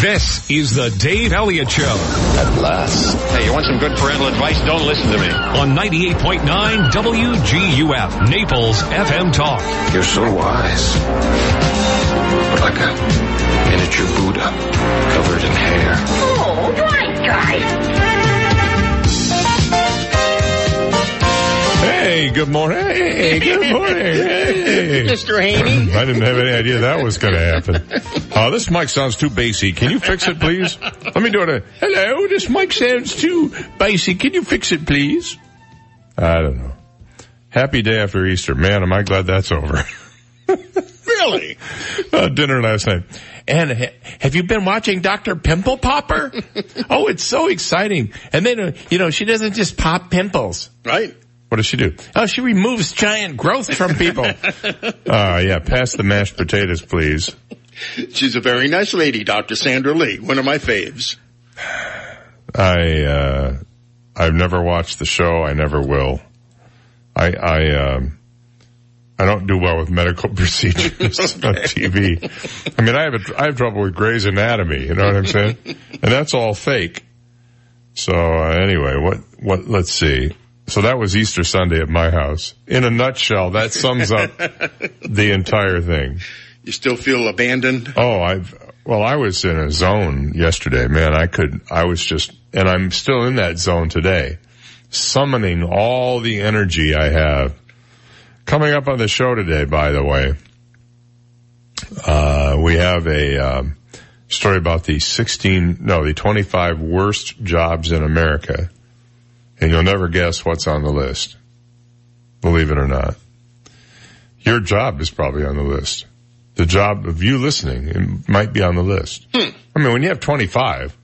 This is the Dave Elliott Show At last. Hey, you want some good parental advice? Don't listen to me. on 98.9 WGUF, Naples FM Talk. You're so wise. But like a miniature Buddha covered in hair. Oh, right, guys. Hey, good morning. Hey, good morning. Hey. Mr. Haney. I didn't have any idea that was going to happen. Uh, this mic sounds too bassy. Can you fix it, please? Let me do it. Hello, this mic sounds too bassy. Can you fix it, please? I don't know. Happy day after Easter. Man, am I glad that's over. Really? uh, dinner last night. And ha- have you been watching Dr. Pimple Popper? oh, it's so exciting. And then, uh, you know, she doesn't just pop pimples. Right. What does she do? Oh, she removes giant growth from people. uh, yeah, pass the mashed potatoes, please. She's a very nice lady, Dr. Sandra Lee, one of my faves. I, uh, I've never watched the show. I never will. I, I, um, I don't do well with medical procedures on TV. I mean, I have a, I have trouble with Grey's Anatomy. You know what I'm saying? And that's all fake. So uh, anyway, what what? Let's see. So that was Easter Sunday at my house. In a nutshell, that sums up the entire thing. You still feel abandoned? Oh, I've, well, I was in a zone yesterday, man. I could, I was just, and I'm still in that zone today, summoning all the energy I have. Coming up on the show today, by the way, uh, we have a, um, story about the 16, no, the 25 worst jobs in America. And you'll never guess what's on the list. Believe it or not. Your job is probably on the list. The job of you listening it might be on the list. I mean, when you have 25,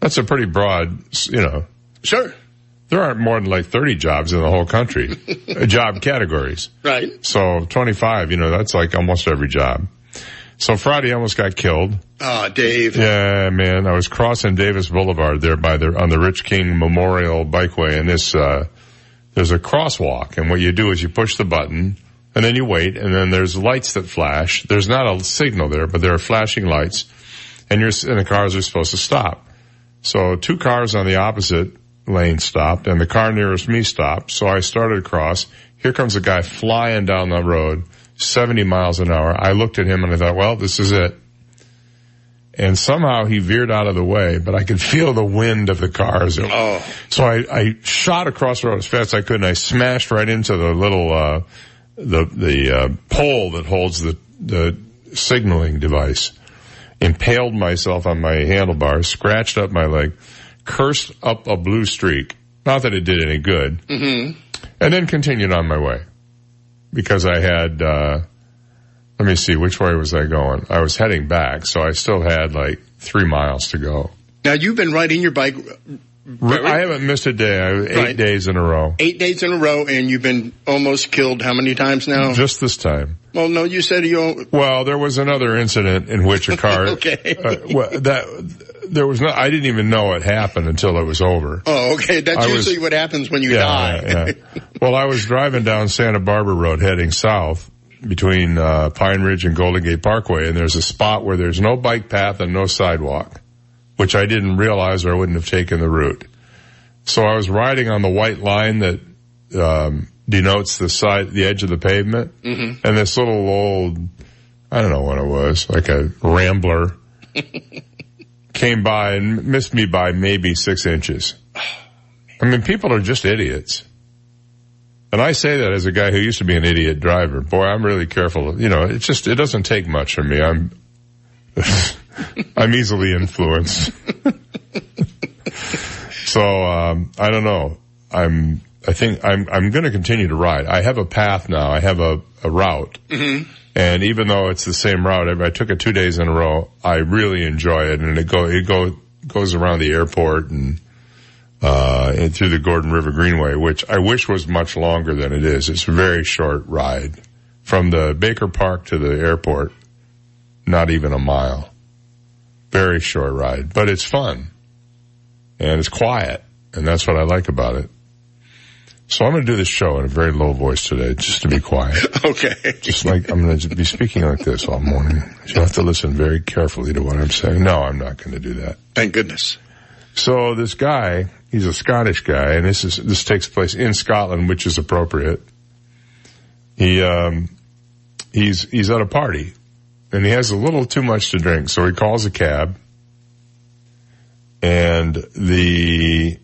that's a pretty broad, you know, Sure. there aren't more than like 30 jobs in the whole country, uh, job categories. Right. So 25, you know, that's like almost every job. So Friday I almost got killed. Ah, Dave. Yeah, man, I was crossing Davis Boulevard there by the, on the Rich King Memorial Bikeway and this, uh, there's a crosswalk and what you do is you push the button and then you wait and then there's lights that flash. There's not a signal there, but there are flashing lights and you're, and the cars are supposed to stop. So two cars on the opposite lane stopped and the car nearest me stopped. So I started across. Here comes a guy flying down the road, 70 miles an hour. I looked at him and I thought, well, this is it. And somehow he veered out of the way, but I could feel the wind of the cars. Oh. So I, I shot across the road as fast as I could and I smashed right into the little, uh, the, the, uh, pole that holds the, the signaling device. Impaled myself on my handlebars, scratched up my leg, cursed up a blue streak. Not that it did any good. Mm-hmm. And then continued on my way. Because I had, uh, let me see, which way was I going? I was heading back, so I still had like three miles to go. Now you've been riding your bike very- I haven't missed a day. I, eight Right. days in a row. eight days in a row and you've been almost killed how many times now? Just this time. well, no, you said you, Well, there was another incident in which a car, Okay. uh, well, that, there was no, I didn't even know it happened until it was over. oh, okay. That's I was- usually what happens when you Yeah, die. yeah. Well, I was driving down Santa Barbara Road heading south between uh, Pine Ridge and Golden Gate Parkway, and there's a spot where there's no bike path and no sidewalk, which I didn't realize or I wouldn't have taken the route. So I was riding on the white line that um, denotes the side, the edge of the pavement, and this little old, I don't know what it was, like a Rambler, came by and missed me by maybe six inches. I mean, people are just idiots. And I say that as a guy who used to be an idiot driver. Boy, I'm really careful. You know, it just, it doesn't take much from me. I'm, I'm easily influenced. so, um, I don't know. I'm, I think I'm, I'm going to continue to ride. I have a path now. I have a, a route. And even though it's the same route, I took it two days in a row. I really enjoy it, and it go it go goes around the airport and uh and through the Gordon River Greenway, which I wish was much longer than it is. It's a very short ride from the Baker Park to the airport, not even a mile. Very short ride, but it's fun and it's quiet, and that's what I like about it. So I'm going to do this show in a very low voice today, just to be quiet. Okay. Just like I'm going to be speaking like this all morning. You'll have to listen very carefully to what I'm saying. No, I'm not going to do that. Thank goodness. So this guy, he's a Scottish guy, and this is this takes place in Scotland, which is appropriate. He um, he's he's at a party, and he has a little too much to drink, so he calls a cab, and the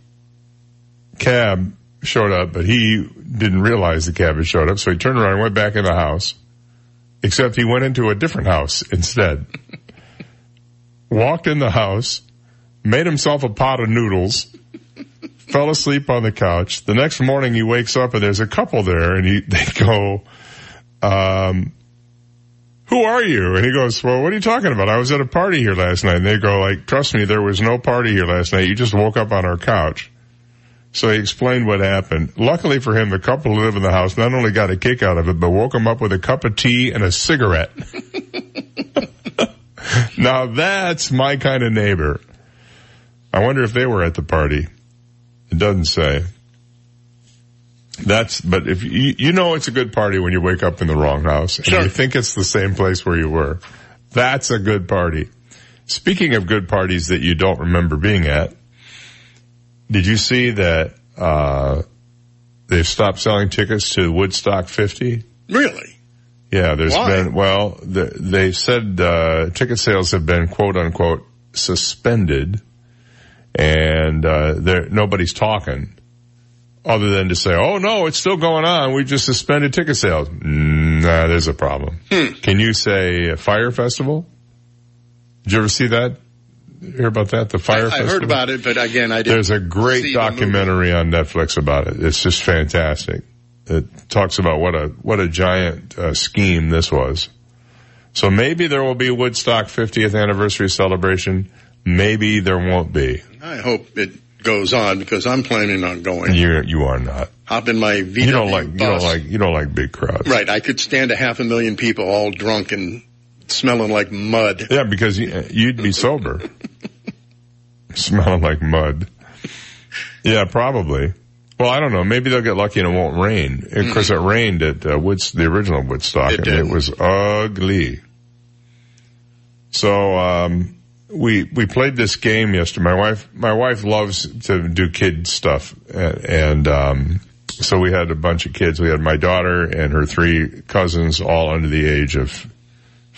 cab showed up, but he didn't realize the cab had showed up, so he turned around and went back in the house, except he went into a different house instead. Walked in the house, made himself a pot of noodles, fell asleep on the couch. The next morning he wakes up and there's a couple there and he, they go, um, who are you? And he goes, well, what are you talking about? I was at a party here last night. And they go like, trust me, there was no party here last night. You just woke up on our couch. So he explained what happened. Luckily for him, the couple who live in the house not only got a kick out of it, but woke him up with a cup of tea and a cigarette. now that's my kind of neighbor. I wonder if they were at the party. It doesn't say. That's, but if you, you know it's a good party when you wake up in the wrong house and Sure. you think it's the same place where you were. That's a good party. Speaking of good parties that you don't remember being at, did you see that, uh, they've stopped selling tickets to Woodstock 50? Really? Yeah, there's Why? been, well, the, they said, uh, ticket sales have been quote unquote suspended and, uh, nobody's talking other than to say, oh no, it's still going on. We just suspended ticket sales. Nah, there's a problem. Can you say a fire festival? Did you ever see that? Hear about that? The fire I festival? heard about it, but again, I didn't. There's a great documentary on Netflix about it. It's just fantastic. It talks about what a what a giant uh, scheme this was. So maybe there will be a Woodstock 50th anniversary celebration. Maybe there won't be. I hope it goes on because I'm planning on going. You you are not. Hop in my VW You don't like you don't like you don't like big crowds. Right, I could stand a half a million people all drunk and smelling like mud. Yeah, because you, you'd be sober, smelling like mud. Yeah, probably. Well, I don't know. Maybe they'll get lucky and it won't rain because it rained at uh, Woods, the original Woodstock, It and did. it was ugly. So um, we we played this game yesterday. My wife my wife loves to do kid stuff, and, and um, so we had a bunch of kids. We had my daughter and her three cousins, all under the age of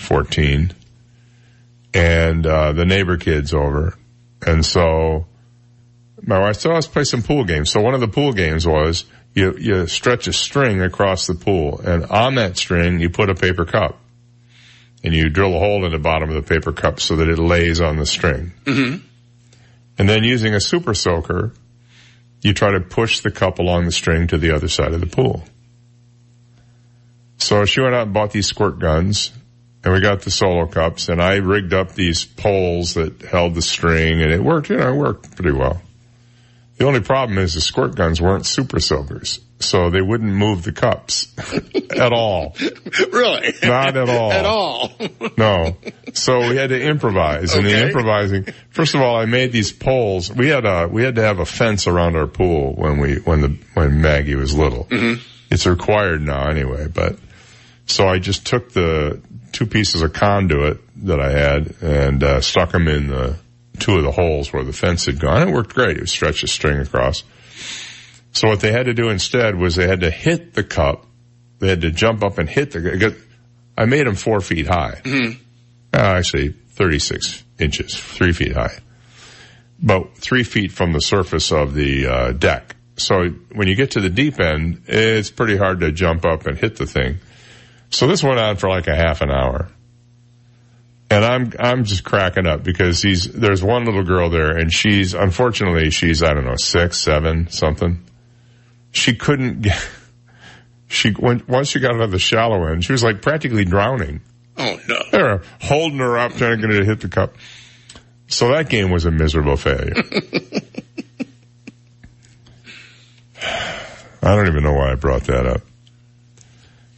fourteen, and uh, the neighbor kids over, and so my wife said, "Oh, let's play some pool games." So one of the pool games was you you stretch a string across the pool, and on that string you put a paper cup, and you drill a hole in the bottom of the paper cup so that it lays on the string. Mm-hmm. And then using a super soaker, you try to push the cup along the string to the other side of the pool. So she went out and bought these squirt guns, and we got the solo cups, and I rigged up these poles that held the string, and it worked. You know, it worked pretty well. The only problem is the squirt guns weren't super soakers, so they wouldn't move the cups at all. really? Not at all. at all. No. So we had to improvise. And the improvising, first of all, I made these poles. We had a, we had to have a fence around our pool when we, when the, when Maggie was little. Mm-hmm. It's required now anyway, but so I just took the two pieces of conduit that I had and, uh, stuck them in the, two of the holes where the fence had gone. It worked great. It stretched a string across. So what they had to do instead was they had to hit the cup. They had to jump up and hit the, I made them four feet high. Uh, actually 36 inches, three feet high, but three feet from the surface of the uh, deck. So when you get to the deep end, it's pretty hard to jump up and hit the thing. So this went on for like a half an hour. And I'm, I'm just cracking up because he's, there's one little girl there and she's, unfortunately, she's, I don't know, six, seven, something. She couldn't get, she, when, once she got out of the shallow end, she was like practically drowning. Oh no. They were holding her up, trying to get her to hit the cup. So that game was a miserable failure. I don't even know why I brought that up.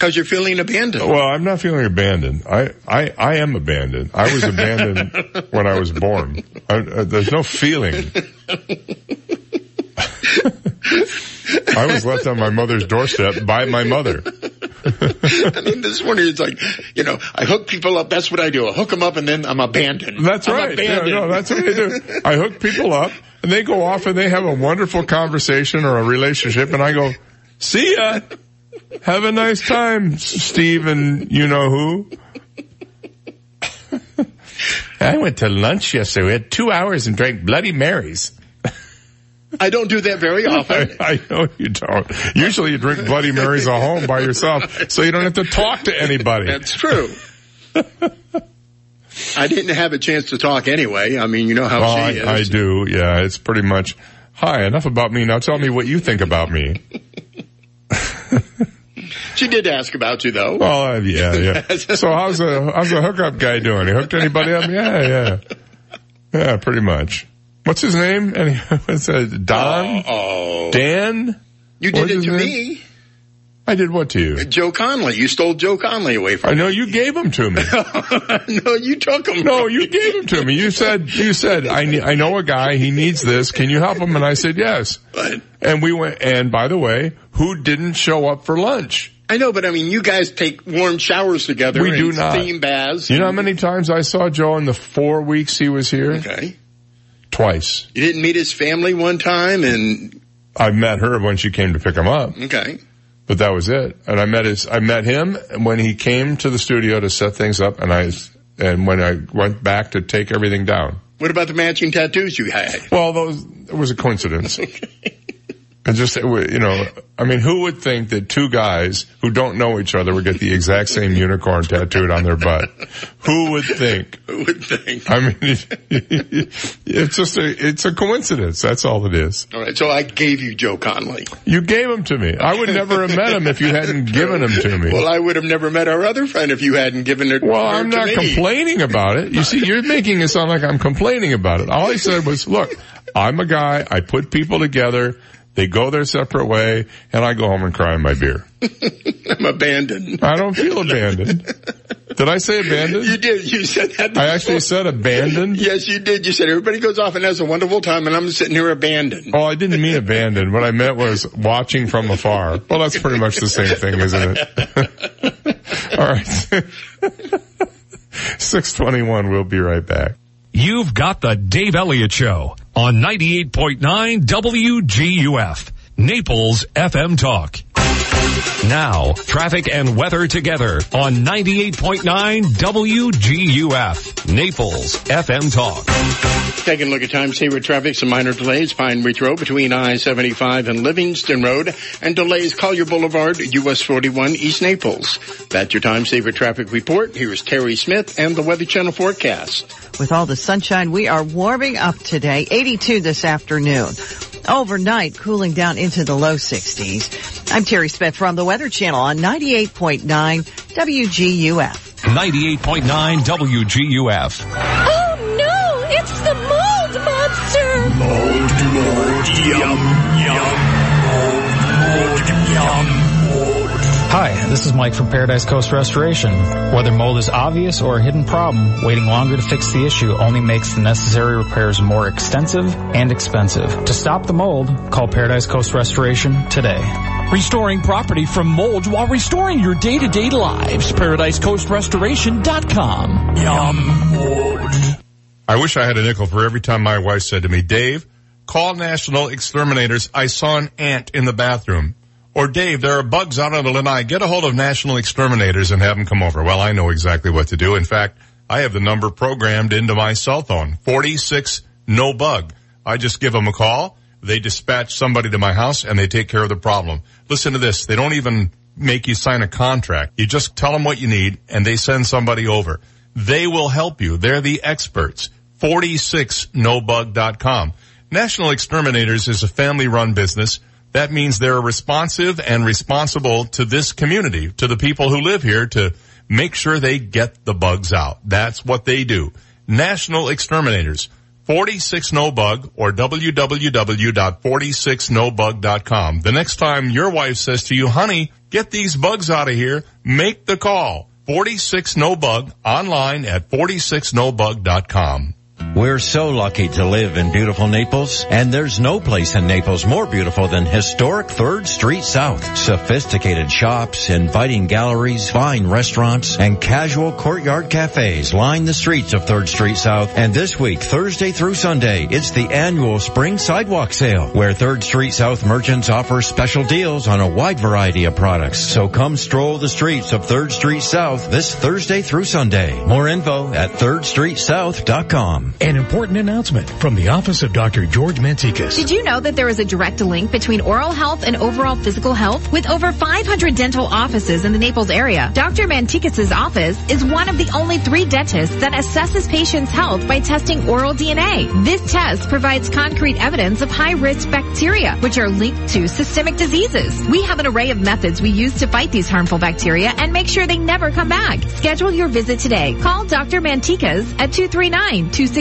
Because you're feeling abandoned. Well, I'm not feeling abandoned. I, I, I am abandoned. I was abandoned when I was born. I, uh, there's no feeling. I was left on my mother's doorstep by my mother. I mean, this morning it's like, you know, I hook people up. That's what I do. I hook them up and then I'm abandoned. That's I'm right. Yeah, no, that's what I do. I hook people up and they go off and they have a wonderful conversation or a relationship and I go, see ya. Have a nice time, Steve and you know who. I went to lunch yesterday. We had two hours and drank Bloody Marys. I don't do that very often. I know you don't. Usually you drink Bloody Marys at home by yourself so you don't have to talk to anybody. That's true. I didn't have a chance to talk anyway. I mean, you know how Well, she is. I, I do. Yeah, it's pretty much, hi, enough about me. Now tell me what you think about me. She did ask about you though. Well, uh, yeah, yeah. So how's the, how's the hookup guy doing? He hooked anybody up? Yeah, yeah. Yeah, pretty much. What's his name? Any, what's that? Don? oh, Dan? you did What's it to name? me. I did what to you? Uh, Joe Conley. You stole Joe Conley away from me. I know you gave him to me. no, you took him. No, you gave him to me. You said, you said, I, ne- I know a guy, he needs this. Can you help him? And I said, yes. But And we went, and by the way, who didn't show up for lunch? I know, but I mean, you guys take warm showers together. We do not. Steam baths. You know how many times I saw Joe in the four weeks he was here? Okay. Twice. You didn't meet his family one time, and I met her when she came to pick him up, okay. But that was it. And I met his, I met him when he came to the studio to set things up and I, and when I went back to take everything down. What about the matching tattoos you had? Well, those, it was a coincidence. And just, uh, you know, I mean, who would think that two guys who don't know each other would get the exact same unicorn tattooed on their butt? Who would think? Who would think? I mean, it's just a, it's a coincidence. That's all it is. All right, so I gave you Joe Conley. You gave him to me. I would never have met him if you hadn't given him to me. Well, I would have never met our other friend if you hadn't given it. Well, I'm not complaining about it. You see, you're making it sound like I'm complaining about it. All I said was, look, I'm a guy, I put people together, they go their separate way, and I go home and cry in my beer. I'm abandoned. I don't feel abandoned. Did I say abandoned? You did. You said that. I actually said abandoned. Yes, you did. You said everybody goes off and has a wonderful time, and I'm sitting here abandoned. Oh, I didn't mean abandoned. What I meant was watching from afar. Well, that's pretty much the same thing, isn't it? All right. 621, we'll be right back. You've got the Dave Elliott Show on 98.9 WGUF, Naples FM Talk. Now, traffic and weather together on 98.9 WGUF, Naples FM Talk. Taking a look at time saver traffic, some minor delays. Pine Ridge Road between I-75 and Livingston Road, and delays Collier Boulevard, US 41, East Naples. That's your time saver traffic report. Here's Terry Smith and the Weather Channel forecast. With all the sunshine, we are warming up today. 82 this afternoon. Overnight, cooling down into the low 60s. I'm Terry Smith from the Weather Channel on 98.9 WGUF. 98.9 WGUF. Oh no, it's the mold monster! Hi, this is Mike from Paradise Coast Restoration. Whether mold is obvious or a hidden problem, waiting longer to fix the issue only makes the necessary repairs more extensive and expensive. To stop the mold, call Paradise Coast Restoration today. Restoring property from mold while restoring your day-to-day lives. ParadiseCoastRestoration.com. Yum. Mold. I wish I had a nickel for every time my wife said to me, Dave, call National Exterminators. I saw an ant in the bathroom. Or Dave, there are bugs out on the lanai. Get a hold of National Exterminators and have them come over. Well, I know exactly what to do. In fact, I have the number programmed into my cell phone. 46 no bug. I just give them a call. They dispatch somebody to my house and they take care of the problem. Listen to this. They don't even make you sign a contract. You just tell them what you need and they send somebody over. They will help you. They're the experts. 46nobug.com. National Exterminators is a family run business. That means they're responsive and responsible to this community, to the people who live here to make sure they get the bugs out. That's what they do. National Exterminators. 46 no bug or www.46nobug.com. The next time your wife says to you, honey, get these bugs out of here, make the call. 46 no bug online at 46nobug.com. We're so lucky to live in beautiful Naples, and there's no place in Naples more beautiful than historic 3rd Street South. Sophisticated shops, inviting galleries, fine restaurants, and casual courtyard cafes line the streets of 3rd Street South. And this week, Thursday through Sunday, it's the annual Spring Sidewalk Sale, where 3rd Street South merchants offer special deals on a wide variety of products. So come stroll the streets of 3rd Street South this Thursday through Sunday. More info at 3rdstreetsouth.com. An important announcement from the office of Dr. George Mantikas. Did you know that there is a direct link between oral health and overall physical health? With over 500 dental offices in the Naples area, Dr. Mantikas' office is one of the only three dentists that assesses patients' health by testing oral DNA. This test provides concrete evidence of high-risk bacteria, which are linked to systemic diseases. We have an array of methods we use to fight these harmful bacteria and make sure they never come back. Schedule your visit today. Call Dr. Mantikas at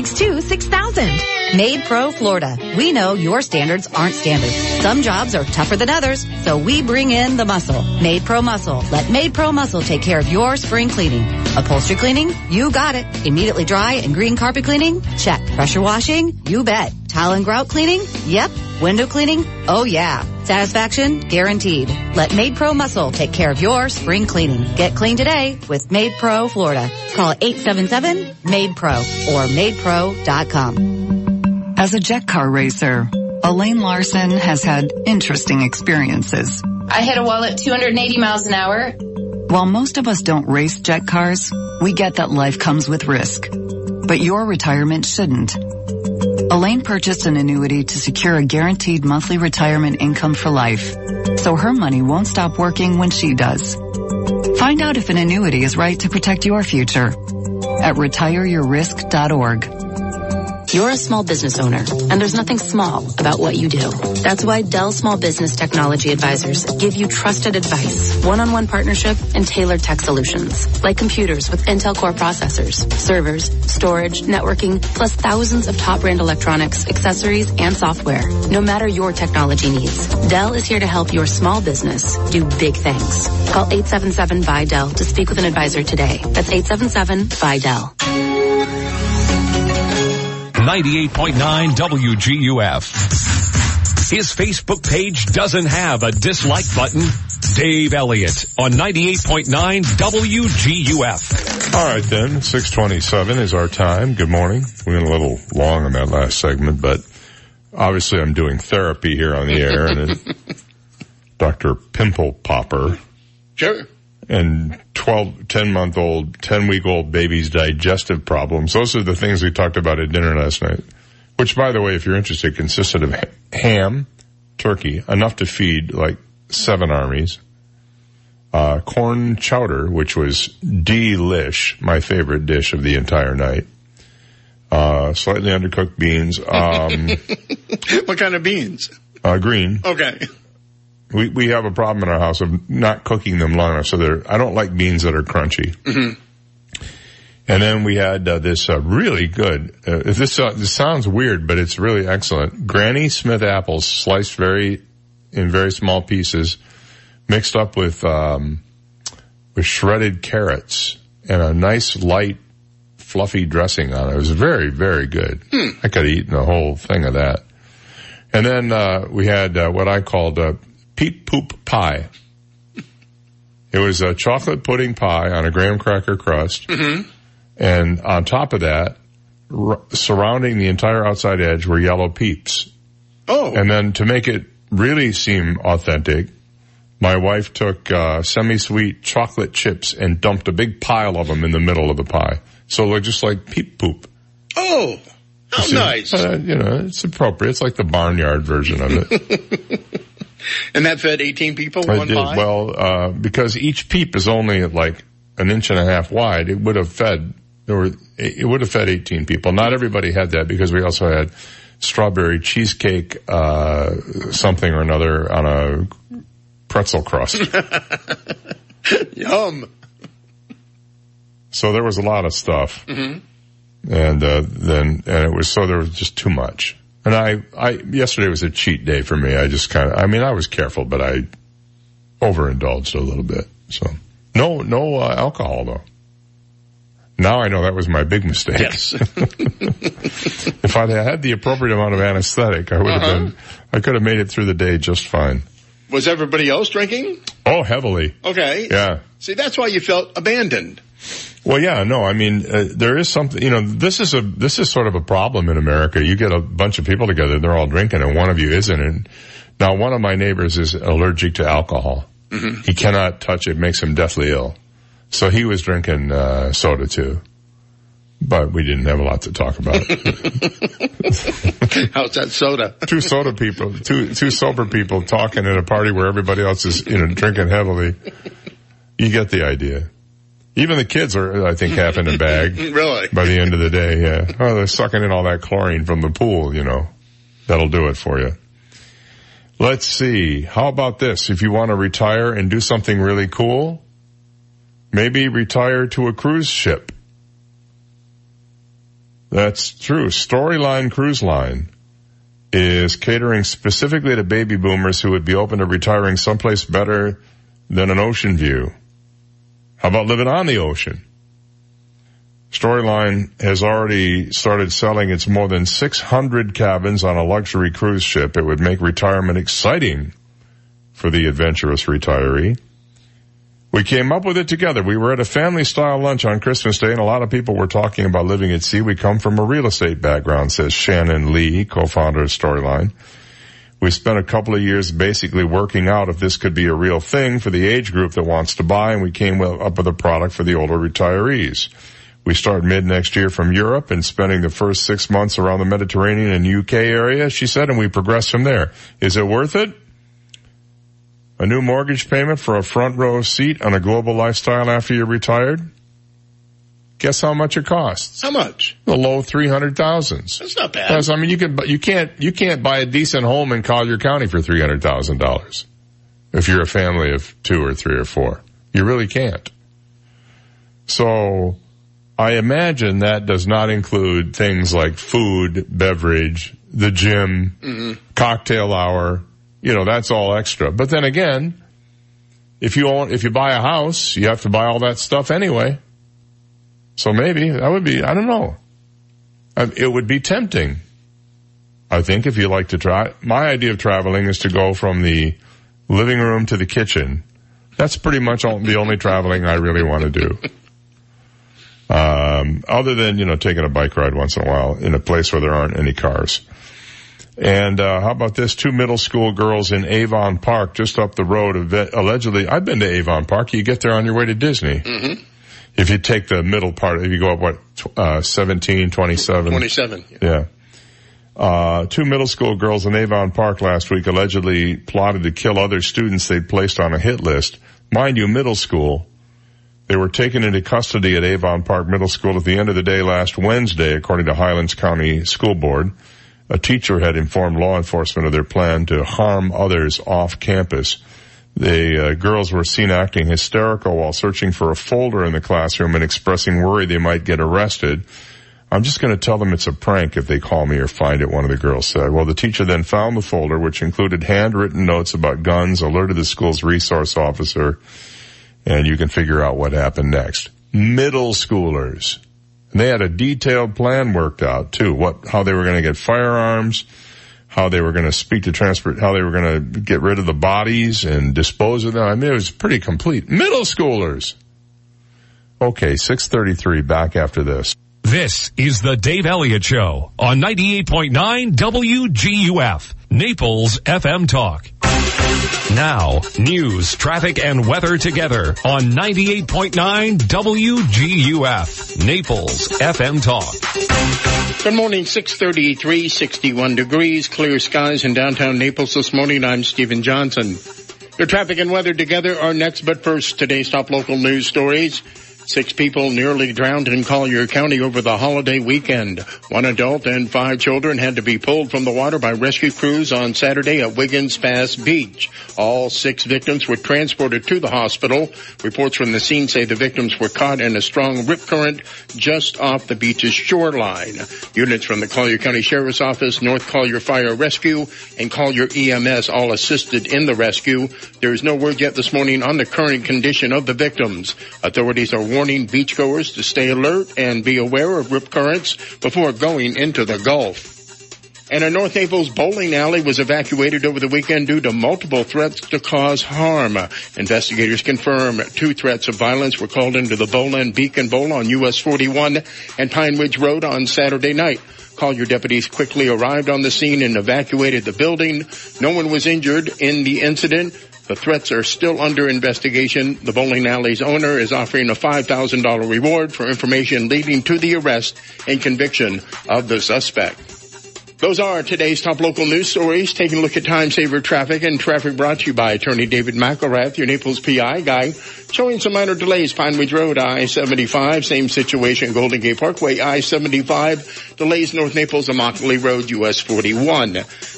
239-262 6000. MaidPro Florida. We know your standards aren't standard. Some jobs are tougher than others, so we bring in the muscle. MaidPro Muscle. Let MaidPro Muscle take care of your spring cleaning. Upholstery cleaning? You got it. Immediately dry and green carpet cleaning? Check. Pressure washing? You bet. Tile and grout cleaning? Yep. Window cleaning? Oh yeah. Satisfaction? Guaranteed. Let MaidPro Muscle take care of your spring cleaning. Get clean today with MaidPro Florida. Call 877-MADE-PRO or MaidPro.com. As a jet car racer, Elaine Larson has had interesting experiences. I hit a wall at 280 miles an hour. While most of us don't race jet cars, we get that life comes with risk. But your retirement shouldn't. Elaine purchased an annuity to secure a guaranteed monthly retirement income for life, so her money won't stop working when she does. Find out if an annuity is right to protect your future at retireyourrisk.org. You're a small business owner, and there's nothing small about what you do. That's why Dell Small Business Technology Advisors give you trusted advice, one-on-one partnership, and tailored tech solutions, like computers with Intel Core processors, servers, storage, networking, plus thousands of top brand electronics, accessories, and software. No matter your technology needs, Dell is here to help your small business do big things. Call 877 by Dell to speak with an advisor today. That's 877-BUY-DELL. 98.9 WGUF. His Facebook page doesn't have a dislike button. Dave Elliott on 98.9 WGUF. All right then, 627 is our time. Good morning. We went a little long on that last segment, but obviously I'm doing therapy here on the air and it, Dr. Pimple Popper. Sure. And 12, 10 month old, 10 week old baby's digestive problems. Those are the things we talked about at dinner last night. Which by the way, if you're interested, consisted of ham, turkey, enough to feed like seven armies, uh, corn chowder, which was delish, my favorite dish of the entire night. Uh, slightly undercooked beans. Um, what kind of beans? Uh, green. Okay. We we have a problem in our house of not cooking them long enough, so they're. I don't like beans that are crunchy. Mm-hmm. And then we had uh, this uh, really good. Uh, this uh, this sounds weird, but it's really excellent. Granny Smith apples sliced very in very small pieces, mixed up with um, with shredded carrots and a nice light fluffy dressing on it. It was very very good. Hmm. I could have eaten a whole thing of that. And then uh, we had uh, what I called uh, peep poop pie. It was a chocolate pudding pie on a graham cracker crust. Mm-hmm. And on top of that, r- surrounding the entire outside edge were yellow peeps. Oh. And then to make it really seem authentic, my wife took uh, semi-sweet chocolate chips and dumped a big pile of them in the middle of the pie. So it looked just like peep poop. Oh, how nice. uh, you know, it's appropriate. It's like the barnyard version of it. and that fed 18 people, I one did pie? well uh, because each peep is only like an inch and a half wide. It would have fed there were it would have fed 18 people. Not everybody had that because we also had strawberry cheesecake uh, something or another on a pretzel crust. Yum. so there was a lot of stuff, hmm and uh, then and it was so there was just too much. And I, I yesterday was a cheat day for me. I just kind of, I mean, I was careful, but I overindulged a little bit. So no, no uh, alcohol though. Now I know that was my big mistake. Yes. if I'd had the appropriate amount of anesthetic, I would have Uh-huh. been, I could have made it through the day just fine. Was everybody else drinking? Oh, heavily. Okay. Yeah. See, that's why you felt abandoned. Well, yeah, no, I mean, uh, there is something, you know, this is a, this is sort of a problem in America. You get a bunch of people together, and they're all drinking and one of you isn't. And now one of my neighbors is allergic to alcohol. Mm-hmm. He cannot touch it, makes him deathly ill. So he was drinking, uh, soda too. But we didn't have a lot to talk about. How's that soda? two soda people, two, two sober people talking at a party where everybody else is, you know, drinking heavily. You get the idea. Even the kids are, I think, half in a bag. Really? By the end of the day, yeah. Oh, they're sucking in all that chlorine from the pool, you know. That'll do it for you. Let's see. How about this? If you want to retire and do something really cool, maybe retire to a cruise ship. That's true. Storyline Cruise Line is catering specifically to baby boomers who would be open to retiring someplace better than an ocean view. How about living on the ocean? Storyline has already started selling its more than 600 cabins on a luxury cruise ship. It would make retirement exciting for the adventurous retiree. We came up with it together. We were at a family style lunch on Christmas Day and a lot of people were talking about living at sea. We come from a real estate background, says Shannon Lee, co-founder of Storyline. We spent a couple of years basically working out if this could be a real thing for the age group that wants to buy and we came up with a product for the older retirees. We start mid next year from Europe and spending the first six months around the Mediterranean and UK area, she said, and we progress from there. Is it worth it? A new mortgage payment for a front row seat on a global lifestyle after you're retired? Guess how much it costs? How much? The low three hundred thousands. That's not bad. Plus, I mean, you can, you can't, you can't buy a decent home in Collier County for three hundred thousand dollars if you're a family of two or three or four. You really can't. So, I imagine that does not include things like food, beverage, the gym, Mm-hmm. cocktail hour. You know, that's all extra. But then again, if you own, if you buy a house, you have to buy all that stuff anyway. So maybe that would be, I don't know. Uh, It would be tempting. I think if you like to try, my idea of traveling is to go from the living room to the kitchen. That's pretty much all, the only traveling I really want to do. Um, other than, you know, taking a bike ride once in a while in a place where there aren't any cars. And, uh, how about this? Two middle school girls in Avon Park, just up the road, allegedly, I've been to Avon Park. You get there on your way to Disney. Mm-hmm. If you take the middle part, if you go up, what, uh, 17, 27. 27. Yeah. Uh, two middle school girls in Avon Park last week allegedly plotted to kill other students they'd placed on a hit list. Mind you, middle school. They were taken into custody at Avon Park Middle School at the end of the day last Wednesday, according to Highlands County School Board. A teacher had informed law enforcement of their plan to harm others off campus. The uh, girls were seen acting hysterical while searching for a folder in the classroom and expressing worry they might get arrested. I'm just going to tell them it's a prank if they call me or find it, one of the girls said. Well, the teacher then found the folder, which included handwritten notes about guns, alerted the school's resource officer, and you can figure out what happened next. Middle schoolers. And they had a detailed plan worked out too, what, how they were going to get firearms, how they were going to speak to transport, how they were going to get rid of the bodies and dispose of them. I mean, it was pretty complete. Middle schoolers. Okay, 633 back after this. This is the Dave Elliott Show on 98.9 WGUF, Naples FM Talk. Now, news, traffic, and weather together on 98.9 WGUF, Naples FM Talk. Good morning, 633, 61 degrees, clear skies in downtown Naples this morning. I'm Stephen Johnson. Your traffic and weather together are next, but first, today's top local news stories. Six people nearly drowned in Collier County over the holiday weekend. One adult and five children had to be pulled from the water by rescue crews on Saturday at Wiggins Pass Beach. All six victims were transported to the hospital. Reports from the scene say the victims were caught in a strong rip current just off the beach's shoreline. Units from the Collier County Sheriff's Office, North Collier Fire Rescue, and Collier EMS all assisted in the rescue. There is no word yet this morning on the current condition of the victims. Authorities are warning beachgoers to stay alert and be aware of rip currents before going into the Gulf. And a North Naples bowling alley was evacuated over the weekend due to multiple threats to cause harm. Investigators confirm two threats of violence were called into the Bowland Beacon Bowl on US 41 and Pine Ridge Road on Saturday night. Collier deputies quickly arrived on the scene and evacuated the building. No one was injured in the incident. The threats are still under investigation. The bowling alley's owner is offering a $5,000 reward for information leading to the arrest and conviction of the suspect. Those are today's top local news stories. Taking a look at time saver traffic and traffic brought to you by attorney David McElrath, your Naples PI guy, showing some minor delays. Pine Ridge Road, I-75, same situation, Golden Gate Parkway, I-75, delays North Naples, Immokalee Road, US 41.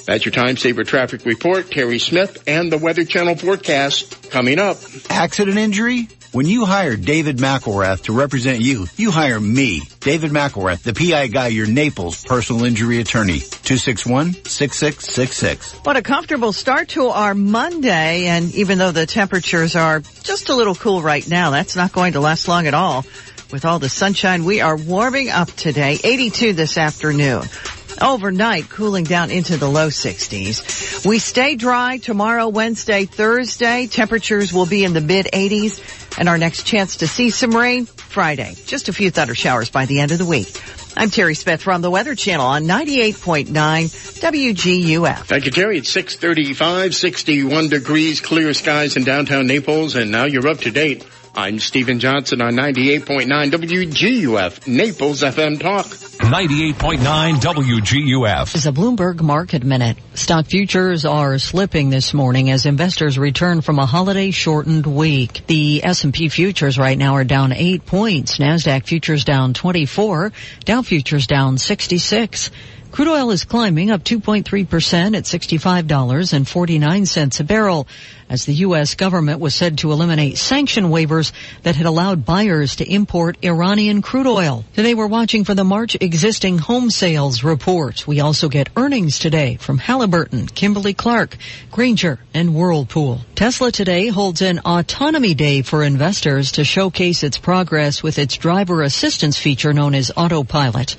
That's your time saver traffic report. Terry Smith and the Weather Channel forecast coming up. Accident injury? When you hire David McElrath to represent you, you hire me, David McElrath, the PI guy, your Naples personal injury attorney. 261-6666. What a comfortable start to our Monday. And even though the temperatures are just a little cool right now, that's not going to last long at all. With all the sunshine, we are warming up today. 82 this afternoon. Overnight, cooling down into the low 60s. We stay dry tomorrow, Wednesday, Thursday. Temperatures will be in the mid 80s. And our next chance to see some rain, Friday. Just a few thunder showers by the end of the week. I'm Terry Smith from the Weather Channel on 98.9 WGUF. Thank you, Terry. It's 635, 61 degrees, clear skies in downtown Naples, and now you're up to date. I'm Stephen Johnson on 98.9 WGUF, Naples FM Talk. 98.9 WGUF. Is a Bloomberg Market Minute. Stock futures are slipping this morning as investors return from a holiday shortened week. The S&P futures right now are down 8 points. Nasdaq futures down 24. Dow futures down 66. Crude oil is climbing up 2.3% at $65.49 a barrel as the U.S. government was said to eliminate sanction waivers that had allowed buyers to import Iranian crude oil. Today we're watching for the March existing home sales report. We also get earnings today from Halliburton, Kimberly Clark, Grainger, and Whirlpool. Tesla today holds an autonomy day for investors to showcase its progress with its driver assistance feature known as autopilot.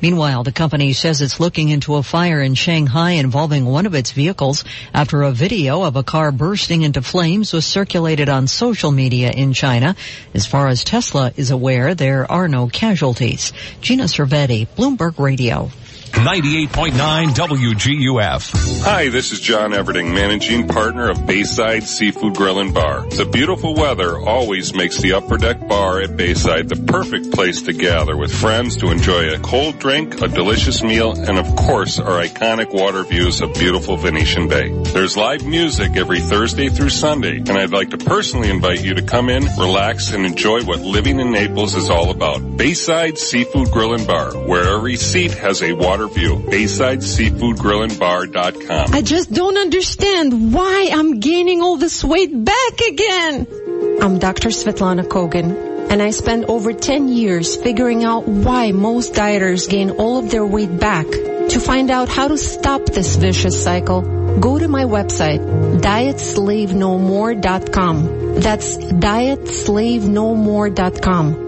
Meanwhile, the company says it's looking into a fire in Shanghai involving one of its vehicles after a video of a car bursting into flames was circulated on social media in China. As far as Tesla is aware, there are no casualties. Gina Cervetti, Bloomberg Radio. 98.9 WGUF. Hi, this is John Everding, managing partner of Bayside Seafood Grill and Bar. The beautiful weather always makes the upper deck bar at Bayside the perfect place to gather with friends to enjoy a cold drink, a delicious meal, and of course our iconic water views of beautiful Venetian Bay. There's live music every Thursday through Sunday, and I'd like to personally invite you to come in, relax, and enjoy what living in Naples is all about. Bayside Seafood Grill and Bar, where every seat has a water view. Bayside Seafood Grill and Bar.com. I just don't understand why I'm gaining all this weight back again. I'm Dr. Svetlana Kogan, and I spent over 10 years figuring out why most dieters gain all of their weight back. To find out how to stop this vicious cycle, go to my website, dietslavenomore.com. That's dietslavenomore.com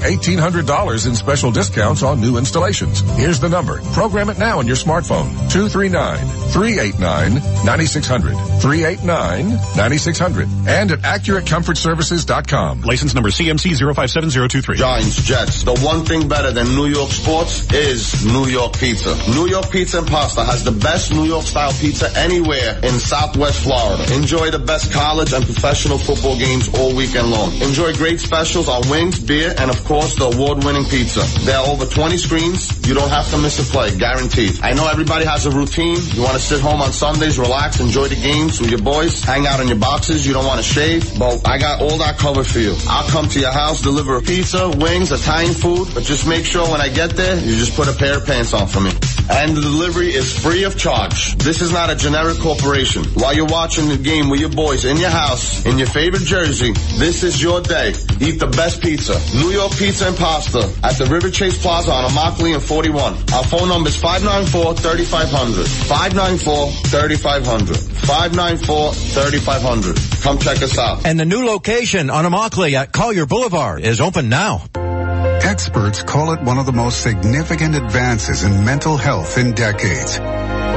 $1,800 in special discounts on new installations. Here's the number. Program it now on your smartphone. 239-389-9600. 389-9600. And at AccurateComfortServices.com. License number CMC 057023. Giants, Jets. The one thing better than New York sports is New York pizza. New York Pizza and Pasta has the best New York style pizza anywhere in Southwest Florida. Enjoy the best college and professional football games all weekend long. Enjoy great specials on wings, beer, and of course the award-winning pizza. There are over 20 screens. You don't have to miss a play, guaranteed. I know everybody has a routine. You want to sit home on Sundays, relax, enjoy the games with your boys, hang out in your boxes. You don't want to shave. But I got all that covered for you. I'll come to your house, deliver a pizza, wings, Italian food, but just make sure when I get there, you just put a pair of pants on for me. And the delivery is free of charge. This is not a generic corporation. While you're watching the game with your boys in your house, in your favorite jersey, this is your day. Eat the best pizza. New York Pizza and Pasta at the River Chase Plaza on Immokalee and 41. Our phone number is 594-3500. 594-3500. 594-3500. Come check us out. And the new location on Immokalee at Collier Boulevard is open now. Experts call it one of the most significant advances in mental health in decades.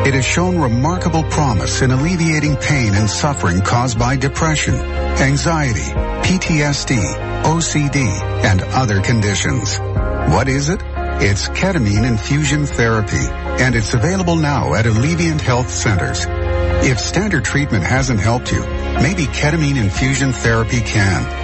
It has shown remarkable promise in alleviating pain and suffering caused by depression, anxiety, PTSD, OCD, and other conditions. What is it? It's ketamine infusion therapy, and it's available now at Alleviant Health Centers. If standard treatment hasn't helped you, maybe ketamine infusion therapy can.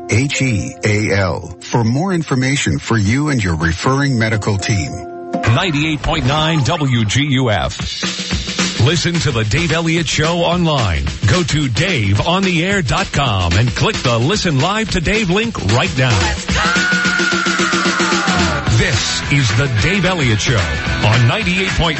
H-E-A-L for more information for you and your referring medical team. 98.9 WGUF. Listen to the Dave Elliott Show online. Go to DaveOnTheAir.com and click the Listen Live to Dave link right now. This is the Dave Elliott Show on 98.9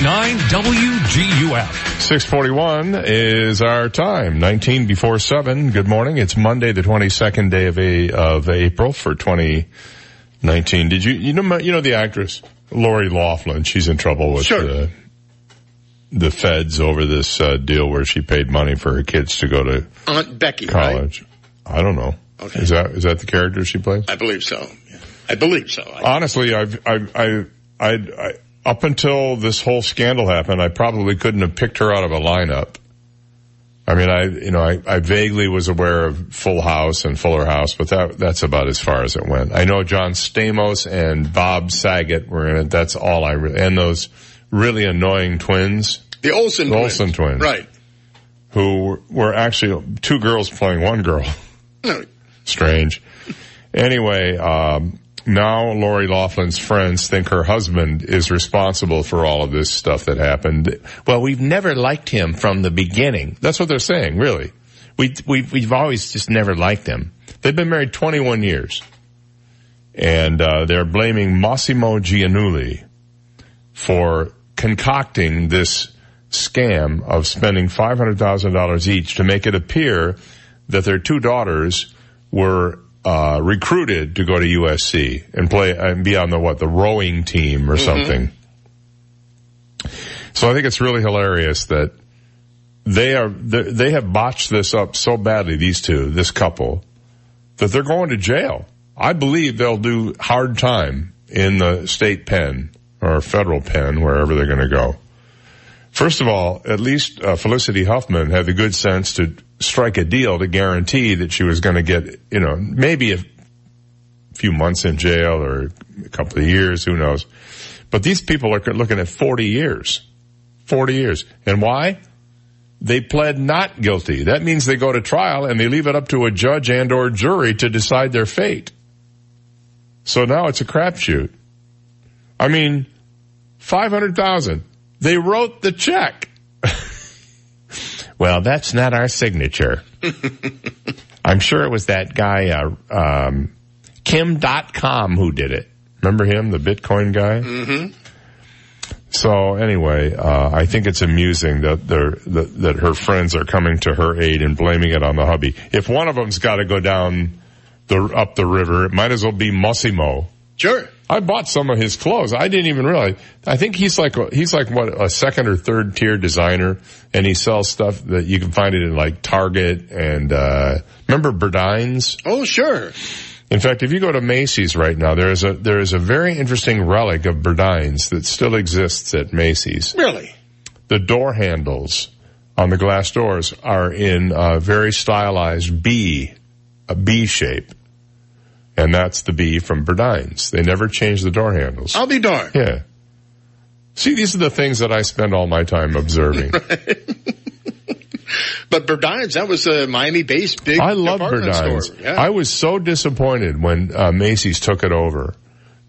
WGUF. 641 is our time. 19 before 7. Good morning. It's Monday, the 22nd day of, a, of April for 2019. Did you, you know, you know the actress? Lori Loughlin. She's in trouble with Sure. the, the feds over this uh, deal where she paid money for her kids to go to Aunt Becky, right? college. I don't know. Okay. Is that, is that the character she plays? I believe so. I believe so. Honestly, I've, I've, I, I, I, up until this whole scandal happened, I probably couldn't have picked her out of a lineup. I mean, I, you know, I, I vaguely was aware of Full House and Fuller House, but that, that's about as far as it went. I know John Stamos and Bob Saget were in it. That's all I, re- and those really annoying twins. the Olsen The twins. Olsen twins. Right. Who were, were actually two girls playing one girl. No, Strange. Anyway, um, now Lori Loughlin's friends think her husband is responsible for all of this stuff that happened. Well, we've never liked him from the beginning. That's what they're saying, really. We, we, we've always just never liked him. They've been married 21 years. And, uh, they're blaming Mossimo Giannulli for concocting this scam of spending $500,000 each to make it appear that their two daughters were uh, recruited to go to USC and play and be on the what the rowing team or something. So I think it's really hilarious that they are they have botched this up so badly. These two, this couple, that they're going to jail. I believe they'll do hard time in the state pen or federal pen, wherever they're going to go. First of all, at least uh, Felicity Huffman had the good sense to strike a deal to guarantee that she was going to get, you know, maybe a few months in jail or a couple of years, who knows. But these people are looking at 40 years. 40 years. And why? They pled not guilty. That means they go to trial and they leave it up to a judge and or jury to decide their fate. So now it's a crapshoot. I mean, 500,000. They wrote the check. well, that's not our signature. I'm sure it was that guy, uh, um, Kim Dotcom who did it. Remember him, the Bitcoin guy? Mm-hmm. So anyway, uh, I think it's amusing that they're, that, that her friends are coming to her aid and blaming it on the hubby. If one of them's got to go down the up the river, it might as well be Mossimo. Sure. I bought some of his clothes. I didn't even realize. I think he's like a, he's like what a second or third tier designer, and he sells stuff that you can find it in like Target and uh remember Burdines. Oh, sure. In fact, if you go to Macy's right now, there is a there is a very interesting relic of Burdines that still exists at Macy's. Really? The door handles on the glass doors are in a very stylized B, a B shape. And that's the B from Burdines. They never change the door handles. I'll be darned. Yeah. See, these are the things that I spend all my time observing. But Burdines, that was a Miami-based big I love Burdines. Yeah. I was so disappointed when uh, Macy's took it over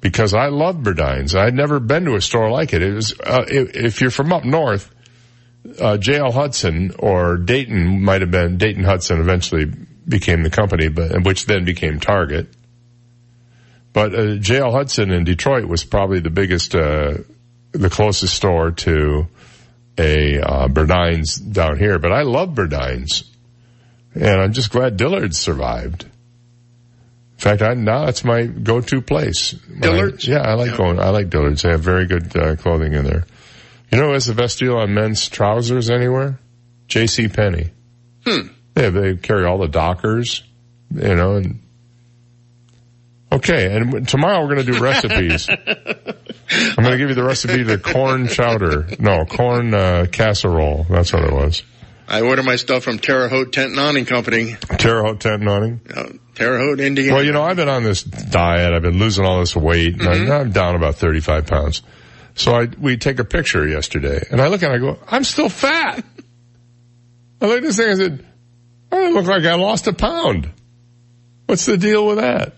because I love Burdines. I'd never been to a store like it. It was uh, if, if you're from up north, uh, J.L. Hudson or Dayton might have been Dayton Hudson eventually became the company, but which then became Target. But uh, J.L. Hudson in Detroit was probably the biggest, uh, the closest store to a uh, Burdines down here. But I love Burdines, and I'm just glad Dillard's survived. In fact, I, now that's my go-to place. Dillard's? I, yeah, I like going. I like Dillard's. They have very good uh, clothing in there. You know, who has the best deal on men's trousers anywhere? J.C. Penney. Hmm. Yeah, they carry all the Dockers, you know, and okay. And tomorrow we're going to do recipes. I'm going to give you the recipe to the corn chowder. No, corn uh, casserole. That's what it was. I order my stuff from Terre Haute Tent and Awning Company, Terre Haute tent and awning. uh, Terre Haute, Indiana. Well, you know, I've been on this diet. I've been losing all this weight, and I'm- I'm down about 35 pounds. So I we take a picture yesterday, and I look and I go, I'm still fat. I look at this thing. I said, I look like I lost a pound. What's the deal with that?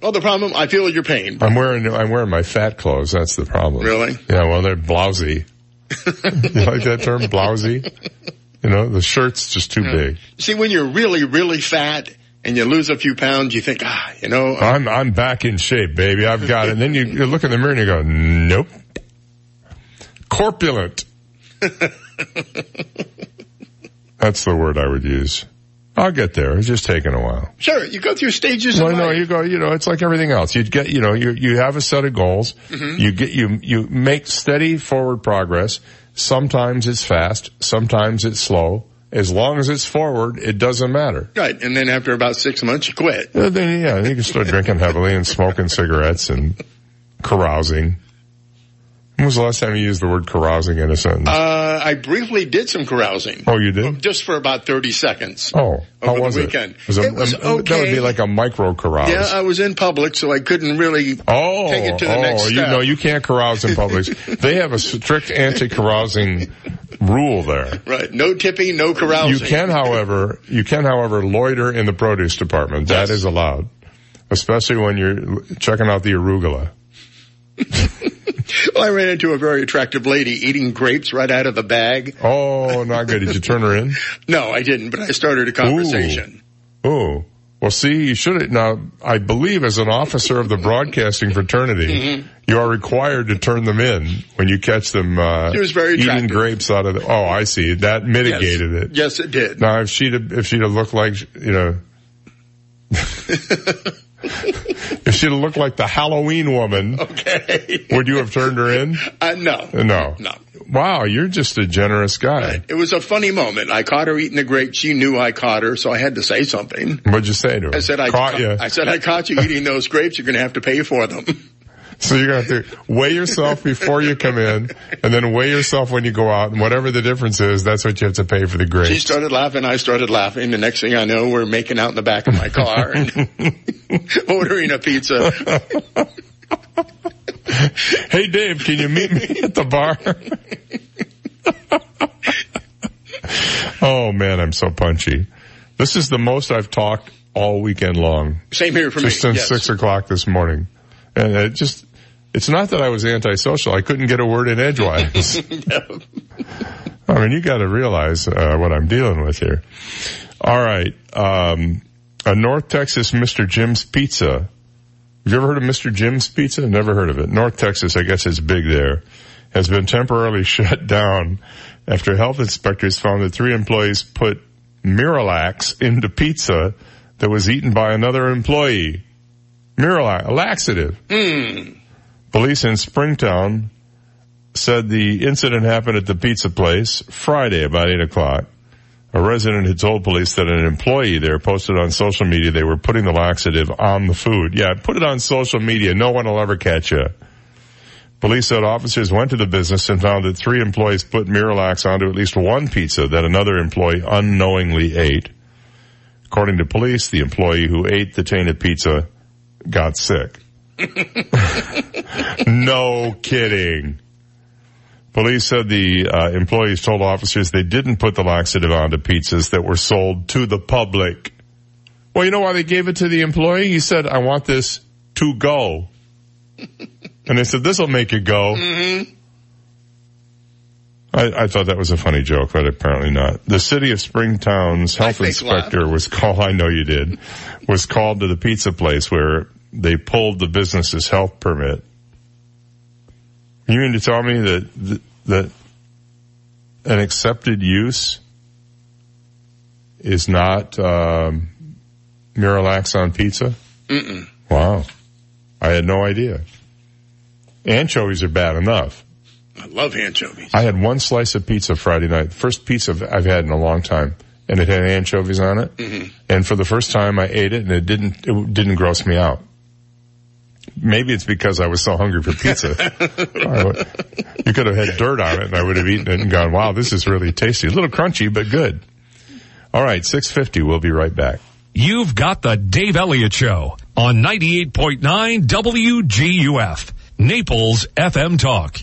Well, the problem, I feel your pain. I'm wearing I'm wearing my fat clothes. That's the problem. Really? Yeah. Well, they're blousy. you like that term, blousy? You know, the shirt's just too big. See, when you're really, really fat and you lose a few pounds, you think, ah, you know, uh, I'm I'm back in shape, baby. I've got it. And then you, you look in the mirror and you go, nope. Corpulent. That's the word I would use. I'll get there. It's just taking a while. sure, you go through stages Well, no, life. you go, you know, it's like everything else. You get, you know, you, you have a set of goals. Mhm. You get, you, you make steady forward progress. Sometimes it's fast. Sometimes it's slow. As long as it's forward, it doesn't matter. Right, and then after about six months, you quit. Then, yeah, you can start drinking heavily and smoking cigarettes and carousing. When was the last time you used the word carousing in a sentence? Uh, I briefly did some carousing. oh, you did? Just for about 30 seconds. Oh, how over the was weekend. it? Was It was That would be like a micro carouse. Yeah, I was in public, so I couldn't really Oh, take it to the oh, next you step. know, you can't carouse in public. they have a strict anti-carousing rule there. Right, no tipping, no carousing. You can, however, you can, however, loiter in the produce department. That is allowed, especially when you're checking out the arugula. Well, I ran into a very attractive lady eating grapes right out of the bag. Oh, not good. Did you turn her in? No, I didn't, but I started a conversation. Oh, well, see, you should have. Now, I believe as an officer of the broadcasting fraternity, Mm-hmm. you are required to turn them in when you catch them uh, She was very eating grapes out of the. Oh, I see. That mitigated yes. it. Yes, it did. Now, if she'd have, if she'd have looked like, you know, if she'd have looked like the Halloween woman, Okay. would you have turned her in? Uh, no. No. No. Wow, you're just a generous guy. It was a funny moment. I caught her eating the grapes. She knew I caught her, so I had to say something. What'd you say to her? I said, I caught you. I said, I caught you eating those grapes. You're going to have to pay for them. So you're gonna have to weigh yourself before you come in, and then weigh yourself when you go out, and whatever the difference is, that's what you have to pay for the grade. She started laughing. I started laughing. The next thing I know, we're making out in the back of my car and ordering a pizza. hey Dave, can you meet me at the bar? oh man, I'm so punchy. This is the most I've talked all weekend long. Same here for just me. since yes. six o'clock this morning, and it just. It's not that I was antisocial. I couldn't get a word in edgewise. I mean, you got to realize uh, what I'm dealing with here. All right, um, a North Texas Mr. Jim's Pizza. Have you ever heard of Mr. Jim's Pizza? Never heard of it. North Texas, I guess, is big there, has been temporarily shut down after health inspectors found that three employees put Miralax into pizza that was eaten by another employee. Miralax, a laxative. Hmm. Police in Springtown said the incident happened at the pizza place Friday about 8 o'clock. A resident had told police that an employee there posted on social media they were putting the laxative on the food. Yeah, put it on social media. No one will ever catch you. Police said officers went to the business and found that three employees put Miralax onto at least one pizza that another employee unknowingly ate. According to police, the employee who ate the tainted pizza got sick. No kidding. Police said the uh, employees told officers they didn't put the laxative onto pizzas that were sold to the public. Well, you know why they gave it to the employee? He said, I want this to go. and they said, this'll make it go. Mm-hmm. I, I, thought that was a funny joke, but apparently not. The city of Springtown's health inspector was called, I know you did, was called to the pizza place where they pulled the business's health permit. You mean to tell me that, that an accepted use is not, um, Miralax on pizza? Mm-mm. Wow. I had no idea. Anchovies are bad enough. I love anchovies. I had one slice of pizza Friday night. First pizza I've had in a long time. And it had anchovies on it. Mm-hmm. And for the first time I ate it and it didn't, it didn't gross me out. Maybe it's because I was so hungry for pizza. you could have had dirt on it and I would have eaten it and gone, wow, this is really tasty. A little crunchy, but good. All right, 650. We'll be right back. You've got the Dave Elliott Show on 98.9 WGUF, Naples FM Talk.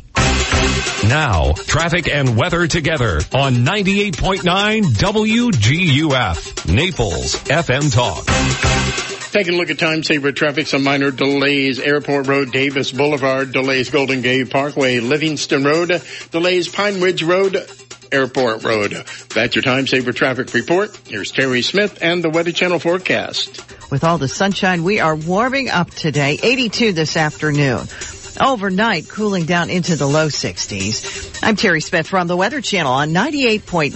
Now, traffic and weather together on 98.9 WGUF, Naples FM Talk. Taking a look at time saver traffic, some minor delays. Airport Road, Davis Boulevard, delays Golden Gate Parkway, Livingston Road, delays Pine Ridge Road, Airport Road. That's your time saver traffic report. Here's Terry Smith and the Weather Channel forecast. With all the sunshine, we are warming up today. 82 this afternoon. Overnight, cooling down into the low 60s. I'm Terry Smith from the Weather Channel on 98.9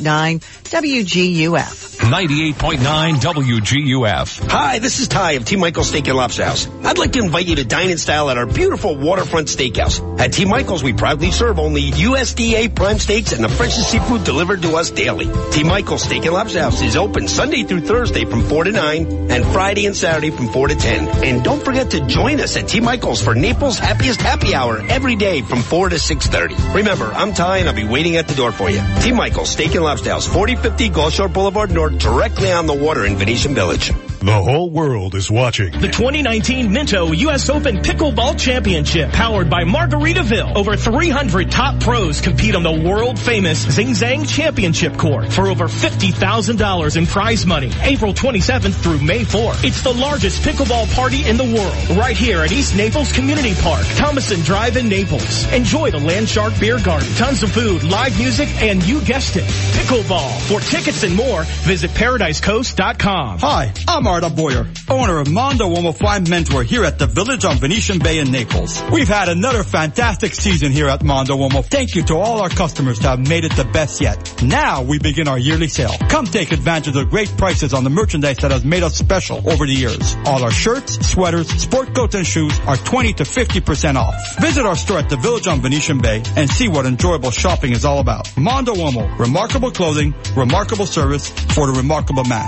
WGUF. 98.9 WGUF. Hi, this is Ty of T. Michael's Steak and Lobster House. I'd like to invite you to dine in style at our beautiful waterfront steakhouse. At T. Michael's, we proudly serve only USDA prime steaks and the freshest seafood delivered to us daily. T. Michael's Steak and Lobster House is open Sunday through Thursday from 4 to 9 and Friday and Saturday from 4 to 10. And don't forget to join us at T. Michael's for Naples' happiest happy hour every day from 4 to 6.30. Remember, I'm Ty and I'll be waiting at the door for you. T. Michael's Steak and Lobster House, 4050 Gulf Shore Boulevard North, directly on the water in Venetian Village. The whole world is watching. The 2019 Minto U.S. Open Pickleball Championship, powered by Margaritaville. Over 300 top pros compete on the world famous Zing Zang Championship Court for over $50,000 in prize money. April 27th through May 4th. It's the largest pickleball party in the world, right here at East Naples Community Park, Thomason Drive in Naples. Enjoy the Landshark Beer Garden, tons of food, live music, and you guessed it, pickleball. For tickets and more, visit ParadiseCoast.com. Hi, I'm Arda Boyer, owner of Mondo Uomo Fine Mentor here at the Village on Venetian Bay in Naples. We've had another fantastic season here at Mondo Uomo. Thank you to all our customers that have made it the best yet. Now we begin our yearly sale. Come take advantage of the great prices on the merchandise that has made us special over the years. All our shirts, sweaters, sport coats, and shoes are 20 to 50% off. Visit our store at the Village on Venetian Bay and see what enjoyable shopping is all about. Mondo Uomo, remarkable clothing, remarkable service for the remarkable man.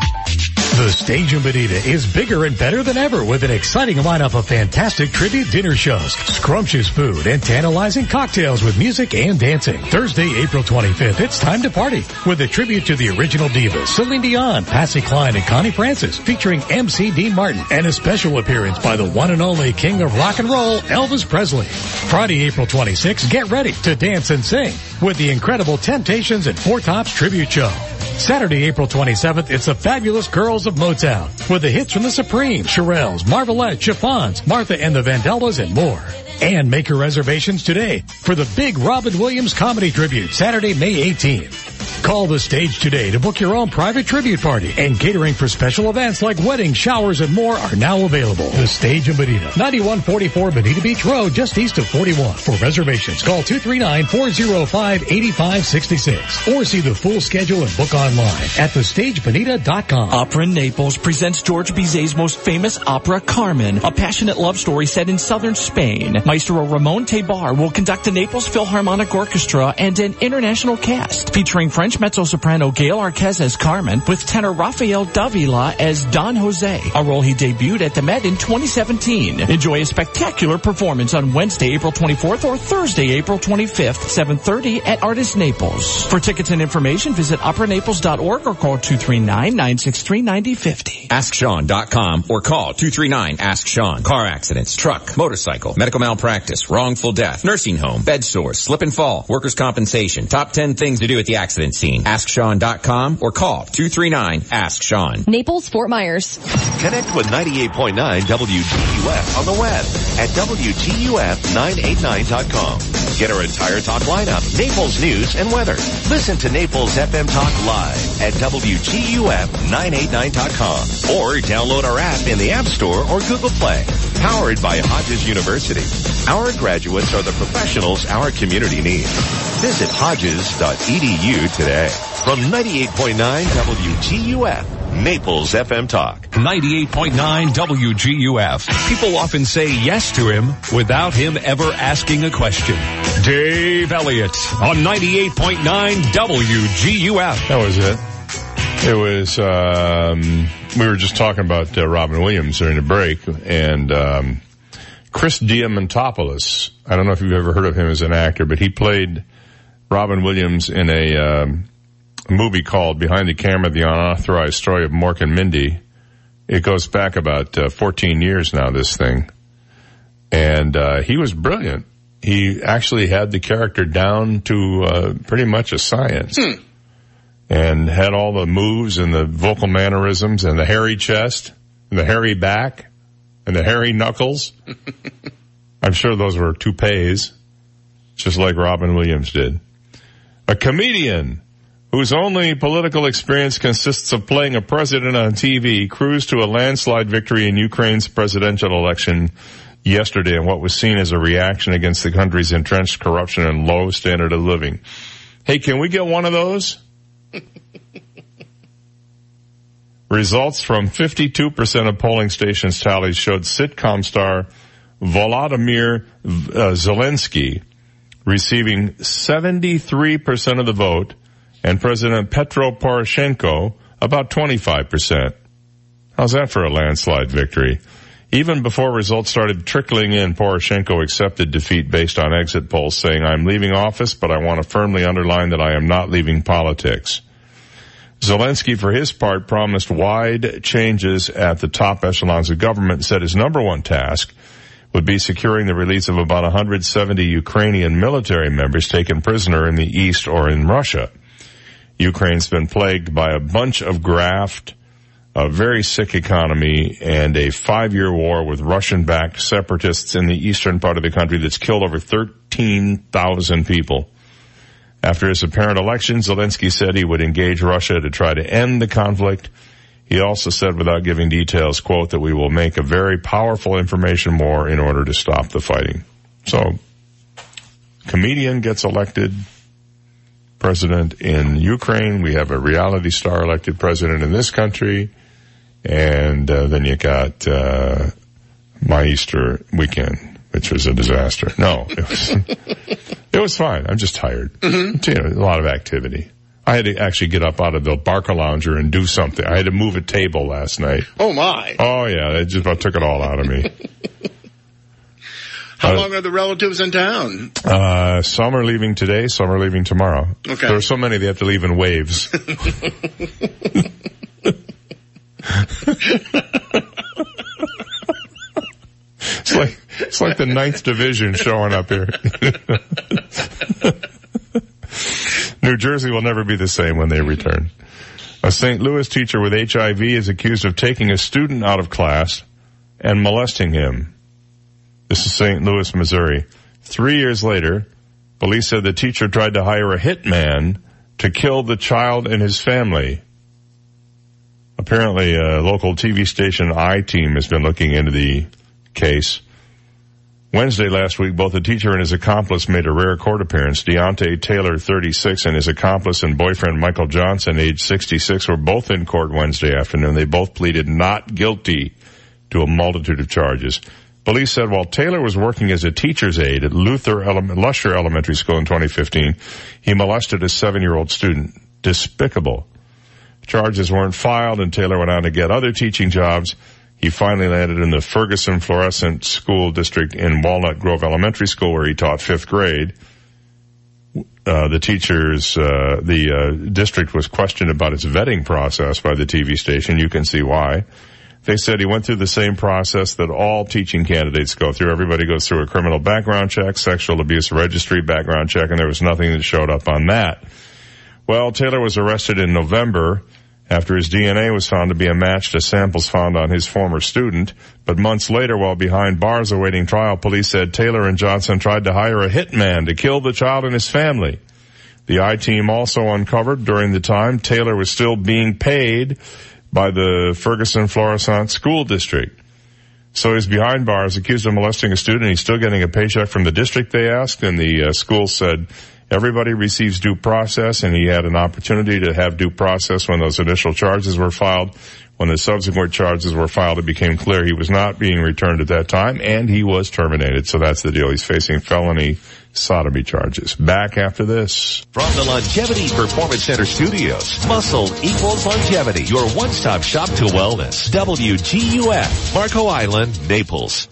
The stage in Bonita is bigger and better than ever with an exciting lineup of fantastic tribute dinner shows, scrumptious food, and tantalizing cocktails with music and dancing. Thursday, April 25th, it's time to party with a tribute to the original divas, Celine Dion, Patsy Cline, and Connie Francis, featuring MC Dean Martin, and a special appearance by the one and only king of rock and roll, Elvis Presley. Friday, April 26th, get ready to dance and sing with the incredible Temptations and Four Tops tribute show. Saturday, April 27th, it's the fabulous girls of Motown with the hits from the Supremes, Shirelles, Marvelettes, Chiffons, Martha and the Vandellas, and more. And make your reservations today for the big Robin Williams comedy tribute Saturday, May 18th. Call the stage today to book your own private tribute party and catering for special events like weddings, showers, and more are now available. The Stage in Bonita, 9144 Bonita Beach Road, just east of 41. For reservations, call 239-405-8566 or see the full schedule and book online at thestagebonita.com. Opera Naples presents George Bizet's most famous opera, Carmen, a passionate love story set in southern Spain. Maestro Ramon Tebar will conduct the Naples Philharmonic Orchestra and an international cast featuring French mezzo-soprano Gaëlle Arquez as Carmen with tenor Rafael Davila as Don Jose, a role he debuted at the Met in 2017. Enjoy a spectacular performance on Wednesday, April 24th or Thursday, April 25th, 7.30 at Artis Naples. For tickets and information, visit operanaples.org or call 239-963-9050. AskSean.com or call 239-ASK-SEAN. Car accidents, truck, motorcycle, medical malpractice, wrongful death, nursing home, bed sores, slip and fall, workers' compensation. Top 10 things to do at the accident scene. AskSean.com or call 239-ASK-SEAN. Naples, Fort Myers. Connect with 98.9 WGUF on the web at WGUF989.com. Get our entire talk lineup, Naples news and weather. Listen to Naples FM Talk live at WGUF989.com or download our app in the App Store or Google Play. Powered by Hodges University. Our graduates are the professionals our community needs. Visit hodges.edu today. From 98.9 WGUF, Naples FM Talk. 98.9 WGUF. People often say yes to him without him ever asking a question. Dave Elliott on 98.9 WGUF. That was it. It was, um, we were just talking about uh, Robin Williams during the break and, um, Chris Diamantopoulos. I don't know if you've ever heard of him as an actor, but he played Robin Williams in a, um, movie called Behind the Camera, The Unauthorized Story of Mork and Mindy. It goes back about uh, 14 years now, this thing. And, uh, he was brilliant. He actually had the character down to, uh, pretty much a science. Hmm. And had all the moves and the vocal mannerisms and the hairy chest and the hairy back and the hairy knuckles. I'm sure those were toupees, just like Robin Williams did. A comedian whose only political experience consists of playing a president on TV, cruised to a landslide victory in Ukraine's presidential election yesterday in what was seen as a reaction against the country's entrenched corruption and low standard of living. Hey, can we get one of those? Results from 52% of polling stations tallies showed sitcom star Volodymyr uh, Zelensky receiving 73% of the vote and President Petro Poroshenko about 25%. How's that for a landslide victory? Even before results started trickling in, Poroshenko accepted defeat based on exit polls saying, I'm leaving office, but I want to firmly underline that I am not leaving politics. Zelensky, for his part, promised wide changes at the top echelons of government, and said his number one task would be securing the release of about 170 Ukrainian military members taken prisoner in the east or in Russia. Ukraine's been plagued by a bunch of graft, a very sick economy, and a five-year war with Russian-backed separatists in the eastern part of the country that's killed over 13,000 people. After his apparent election, Zelensky said he would engage Russia to try to end the conflict. He also said without giving details, quote, that we will make a very powerful information war in order to stop the fighting. So, comedian gets elected president in Ukraine. We have a reality star elected president in this country. And uh, then you got uh, my Easter weekend, which was a disaster. No, it was it was fine. I'm just tired. Mm-hmm. You know, a lot of activity. I had to actually get up out of the Barca Lounger and do something. I had to move a table last night. Oh my! Oh yeah, it just about took it all out of me. How uh, long are the relatives in town? Uh, some are leaving today, some are leaving tomorrow. Okay. There are so many they have to leave in waves. it's like it's like the ninth division showing up here. New Jersey will never be the same when they return. A St. Louis teacher with HIV is accused of taking a student out of class and molesting him. This is St. Louis, Missouri. Three years later, police said the teacher tried to hire a hitman to kill the child and his family. Apparently, a local TV station I team has been looking into the case. Wednesday last week, both the teacher and his accomplice made a rare court appearance. Deontay Taylor, 36, and his accomplice and boyfriend Michael Johnson, age 66, were both in court Wednesday afternoon. They both pleaded not guilty to a multitude of charges. Police said while Taylor was working as a teacher's aide at Luther Ele- Lusher Elementary School in 2015, he molested a seven-year-old student. Despicable. Charges weren't filed and Taylor went on to get other teaching jobs. He finally landed in the Ferguson Florissant School District in Walnut Grove Elementary School where he taught fifth grade. Uh, the teachers, uh, the uh, district was questioned about its vetting process by the TV station. You can see why. They said he went through the same process that all teaching candidates go through. Everybody goes through a criminal background check, sexual abuse registry background check, and there was nothing that showed up on that. Well, Taylor was arrested in November after his DNA was found to be a match to samples found on his former student. But months later, while behind bars awaiting trial, police said Taylor and Johnson tried to hire a hitman to kill the child and his family. The I-team also uncovered during the time Taylor was still being paid by the Ferguson Florissant School District. So he's behind bars, accused of molesting a student. He's still getting a paycheck from the district, they asked, and the uh, school said everybody receives due process, and he had an opportunity to have due process when those initial charges were filed. When the subsequent charges were filed, it became clear he was not being returned at that time, and he was terminated. So that's the deal. He's facing felony sodomy charges. Back after this. From the Longevity Performance Center studios, muscle equals longevity. Your one-stop shop to wellness. WGUF, Marco Island, Naples.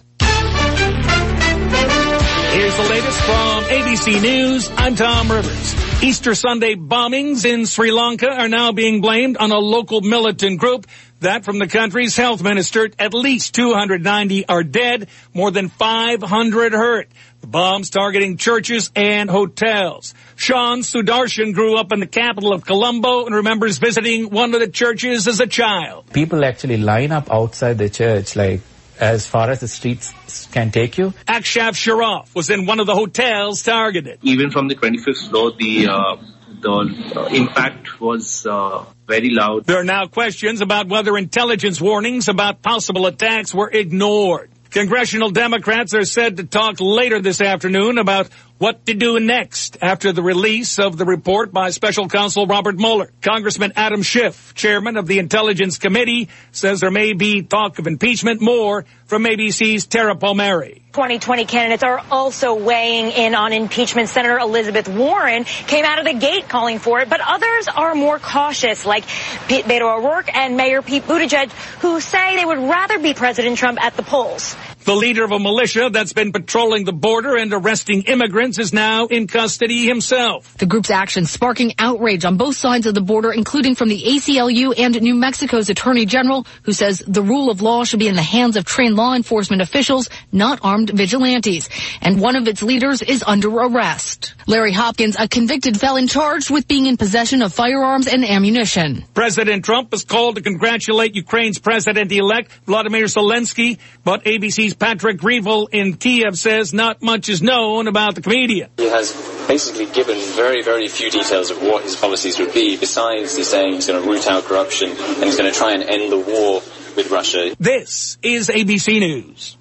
Here's the latest from ABC News. I'm Tom Rivers. Easter Sunday bombings in Sri Lanka are now being blamed on a local militant group. That from the country's health minister. At least 290 are dead, more than 500 hurt. The bombs targeting churches and hotels. Sean Sudarshan grew up in the capital of Colombo and remembers visiting one of the churches as a child. People actually line up outside the church like as far as the streets can take you. Akshaf Sharaf was in one of the hotels targeted. Even from the 25th floor, the uh, the uh, impact was uh, very loud. There are now questions about whether intelligence warnings about possible attacks were ignored. Congressional Democrats are said to talk later this afternoon about what to do next after the release of the report by special counsel Robert Mueller. Congressman Adam Schiff, chairman of the Intelligence Committee, says there may be talk of impeachment more from ABC's Tara Palmieri. 2020 candidates are also weighing in on impeachment. Senator Elizabeth Warren came out of the gate calling for it, but others are more cautious, like Pete Beto O'Rourke and Mayor Pete Buttigieg, who say they would rather be President Trump at the polls. The leader of a militia that's been patrolling the border and arresting immigrants is now in custody himself. The group's actions sparking outrage on both sides of the border, including from the ACLU and New Mexico's Attorney General, who says the rule of law should be in the hands of trained law enforcement officials, not armed vigilantes. And one of its leaders is under arrest. Larry Hopkins, a convicted felon charged with being in possession of firearms and ammunition. President Trump is called to congratulate Ukraine's president-elect Vladimir Zelensky, but ABC's Patrick Greville in Kiev says not much is known about the comedian. He has basically given very, very few details of what his policies would be, besides he's saying he's going to root out corruption and he's going to try and end the war with Russia. This is ABC News.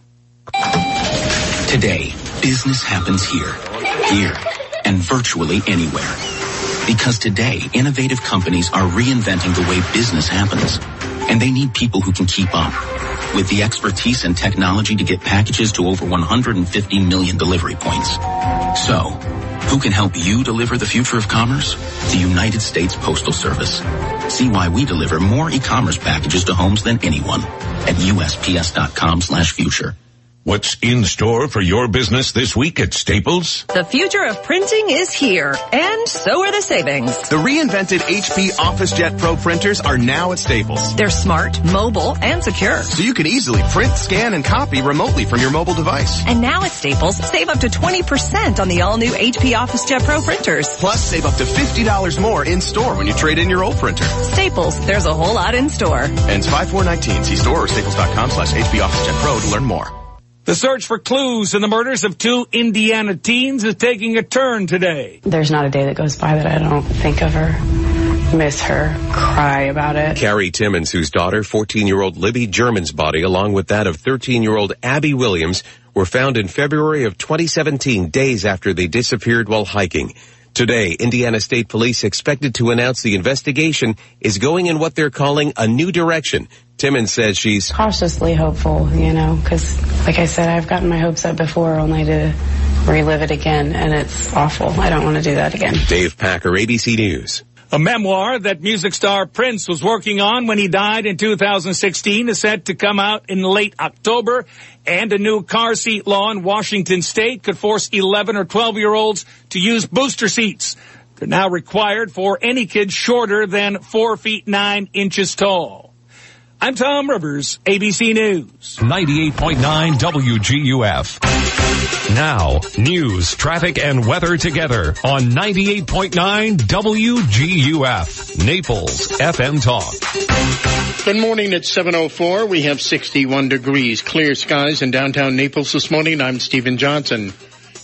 Today, business happens here, here, and virtually anywhere. Because today, innovative companies are reinventing the way business happens. And they need people who can keep up with the expertise and technology to get packages to over 150 million delivery points. So, who can help you deliver the future of commerce? The United States Postal Service. See why we deliver more e-commerce packages to homes than anyone at USPS.com slash future. What's in store for your business this week at Staples? The future of printing is here, and so are the savings. The reinvented HP OfficeJet Pro printers are now at Staples. They're smart, mobile, and secure. So you can easily print, scan, and copy remotely from your mobile device. And now at Staples, save up to 20% on the all-new HP OfficeJet Pro printers. Plus, save up to $50 more in store when you trade in your old printer. Staples, there's a whole lot in store. Ends 5419. See store or staples.com slash HP OfficeJet Pro to learn more. The search for clues in the murders of two Indiana teens is taking a turn today. There's not a day that goes by that I don't think of her, miss her, cry about it. Carrie Timmons, whose daughter, 14-year-old Libby German's body, along with that of 13-year-old Abby Williams, were found in February of 2017, days after they disappeared while hiking. Today, Indiana State Police expected to announce the investigation is going in what they're calling a new direction. Timmons says she's cautiously hopeful, you know, because like I said, I've gotten my hopes up before only to relive it again, and it's awful. I don't want to do that again. Dave Packer, ABC News. A memoir that music star Prince was working on when he died in 2016 is set to come out in late October. And a new car seat law in Washington state could force 11 or 12 year olds to use booster seats. They're now required for any kid shorter than 4 feet 9 inches tall. I'm Tom Rivers, ABC News. 98.9 WGUF. Now, news, traffic, and weather together on 98.9 WGUF. Naples FM Talk. Good morning. It's 7.04. We have 61 degrees. Clear skies in downtown Naples this morning. I'm Stephen Johnson.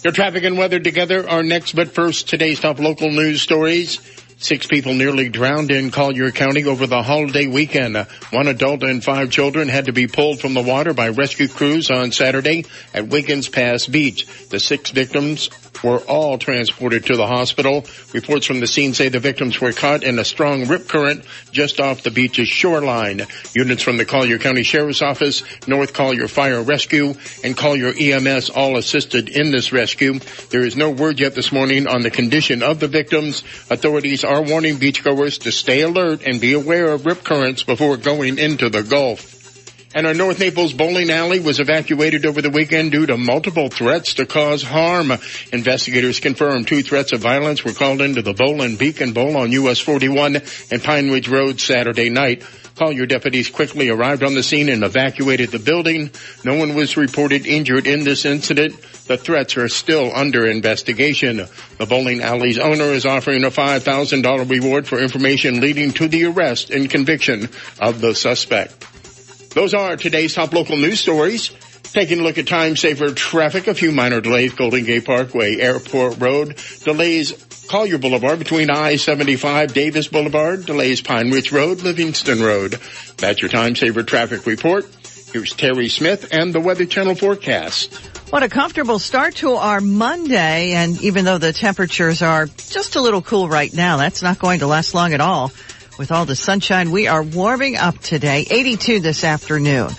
Your traffic and weather together are next, but first, today's top local news stories. Six people nearly drowned in Collier County over the holiday weekend. One adult and five children had to be pulled from the water by rescue crews on Saturday at Wiggins Pass Beach. The six victims were all transported to the hospital. Reports from the scene say the victims were caught in a strong rip current just off the beach's shoreline. Units from the Collier County Sheriff's Office, North Collier Fire Rescue, and Collier EMS all assisted in this rescue. There is no word yet this morning on the condition of the victims. Authorities are warning beachgoers to stay alert and be aware of rip currents before going into the Gulf. And our North Naples bowling alley was evacuated over the weekend due to multiple threats to cause harm. Investigators confirmed two threats of violence were called into the Bowl and Beacon Bowl on US 41 and Pine Ridge Road Saturday night. Collier deputies quickly arrived on the scene and evacuated the building. No one was reported injured in this incident. The threats are still under investigation. The bowling alley's owner is offering a $5,000 reward for information leading to the arrest and conviction of the suspect. Those are today's top local news stories. Taking a look at time saver traffic, a few minor delays, Golden Gate Parkway, Airport Road, delays Collier Boulevard between I-75, Davis Boulevard, delays Pine Ridge Road, Livingston Road. That's your time saver traffic report. Here's Terry Smith and the Weather Channel forecast. What a comfortable start to our Monday, and even though the temperatures are just a little cool right now, that's not going to last long at all. With all the sunshine, we are warming up today, 82 this afternoon.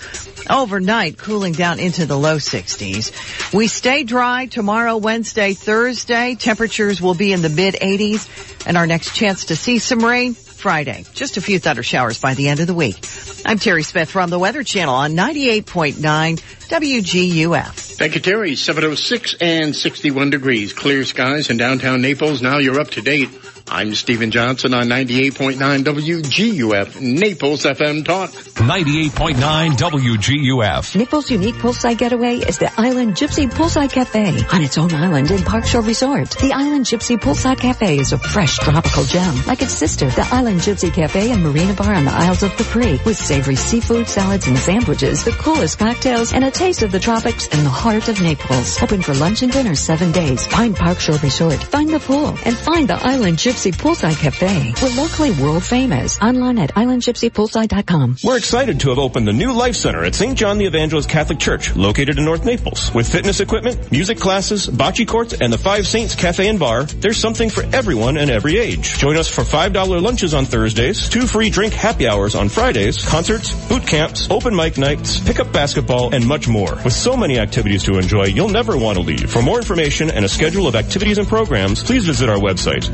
Overnight, cooling down into the low 60s. We stay dry tomorrow, Wednesday, Thursday. Temperatures will be in the mid 80s and our next chance to see some rain Friday. Just a few thunder showers by the end of the week. I'm Terry Smith from the Weather Channel on 98.9 WGUF. Thank you, Terry. 706 and 61 degrees. Clear skies in downtown Naples. Now you're up to date. I'm Stephen Johnson on 98.9 WGUF, Naples FM Talk. 98.9 WGUF. Naples' unique poolside getaway is the Island Gypsy Poolside Cafe on its own island in Park Shore Resort. The Island Gypsy Poolside Cafe is a fresh tropical gem like its sister, the Island Gypsy Cafe and Marina Bar on the Isles of Capri with savory seafood, salads, and sandwiches, the coolest cocktails, and a taste of the tropics in the heart of Naples. Open for lunch and dinner seven days. Find Park Shore Resort, find the pool, and find the Island Gypsy Poolside Cafe. We're locally world famous. Online at islandgypsypoolside.com. We're excited to have opened the new Life Center at St. John the Evangelist Catholic Church, located in North Naples. With fitness equipment, music classes, bocce courts, and the Five Saints Cafe and Bar, there's something for everyone and every age. Join us for $5 lunches on Thursdays, two free drink happy hours on Fridays, concerts, boot camps, open mic nights, pickup basketball, and much more. With so many activities to enjoy, you'll never want to leave. For more information and a schedule of activities and programs, please visit our website,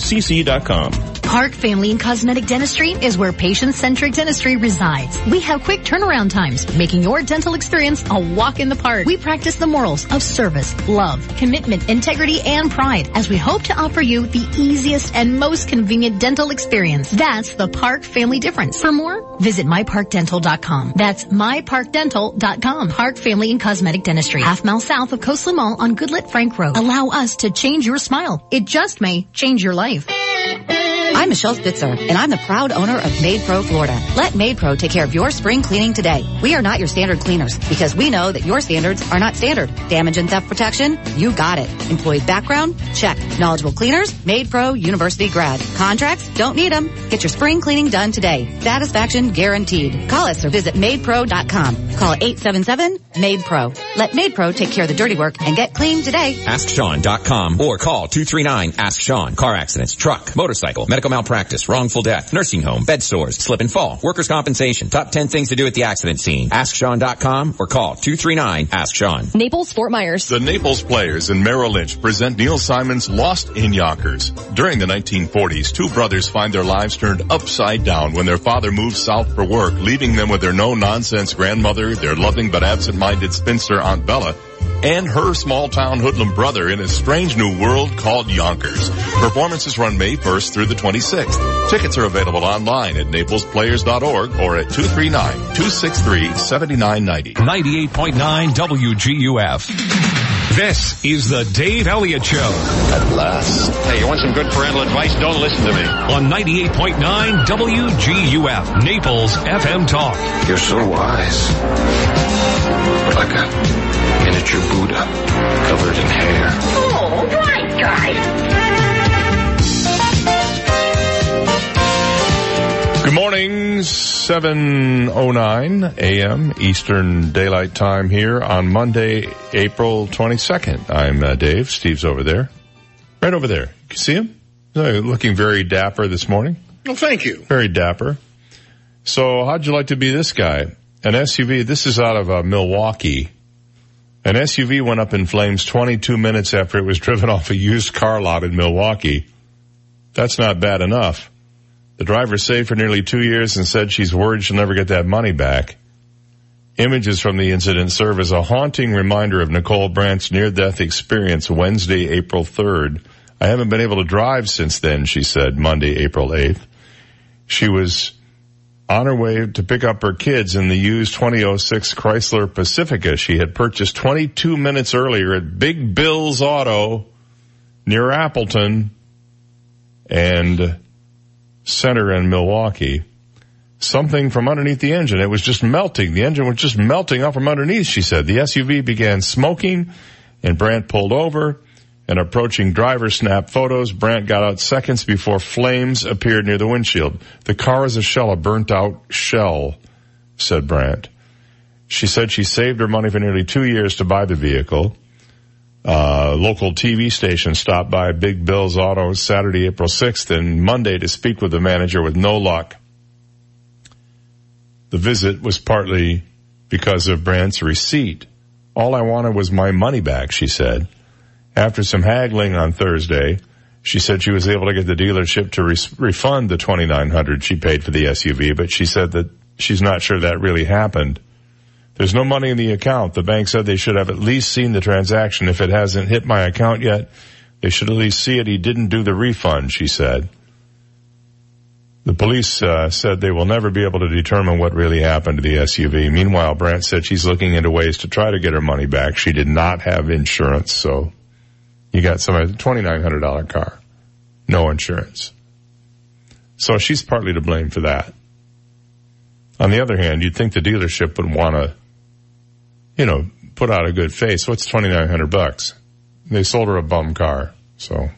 sjecc.com. Park Family and Cosmetic Dentistry is where patient-centric dentistry resides. We have quick turnaround times, making your dental experience a walk in the park. We practice the morals of service, love, commitment, integrity, and pride as we hope to offer you the easiest and most convenient dental experience. That's the Park Family difference. For more, visit myparkdental.com. That's myparkdental.com. Park Family and Cosmetic Dentistry, half mile south of Coastland Mall on Goodlette Frank Road. Allow us to change your smile. It just may change your life life. I'm Michelle Spitzer, and I'm the proud owner of MaidPro Florida. Let MaidPro take care of your spring cleaning today. We are not your standard cleaners because we know that your standards are not standard. Damage and theft protection? You got it. Employee background? Check. Knowledgeable cleaners? MaidPro University grad. Contracts? Don't need them. Get your spring cleaning done today. Satisfaction guaranteed. Call us or visit maidpro.com. Call 877-MAID-PRO. Let MaidPro take care of the dirty work and get clean today. AskSean.com or call 239-ASK-SEAN. Car accidents, truck, motorcycle, medical malpractice, wrongful death, nursing home, bed sores, slip and fall, workers' compensation. Top 10 things to do at the accident scene. AskSean.com or call 239-ASK-SEAN. Naples, Fort Myers. The Naples Players and Merrill Lynch present Neil Simon's Lost in Yonkers. During the 1940s, two brothers find their lives turned upside down when their father moves south for work, leaving them with their no-nonsense grandmother, their loving but absent-minded spinster Aunt Bella, and her small town hoodlum brother in a strange new world called Yonkers. Performances run May 1st through the 26th. Tickets are available online at naplesplayers.org or at 239-263-7990. 98.9 WGUF. This is the Dave Elliott Show. At last. Hey, you want some good parental advice? Don't listen to me. On 98.9 WGUF, Naples FM Talk. You're so wise. Like a miniature Buddha covered in hair. Oh, right, guys. Good morning, 7.09 a.m. Eastern Daylight Time here on Monday, April 22nd. I'm uh, Dave. Steve's over there. Right over there. You see him? Uh, Looking very dapper this morning. Well, thank you. Very dapper. So how'd you like to be this guy? An SUV, this is out of uh, Milwaukee. An SUV went up in flames 22 minutes after it was driven off a used car lot in Milwaukee. That's not bad enough. The driver saved for nearly two years and said she's worried she'll never get that money back. Images from the incident serve as a haunting reminder of Nicole Brandt's near-death experience Wednesday, April 3rd. I haven't been able to drive since then, she said Monday, April 8th. She was on her way to pick up her kids in the used 2006 Chrysler Pacifica she had purchased 22 minutes earlier at Big Bill's Auto near Appleton and Center in Milwaukee. Something from underneath the engine. It was just melting. The engine was just melting up from underneath, she said. The SUV began smoking and Brandt pulled over and approaching driver snap photos. Brandt got out seconds before flames appeared near the windshield. The car is a shell, a burnt out shell, said Brandt. She said she saved her money for nearly two years to buy the vehicle. Uh, local TV station stopped by Big Bill's Auto Saturday, April 6th and Monday to speak with the manager with no luck. The visit was partly because of Brandt's receipt. All I wanted was my money back, she said. After some haggling on Thursday, she said she was able to get the dealership to re- refund the 2900 she paid for the SUV, but she said that she's not sure that really happened. There's no money in the account. The bank said they should have at least seen the transaction. If it hasn't hit my account yet, they should at least see it. He didn't do the refund, she said. The police uh, said they will never be able to determine what really happened to the SUV. Meanwhile, Brandt said she's looking into ways to try to get her money back. She did not have insurance, so you got some $2,900 car. No insurance. So she's partly to blame for that. On the other hand, you'd think the dealership would want to, you know, put out a good face. What's 2900 bucks? They sold her a bum car. So I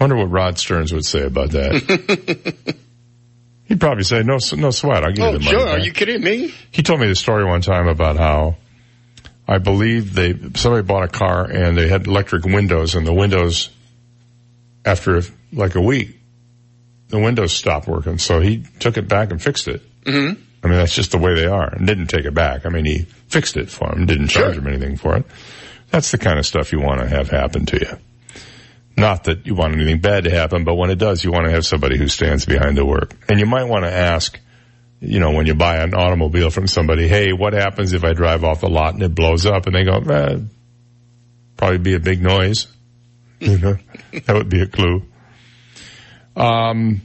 wonder what Rod Stearns would say about that. He'd probably say, no, no sweat. I'll give Oh, you the money. sure. back." Are you kidding me? He told me the story one time about how I believe they somebody bought a car and they had electric windows and the windows after like a week the windows stopped working so he took it back and fixed it. Mm-hmm. I mean that's just the way they are and didn't take it back. I mean he fixed it for him, didn't charge him anything for it. That's the kind of stuff you want to have happen to you. Not that you want anything bad to happen, but when it does, you want to have somebody who stands behind the work. And you might want to ask, you know, when you buy an automobile from somebody, hey, what happens if I drive off the lot and it blows up? And they go, eh, probably be a big noise. You know, that would be a clue. Um,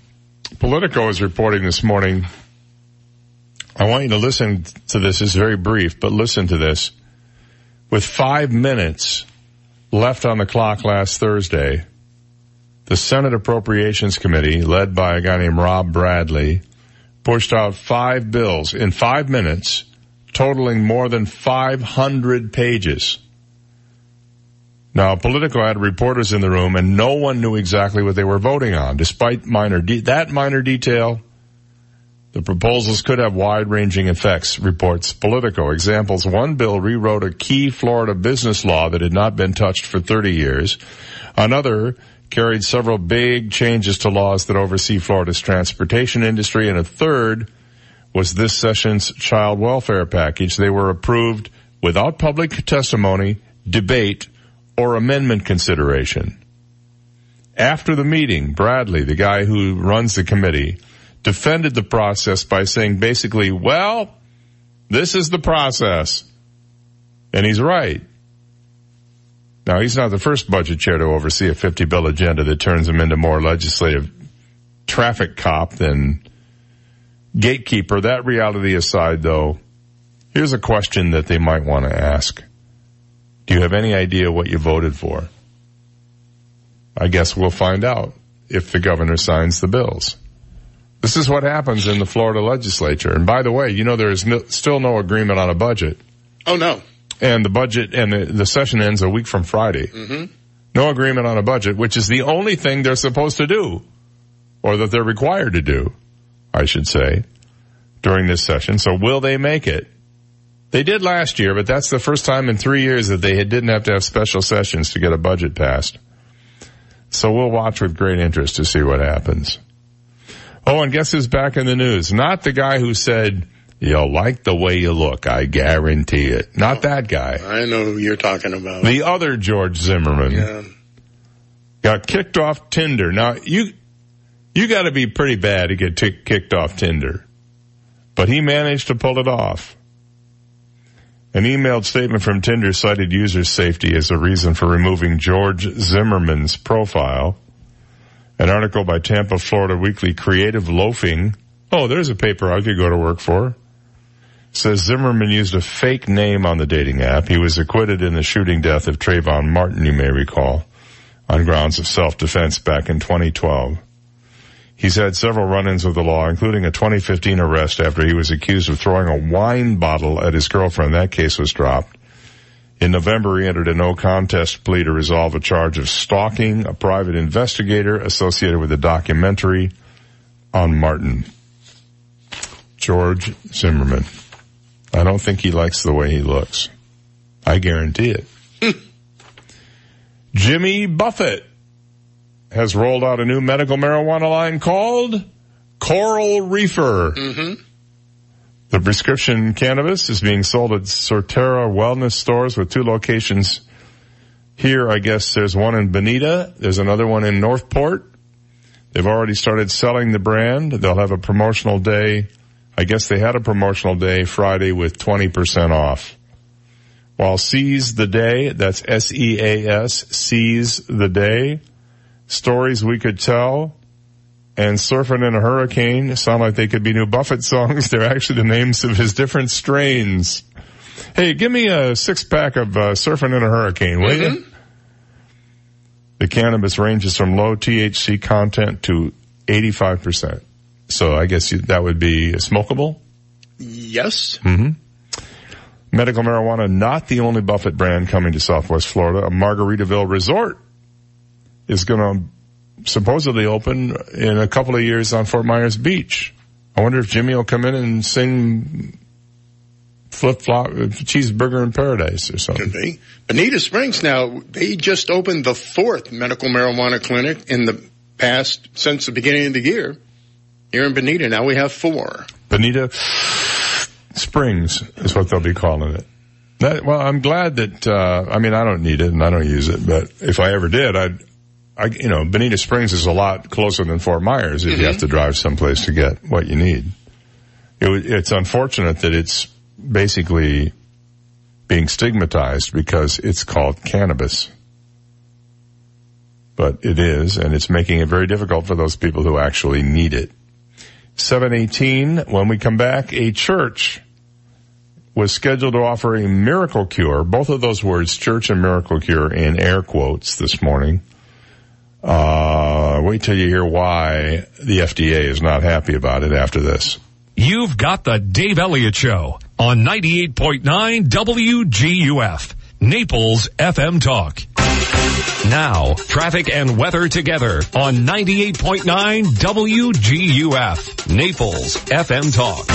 Politico is reporting this morning. I want you to listen to this. It's very brief, but listen to this. With five minutes left on the clock last Thursday, the Senate Appropriations Committee, led by a guy named Rob Bradley, pushed out five bills in five minutes, totaling more than 500 pages. Now, Politico had reporters in the room and no one knew exactly what they were voting on. Despite minor de- that minor detail, the proposals could have wide-ranging effects, reports Politico. Examples, one bill rewrote a key Florida business law that had not been touched for 30 years. Another carried several big changes to laws that oversee Florida's transportation industry. And a third was this session's child welfare package. They were approved without public testimony, debate, or amendment consideration. After the meeting, Bradley, the guy who runs the committee, defended the process by saying basically, well, this is the process. And he's right. Now, he's not the first budget chair to oversee a 50 bill agenda that turns him into more legislative traffic cop than gatekeeper. That reality aside, though, here's a question that they might want to ask. Do you have any idea what you voted for? I guess we'll find out if the governor signs the bills. This is what happens in the Florida legislature. And by the way, you know, there is no, still no agreement on a budget. Oh no. And the budget and the, the session ends a week from Friday. Mm-hmm. No agreement on a budget, which is the only thing they're supposed to do, or that they're required to do, I should say, during this session. So will they make it? They did last year, but that's the first time in three years that they didn't have to have special sessions to get a budget passed. So we'll watch with great interest to see what happens. Oh, and guess who's back in the news? Not the guy who said, you'll like the way you look, I guarantee it. Not oh, that guy. I know who you're talking about. The other George Zimmerman. Yeah. Got kicked off Tinder. Now, you, you gotta be pretty bad to get t- kicked off Tinder. But he managed to pull it off. An emailed statement from Tinder cited user safety as a reason for removing George Zimmerman's profile. An article by Tampa, Florida Weekly Creative Loafing. Oh, there's a paper I could go to work for. Says Zimmerman used a fake name on the dating app. He was acquitted in the shooting death of Trayvon Martin, you may recall, on grounds of self-defense back in 2012. He's had several run-ins with the law, including a 2015 arrest after he was accused of throwing a wine bottle at his girlfriend. That case was dropped. In November, he entered a no contest plea to resolve a charge of stalking a private investigator associated with a documentary on Martin. George Zimmerman. I don't think he likes the way he looks. I guarantee it. Jimmy Buffett has rolled out a new medical marijuana line called Coral Reefer. Mm-hmm. The prescription cannabis is being sold at Surterra wellness stores with two locations here. I guess there's one in Bonita. There's another one in Northport. They've already started selling the brand. They'll have a promotional day. I guess they had a promotional day Friday with 20% off. While Seas the Day, that's S-E-A-S, Seas the Day, stories we could tell, and Surfing in a Hurricane sound like they could be new Buffett songs. They're actually the names of his different strains. Hey, give me a six pack of uh, Surfing in a Hurricane, will Mm-hmm. you? The cannabis ranges from low THC content to 85%. So I guess that would be smokable? Yes. Mm-hmm. Medical marijuana, not the only Buffett brand coming to Southwest Florida. A Margaritaville resort is going to supposedly open in a couple of years on Fort Myers Beach. I wonder if Jimmy will come in and sing flip flop cheeseburger in paradise or something. Could be. Bonita Springs now, they just opened the fourth medical marijuana clinic in the past, since the beginning of the year. Here in Bonita, now we have four. Bonita Springs is what they'll be calling it. That, well, I'm glad that, uh, I mean, I don't need it and I don't use it, but if I ever did, I'd, I, you know, Bonita Springs is a lot closer than Fort Myers if you have to drive someplace to get what you need. It, it's unfortunate that it's basically being stigmatized because it's called cannabis. But it is, and it's making it very difficult for those people who actually need it. 718, when we come back, a church was scheduled to offer a miracle cure, both of those words, church and miracle cure, in air quotes this morning. Uh, wait till you hear why the FDA is not happy about it after this. You've got the Dave Elliott Show on 98.9 WGUF, Naples FM Talk. Now, traffic and weather together on 98.9 WGUF, Naples FM Talk.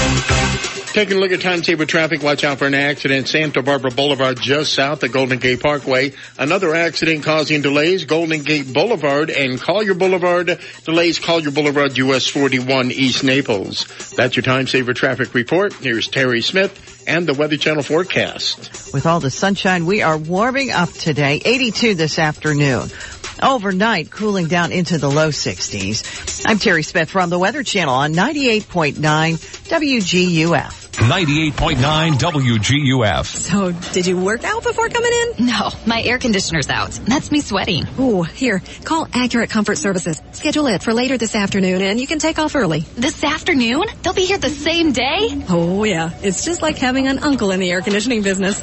Taking a look at time saver traffic, watch out for an accident. Santa Barbara Boulevard just south of Golden Gate Parkway. Another accident causing delays. Golden Gate Boulevard and Collier Boulevard. Delays Collier Boulevard US 41 East Naples. That's your time saver traffic report. Here's Terry Smith and the Weather Channel forecast. With all the sunshine, we are warming up today. 82 this afternoon. Overnight, cooling down into the low 60s. I'm Terry Smith from the Weather Channel on 98.9 WGUF. 98.9 WGUF. So, did you work out before coming in? No, my air conditioner's out. That's me sweating. Ooh, here, call Accurate Comfort Services. Schedule it for later this afternoon and you can take off early. This afternoon? They'll be here the same day? Oh yeah, it's just like having an uncle in the air conditioning business.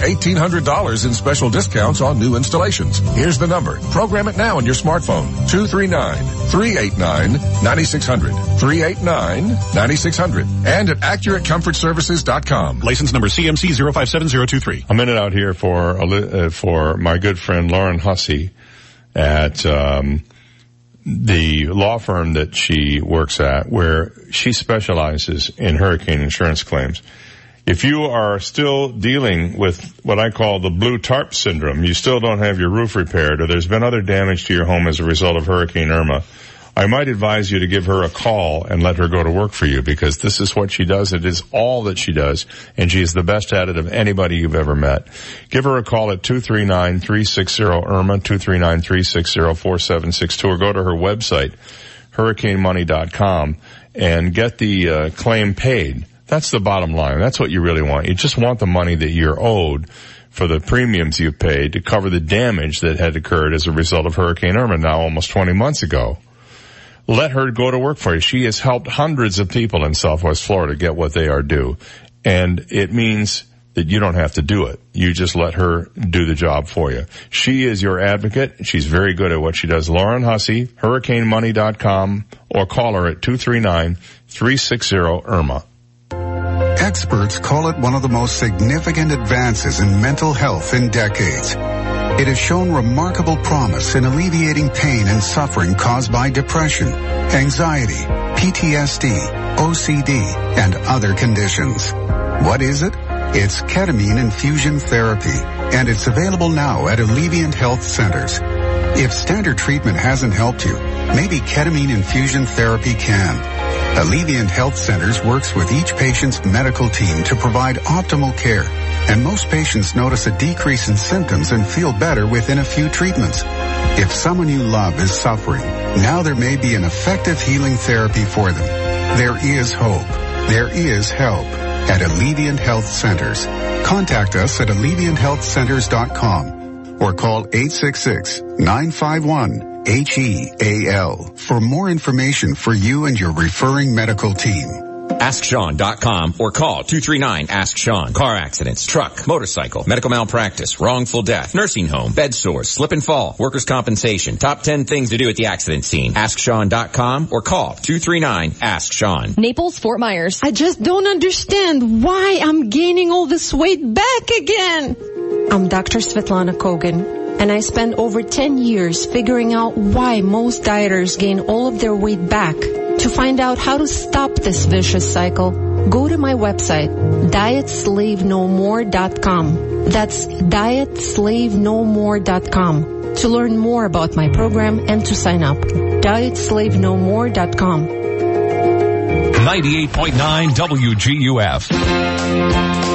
$1,800 in special discounts on new installations. Here's the number. Program it now on your smartphone. 239-389-9600. 389-9600. And at AccurateComfortServices.com. License number CMC 057023. A minute out here for uh, for my good friend Lauren Hussey at um, the law firm that she works at, where she specializes in hurricane insurance claims. If you are still dealing with what I call the blue tarp syndrome, you still don't have your roof repaired, or there's been other damage to your home as a result of Hurricane Irma, I might advise you to give her a call and let her go to work for you because this is what she does. It is all that she does and she is the best at it of anybody you've ever met. Give her a call at 239-360-IRMA, 239-360-4762 or go to her website, hurricanemoney.com and get the uh, claim paid. That's the bottom line. That's what you really want. You just want the money that you're owed for the premiums you paid to cover the damage that had occurred as a result of Hurricane Irma now almost 20 months ago. Let her go to work for you. She has helped hundreds of people in Southwest Florida get what they are due. And it means that you don't have to do it. You just let her do the job for you. She is your advocate. She's very good at what she does. Lauren Hussey, hurricanemoney.com or call her at 239-360-IRMA. Experts call it one of the most significant advances in mental health in decades. It has shown remarkable promise in alleviating pain and suffering caused by depression, anxiety, PTSD, OCD, and other conditions. What is it? It's ketamine infusion therapy, and it's available now at Alleviant Health Centers. If standard treatment hasn't helped you, maybe ketamine infusion therapy can. Alleviant Health Centers works with each patient's medical team to provide optimal care, and most patients notice a decrease in symptoms and feel better within a few treatments. If someone you love is suffering, now there may be an effective healing therapy for them. There is hope. There is help at Alleviant Health Centers. Contact us at AlleviantHealthCenters.com or call 866-951 H-E-A-L for more information for you and your referring medical team. AskSean.com or call 239-ASK-SEAN. Car accidents, truck, motorcycle, medical malpractice, wrongful death, nursing home, bed sores, slip and fall, workers' compensation. Top 10 things to do at the accident scene. AskSean.com or call 239-ASK-SEAN. Naples, Fort Myers. I just don't understand why I'm gaining all this weight back again. I'm Dr. Svetlana Kogan and I spent over 10 years figuring out why most dieters gain all of their weight back. To find out how to stop this vicious cycle, go to my website, dietslavenomore.com. That's dietslavenomore.com to learn more about my program and to sign up. dietslavenomore.com. 98.9 WGUF.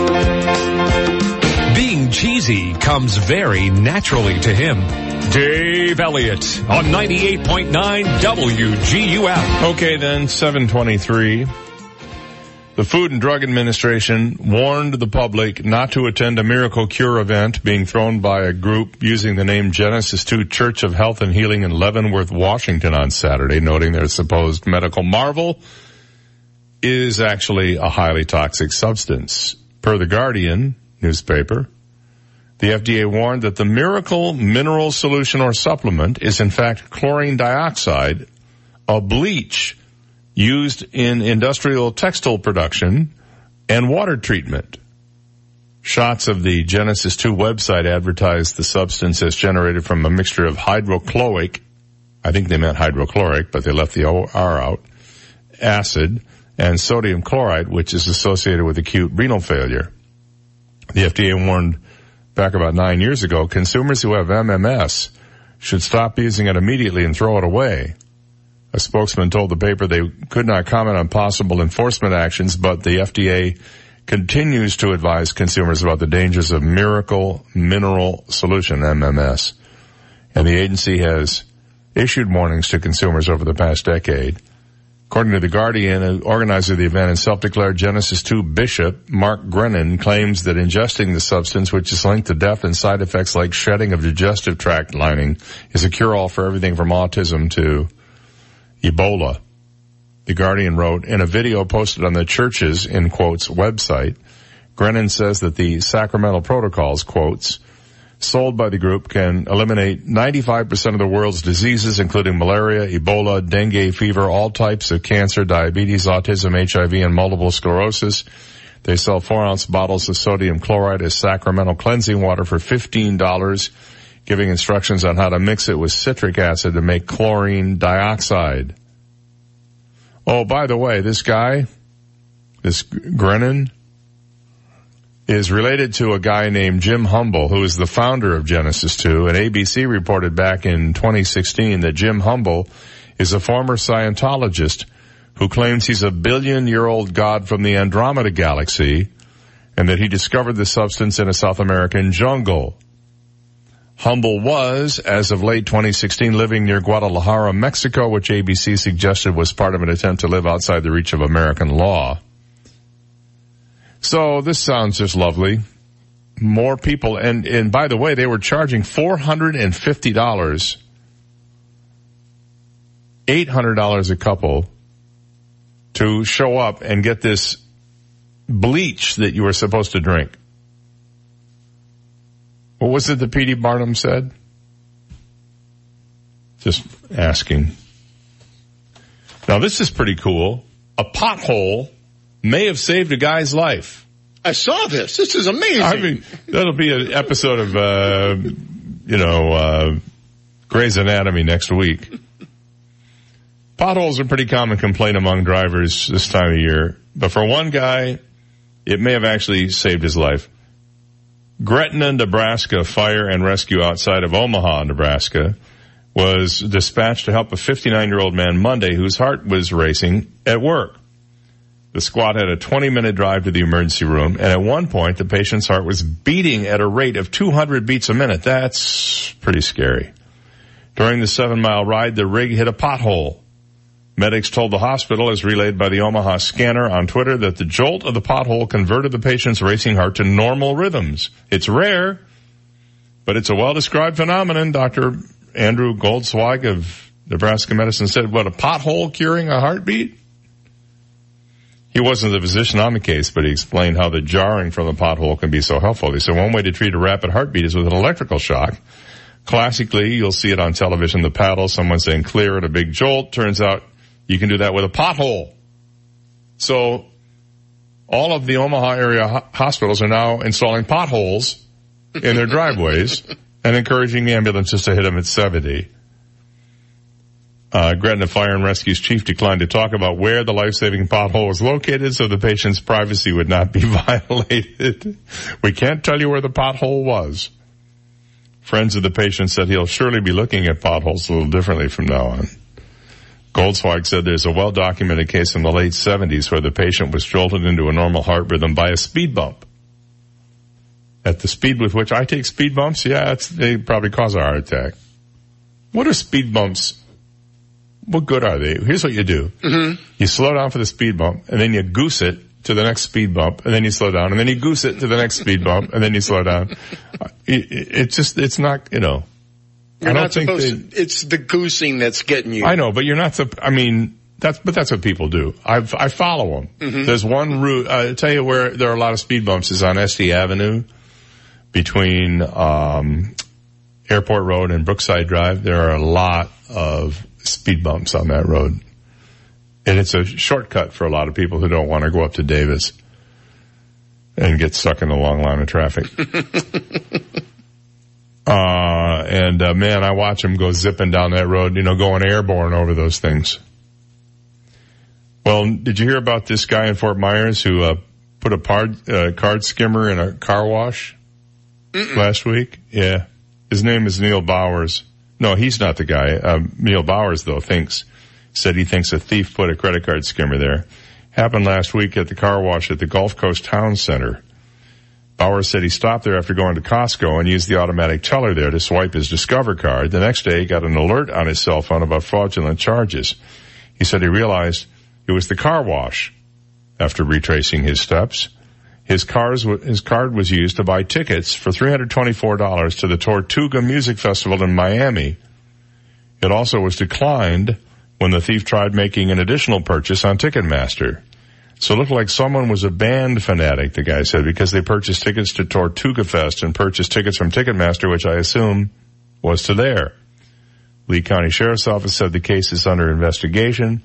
Cheesy comes very naturally to him. Dave Elliott on 98.9 WGUF. Okay then, 723. The Food and Drug Administration warned the public not to attend a miracle cure event being thrown by a group using the name Genesis 2 Church of Health and Healing in Leavenworth, Washington on Saturday, noting their supposed medical marvel is actually a highly toxic substance. Per the Guardian newspaper, the FDA warned that the miracle mineral solution or supplement is in fact chlorine dioxide, a bleach used in industrial textile production and water treatment. Shots of the Genesis 2 website advertised the substance as generated from a mixture of hydrochloric, I think they meant hydrochloric, but they left the R out, acid, and sodium chloride, which is associated with acute renal failure. The FDA warned back about nine years ago, consumers who have MMS should stop using it immediately and throw it away. A spokesman told the paper they could not comment on possible enforcement actions, but the FDA continues to advise consumers about the dangers of Miracle Mineral Solution, MMS. And the agency has issued warnings to consumers over the past decade. According to The Guardian, an organizer of the event and self-declared Genesis 2 bishop, Mark Grenon, claims that ingesting the substance, which is linked to death and side effects like shedding of digestive tract lining, is a cure-all for everything from autism to Ebola. The Guardian wrote, in a video posted on the church's, in quotes, website, Grenon says that the sacramental protocols, quotes, sold by the group can eliminate 95% of the world's diseases, including malaria, Ebola, dengue fever, all types of cancer, diabetes, autism, HIV, and multiple sclerosis. They sell four ounce bottles of sodium chloride as sacramental cleansing water for $15 giving instructions on how to mix it with citric acid to make chlorine dioxide. Oh, by the way, this guy, this Grenon, is related to a guy named Jim Humble, who is the founder of Genesis 2, and ABC reported back in 2016 that Jim Humble is a former Scientologist who claims he's a billion year old god from the Andromeda galaxy and that he discovered the substance in a South American jungle. Humble was, as of late 2016, living near Guadalajara, Mexico, which ABC suggested was part of an attempt to live outside the reach of American law. So this sounds just lovely. More people, and, and by the way, they were charging $450, $800 a couple to show up and get this bleach that you were supposed to drink. What was it that P.T. Barnum said? Just asking. Now this is pretty cool. A pothole may have saved a guy's life. I saw this. This is amazing. I mean, that'll be an episode of, uh, you know, uh, Grey's Anatomy next week. Potholes are a pretty common complaint among drivers this time of year, but for one guy, it may have actually saved his life. Gretna, Nebraska fire and rescue outside of Omaha, Nebraska was dispatched to help a 59 year old man Monday whose heart was racing at work. The squad had a 20 minute drive to the emergency room and at one point the patient's heart was beating at a rate of 200 beats a minute. That's pretty scary. During the seven mile ride, the rig hit a pothole. Medics told the hospital, as relayed by the Omaha scanner on Twitter, that the jolt of the pothole converted the patient's racing heart to normal rhythms. It's rare, but it's a well-described phenomenon. Dr. Andrew Goldsweig of Nebraska Medicine said, what, a pothole curing a heartbeat? He wasn't the physician on the case, but he explained how the jarring from the pothole can be so helpful. He said one way to treat a rapid heartbeat is with an electrical shock. Classically, you'll see it on television, the paddle, someone saying clear and a big jolt. Turns out you can do that with a pothole. So all of the Omaha area ho- hospitals are now installing potholes in their driveways and encouraging the ambulances to hit them at 70. Uh, Gretna Fire and Rescue's chief declined to talk about where the life-saving pothole was located so the patient's privacy would not be violated. we can't tell you where the pothole was. Friends of the patient said he'll surely be looking at potholes a little differently from now on. Goldsweig said there's a well-documented case in the late 70s where the patient was jolted into a normal heart rhythm by a speed bump. at the speed with which I take speed bumps, yeah, they probably cause a heart attack. What are speed bumps? What good are they? Here's what you do. Mm-hmm. You slow down for the speed bump and then you goose it to the next speed bump and then you slow down and then you goose it to the next speed bump and then you slow down. Uh, It, it, it's just, it's not, you know. You're I don't think supposed to, it's the goosing that's getting you. I know, but you're not. I mean, that's but that's what people do. I I follow them. Mhm. There's one route. I tell you where there are a lot of speed bumps is on Estey Avenue between um, Airport Road and Brookside Drive. There are a lot of speed bumps on that road, and it's a shortcut for a lot of people who don't want to go up to Davis and get stuck in the long line of traffic. Uh, and, uh, man, I watch them go zipping down that road, you know, going airborne over those things. Well, did you hear about this guy in Fort Myers who, uh, put a card, uh, card skimmer in a car wash last week? Yeah. His name is Neil Bowers. No, he's not the guy. Um, Neil Bowers though thinks, said he thinks a thief put a credit card skimmer there. Happened last week at the car wash at the Gulf Coast Town Center. Bauer said he stopped there after going to Costco and used the automatic teller there to swipe his Discover card. The next day he got an alert on his cell phone about fraudulent charges. He said he realized it was the car wash. After retracing his steps, his cars, his card was used to buy tickets for $324 to the Tortuga Music Festival in Miami. It also was declined when the thief tried making an additional purchase on Ticketmaster. So it looked like someone was a band fanatic, the guy said, because they purchased tickets to Tortuga Fest and purchased tickets from Ticketmaster, which I assume was to there. Lee County Sheriff's Office said the case is under investigation.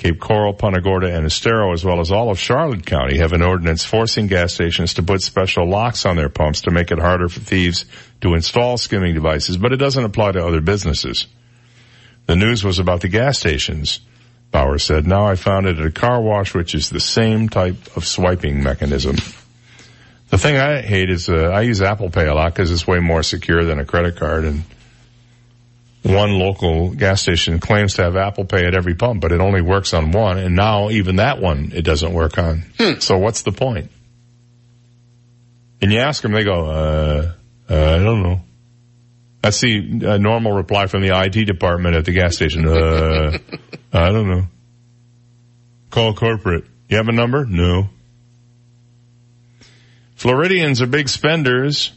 Cape Coral, Punta Gorda, and Estero, as well as all of Charlotte County, have an ordinance forcing gas stations to put special locks on their pumps to make it harder for thieves to install skimming devices, but it doesn't apply to other businesses. The news was about the gas stations. Bauer said, now I found it at a car wash, which is the same type of swiping mechanism. The thing I hate is, uh, I use Apple Pay a lot because it's way more secure than a credit card and one local gas station claims to have Apple Pay at every pump, but it only works on one, and now even that one it doesn't work on. So what's the point? And you ask them, they go, uh, uh, I don't know. That's the uh, normal reply from the IT department at the gas station. Uh, I don't know. Call corporate. You have a number? No. Floridians are big spenders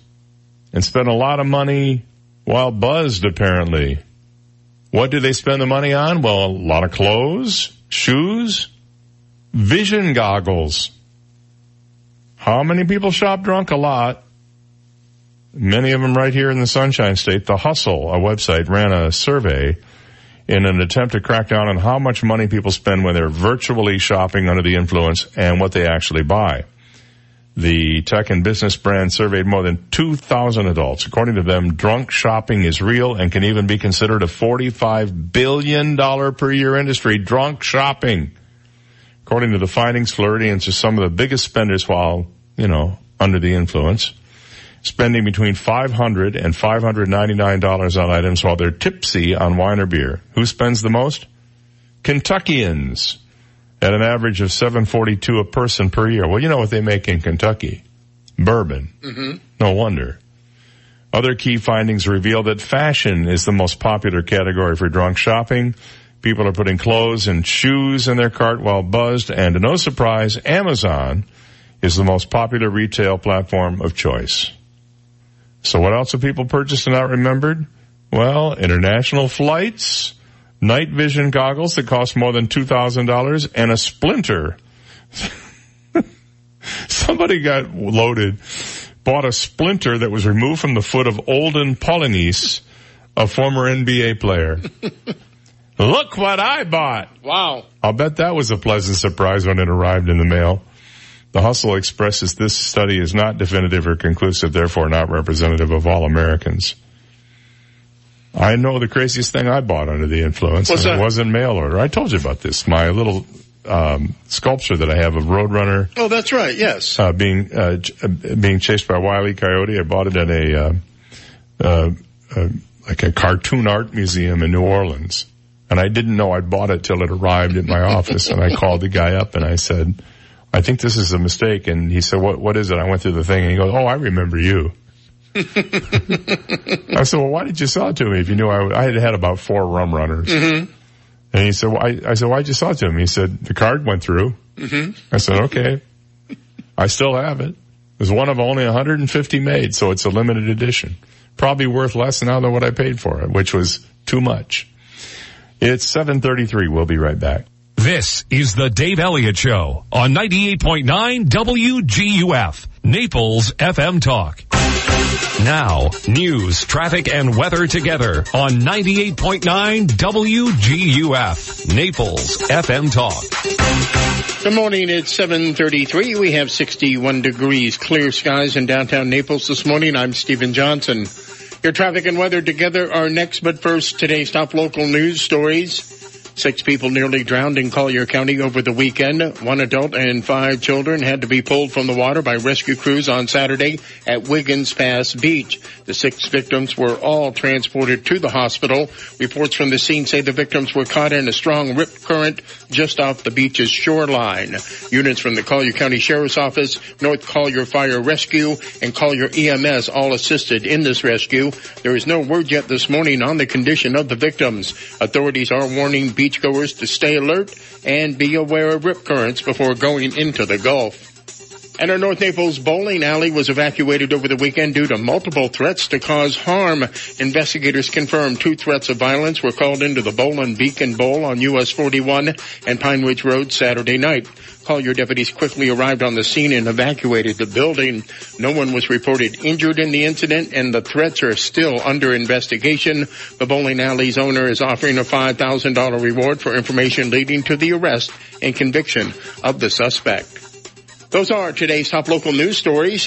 and spend a lot of money while buzzed apparently. What do they spend the money on? Well, a lot of clothes, shoes, vision goggles. How many people shop drunk? A lot. Many of them right here in the Sunshine State. The Hustle, a website, ran a survey in an attempt to crack down on how much money people spend when they're virtually shopping under the influence and what they actually buy. The tech and business brand surveyed more than 2,000 adults. According to them, drunk shopping is real and can even be considered a $45 billion per year industry. Drunk shopping. According to the findings, Floridians are some of the biggest spenders while, you know, under the influence. Spending between $500 and $599 on items while they're tipsy on wine or beer. Who spends the most? Kentuckians at an average of 742 a person per year. Well, you know what they make in Kentucky? Bourbon. Mm-hmm. No wonder. Other key findings reveal that fashion is the most popular category for drunk shopping. People are putting clothes and shoes in their cart while buzzed, and to no surprise, Amazon is the most popular retail platform of choice. So what else have people purchased and not remembered? Well, international flights, night vision goggles that cost more than $2,000, and a splinter. Somebody got loaded, bought a splinter that was removed from the foot of Olden Polynice, a former NBA player. Look what I bought! Wow. I'll bet that was a pleasant surprise when it arrived in the mail. The Hustle expresses this study is not definitive or conclusive, therefore not representative of all Americans. I know the craziest thing I bought under the influence. What's that? It wasn't mail order. I told you about this. My little um, sculpture that I have of Roadrunner Oh, that's right. Yes. uh, being uh, ch- uh, being chased by Wile E. Coyote. I bought it at a uh, uh, uh, like a cartoon art museum in New Orleans, and I didn't know I bought it till it arrived at my office. And I called the guy up and I said, I think this is a mistake. And he said, what, what is it? I went through the thing and he goes, oh, I remember you. I said, well, why did you sell it to me if you knew I, I had had about four rum runners? Mm-hmm. And he said, well, I, I said, why'd you sell it to him? He said, the card went through. Mm-hmm. I said, okay. I still have it. There's one of only 150 made, so it's a limited edition. Probably worth less now than what I paid for it, which was too much. It's 733. We'll be right back. This is the Dave Elliott Show on 98.9 WGUF, Naples FM Talk. Now, news, traffic, and weather together on 98.9 WGUF, Naples FM Talk. Good morning. It's 7:33. We have 61 degrees, clear skies in downtown Naples this morning. I'm Stephen Johnson. Your traffic and weather together are next, but first, today's top local news stories. Six people nearly drowned in Collier County over the weekend. One adult and five children had to be pulled from the water by rescue crews on Saturday at Wiggins Pass Beach. The six victims were all transported to the hospital. Reports from the scene say the victims were caught in a strong rip current just off the beach's shoreline. Units from the Collier County Sheriff's Office, North Collier Fire Rescue, and Collier EMS all assisted in this rescue. There is no word yet this morning on the condition of the victims. Authorities are warning beachgoers to stay alert and be aware of rip currents before going into the Gulf. And our North Naples bowling alley was evacuated over the weekend due to multiple threats to cause harm. Investigators confirmed two threats of violence were called into the Bowlin Beacon Bowl on US 41 and Pine Ridge Road Saturday night. Collier deputies quickly arrived on the scene and evacuated the building. No one was reported injured in the incident and the threats are still under investigation. The bowling alley's owner is offering a $5,000 reward for information leading to the arrest and conviction of the suspect. Those are today's top local news stories.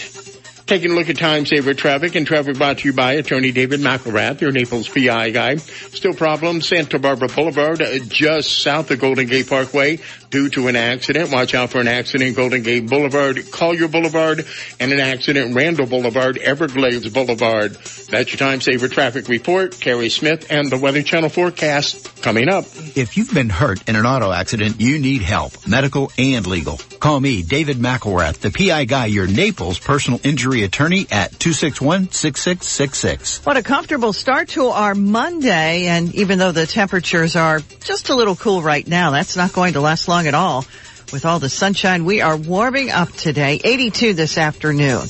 Taking a look at time saver traffic and traffic brought to you by attorney David McElrath, your Naples PI guy. Still problems, Santa Barbara Boulevard, uh, just south of Golden Gate Parkway due to an accident. Watch out for an accident, Golden Gate Boulevard, Collier Boulevard, and an accident, Randall Boulevard, Everglades Boulevard. That's your time saver traffic report. Carrie Smith and the Weather Channel forecast coming up. If you've been hurt in an auto accident, you need help, medical and legal. Call me, David McElrath, the PI guy, your Naples personal injury attorney at 261-6666. What a comfortable start to our Monday. And even though the temperatures are just a little cool right now, that's not going to last long at all. With all the sunshine, we are warming up today. 82 this afternoon.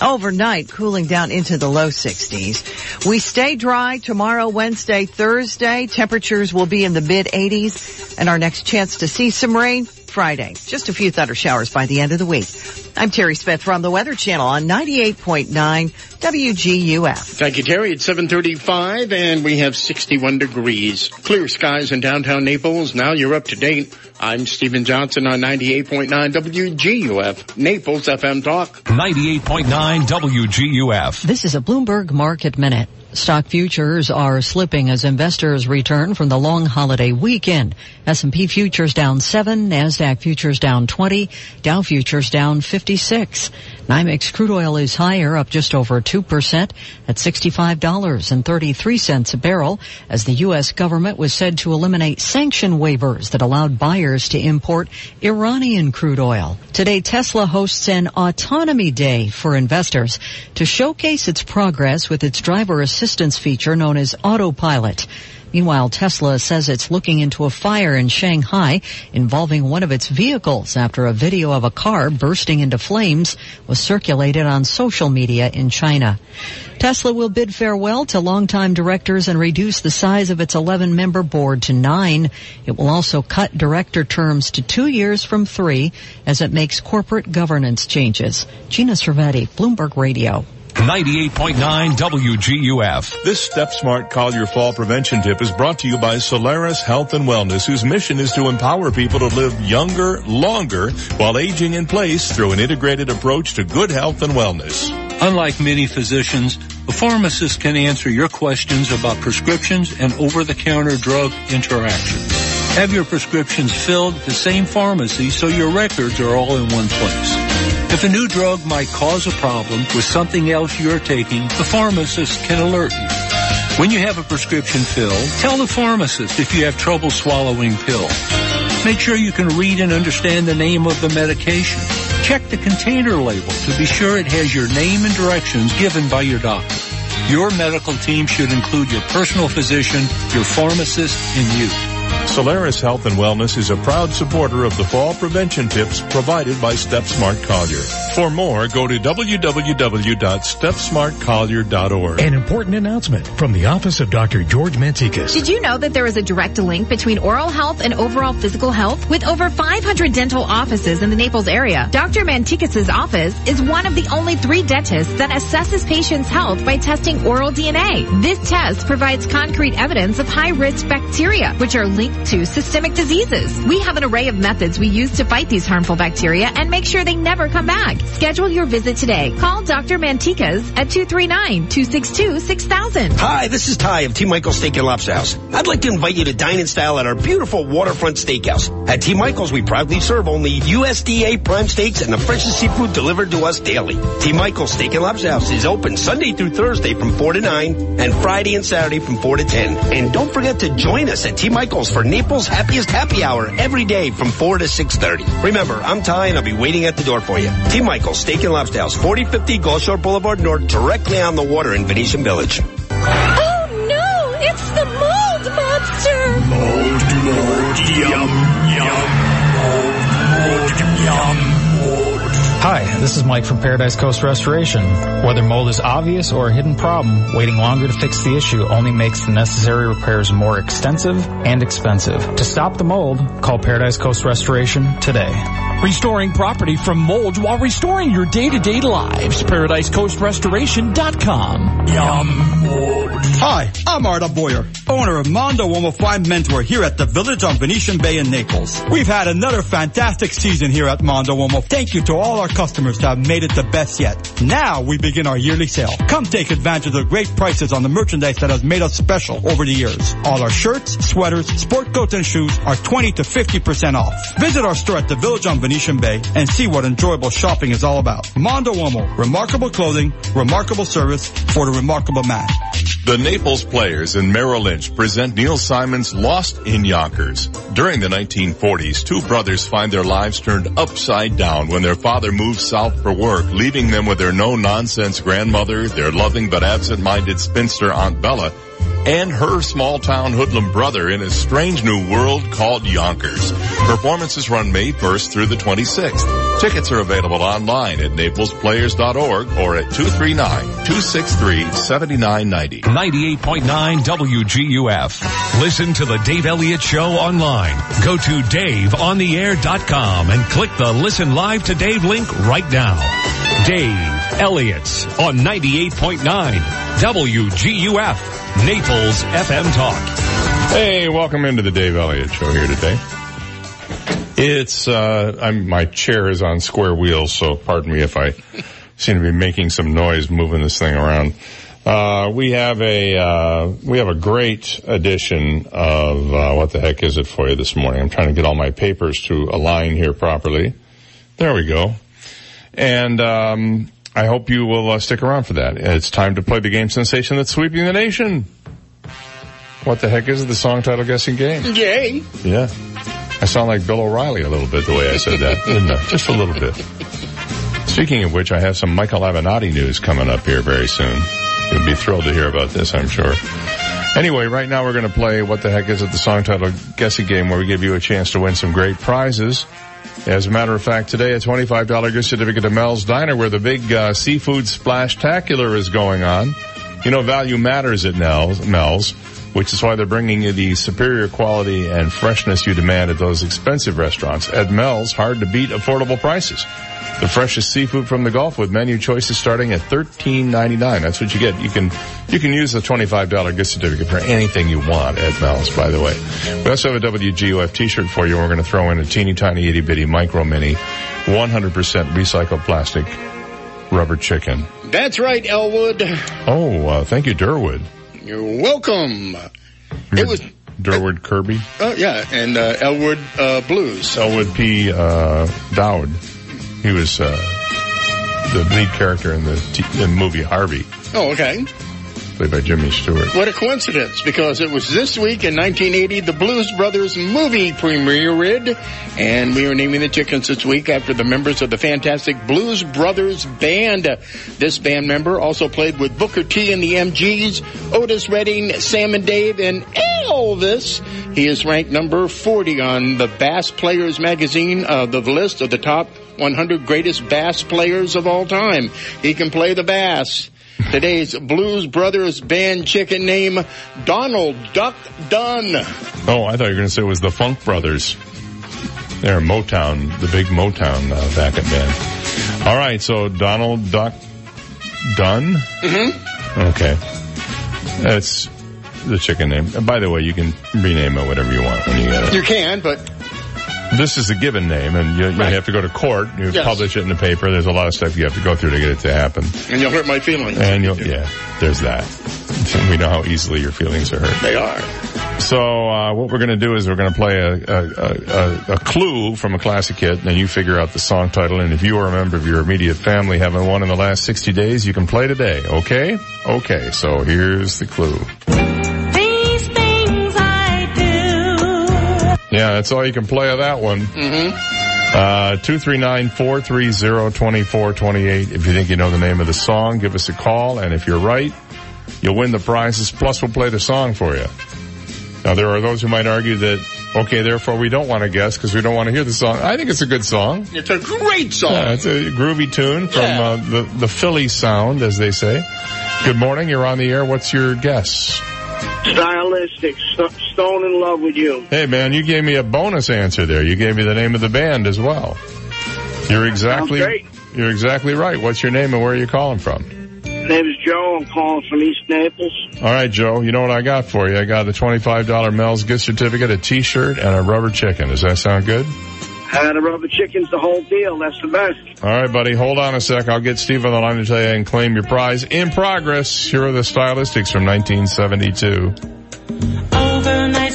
Overnight, cooling down into the low 60s. We stay dry tomorrow, Wednesday, Thursday. Temperatures will be in the mid 80s. And our next chance to see some rain, Friday. Just a few thunder showers by the end of the week. I'm Terry Smith from the Weather Channel on 98.9 WGUF. Thank you, Terry. It's 735 and we have 61 degrees. Clear skies in downtown Naples. Now you're up to date. I'm Stephen Johnson on 98.9 WGUF, Naples FM Talk. 98.9 WGUF. This is a Bloomberg Market Minute. Stock futures are slipping as investors return from the long holiday weekend. S&P futures down 7, Nasdaq futures down 20, Dow futures down 56. NYMEX crude oil is higher, up just over 2% at $65.33 a barrel as the U.S. government was said to eliminate sanction waivers that allowed buyers to import Iranian crude oil. Today, Tesla hosts an autonomy day for investors to showcase its progress with its driver assistance feature known as autopilot. Meanwhile, Tesla says it's looking into a fire in Shanghai involving one of its vehicles after a video of a car bursting into flames was circulated on social media in China. Tesla will bid farewell to longtime directors and reduce the size of its 11-member board to nine. It will also cut director terms to two years from three as it makes corporate governance changes. Gina Cervetti, Bloomberg Radio. 98.9 WGUF. This Step Smart Collier Fall Prevention Tip is brought to you by Solaris Health and Wellness, whose mission is to empower people to live younger, longer, while aging in place through an integrated approach to good health and wellness. Unlike many physicians, a pharmacist can answer your questions about prescriptions and over-the-counter drug interactions. Have your prescriptions filled at the same pharmacy so your records are all in one place. If a new drug might cause a problem with something else you're taking, the pharmacist can alert you. When you have a prescription filled, tell the pharmacist if you have trouble swallowing pills. Make sure you can read and understand the name of the medication. Check the container label to be sure it has your name and directions given by your doctor. Your medical team should include your personal physician, your pharmacist, and you. Solaris Health and Wellness is a proud supporter of the fall prevention tips provided by Step Smart Collier. For more, go to www.stepsmartcollier.org. An important announcement from the office of Dr. George Mantikas. Did you know that there is a direct link between oral health and overall physical health? With over 500 dental offices in the Naples area, Dr. Mantikas' office is one of the only three dentists that assesses patients' health by testing oral DNA. This test provides concrete evidence of high-risk bacteria, which are linked to systemic diseases. We have an array of methods we use to fight these harmful bacteria and make sure they never come back. Schedule your visit today. Call Dr. Mantikas at 239-262-6000. Hi, this is Ty of T. Michael's Steak and Lobster House. I'd like to invite you to dine in style at our beautiful waterfront steakhouse. At T. Michael's, we proudly serve only USDA prime steaks and the freshest seafood delivered to us daily. T. Michael's Steak and Lobster House is open Sunday through Thursday from 4 to 9 and Friday and Saturday from 4 to 10. And don't forget to join us at T. Michael's for Naples' happiest happy hour every day from 4 to 6.30. Remember, I'm Ty and I'll be waiting at the door for you. T. Michael's Steak and Lobster House, 4050 Gulf Shore Boulevard North, directly on the water in Venetian Village. Oh no! It's the mold monster! Mold, mold, yum, yum, mold, mold, yum, mold. Hi, this is Mike from Paradise Coast Restoration. Whether mold is obvious or a hidden problem, waiting longer to fix the issue only makes the necessary repairs more extensive and expensive. To stop the mold, call Paradise Coast Restoration today. Restoring property from mold while restoring your day-to-day lives. ParadiseCoastRestoration.com. Yum mold. Hi, I'm Arda Boyer, owner of Mondo Uomo Fine Mentor here at the Village on Venetian Bay in Naples. We've had another fantastic season here at Mondo Uomo. Thank you to all our customers to have made it the best yet. Now we begin our yearly sale. Come take advantage of the great prices on the merchandise that has made us special over the years. All our shirts, sweaters, sport coats, and shoes are 20 to 50% off. Visit our store at the Village on Venetian Bay and see what enjoyable shopping is all about. Mondo Uomo, remarkable clothing, remarkable service for the remarkable man. The Naples Players and Merrill Lynch present Neil Simon's Lost in Yonkers. During the 1940s, two brothers find their lives turned upside down when their father moves south for work, leaving them with their no-nonsense grandmother, their loving but absent-minded spinster Aunt Bella, and her small town hoodlum brother in a strange new world called Yonkers. Performances run May 1st through the 26th. Tickets are available online at naplesplayers.org or at 239-263-7990. 98.9 WGUF. Listen to the Dave Elliott Show online. Go to daveontheair.com and click the Listen Live to Dave link right now. Dave Elliott on 98.9 WGUF. Naples FM Talk. Hey, welcome into the Dave Elliott Show here today. It's, uh, I'm, my chair is on square wheels, so pardon me if I seem to be making some noise moving this thing around. Uh, we have a, uh, we have a great edition of, uh, what the heck is it for you this morning? I'm trying to get all my papers to align here properly. There we go. And, um, I hope you will uh, stick around for that. It's time to play the game sensation that's sweeping the nation. What the heck is it? The song title guessing game? Yay. Yeah. I sound like Bill O'Reilly a little bit the way I said that, didn't I? Just a little bit. Speaking of which, I have some Michael Avenatti news coming up here very soon. You'll be thrilled to hear about this, I'm sure. Anyway, right now we're going to play What the Heck Is It? The song title guessing game where we give you a chance to win some great prizes. As a matter of fact, today a $25 gift certificate to Mel's Diner where the big uh, seafood splash-tacular is going on. You know, value matters at Mel's, which is why they're bringing you the superior quality and freshness you demand at those expensive restaurants. At Mel's, hard to beat affordable prices. The freshest seafood from the Gulf with menu choices starting at $13.99. That's what you get. You can, you can use the $25 gift certificate for anything you want at Mel's, by the way. We also have a WGUF t-shirt for you. We're going to throw in a teeny tiny itty bitty micro mini 100% recycled plastic rubber chicken. That's right, Elwood. Oh, uh, thank you, Durwood. You're welcome. It was Durwood Kirby. Oh yeah, and uh, Elwood uh, Blues. Elwood P. Uh, Dowd. He was uh, the lead character in the, t- in the movie Harvey. Oh, okay. By Jimmy Stewart. What a coincidence, because it was this week in 1980 the Blues Brothers movie premiered, and we are naming the chickens this week after the members of the fantastic Blues Brothers Band. This band member also played with Booker T and the MGs, Otis Redding, Sam and Dave, and Elvis. He is ranked number 40 on the Bass Players magazine of the list of the top 100 greatest bass players of all time. He can play the bass. Today's Blues Brothers band chicken name, Donald Duck Dunn. Oh, I thought you were going to say it was the Funk Brothers. They're Motown, the big Motown uh, backup band. All right, so Donald Duck Dunn? Mm-hmm. Okay. That's the chicken name. And by the way, you can rename it whatever you want when you get it. You can, but This is a given name, and you, you Right. have to go to court. You Yes. publish it in the paper. There's a lot of stuff you have to go through to get it to happen. and you'll hurt my feelings. And you'll, yeah, there's that. We know how easily your feelings are hurt. They are. So uh, what we're going to do is we're going to play a, a, a, a clue from a classic hit, and then you figure out the song title. And if you or a member of your immediate family haven't won in the last 60 days, you can play today. Okay? Okay. So here's the clue. Yeah, that's all you can play of that one. Mm-hmm. Uh, 239-430-2428. If you think you know the name of the song, give us a call. And if you're right, you'll win the prizes. Plus we'll play the song for you. Now there are those who might argue that, okay, therefore we don't want to guess because we don't want to hear the song. I think it's a good song. It's a great song. Yeah, it's a groovy tune from Yeah. uh, the, the Philly sound, as they say. Good morning. You're on the air. What's your guess? Stylistic, st- stone in love with you. Hey man, you gave me a bonus answer there. You gave me the name of the band as well. You're exactly great. you're exactly right. What's your name and where are you calling from? My Name is Joe. I'm calling from East Naples. All right, Joe. You know what I got for you? I got a twenty-five dollar Mel's gift certificate, a T-shirt, and a rubber chicken. Does that sound good? Uh, the rubber chicken's the whole deal. That's the best. All right, buddy. Hold on a sec. I'll get Steve on the line to tell you and claim your prize in progress. Here are the stylistics from 1972. Overnight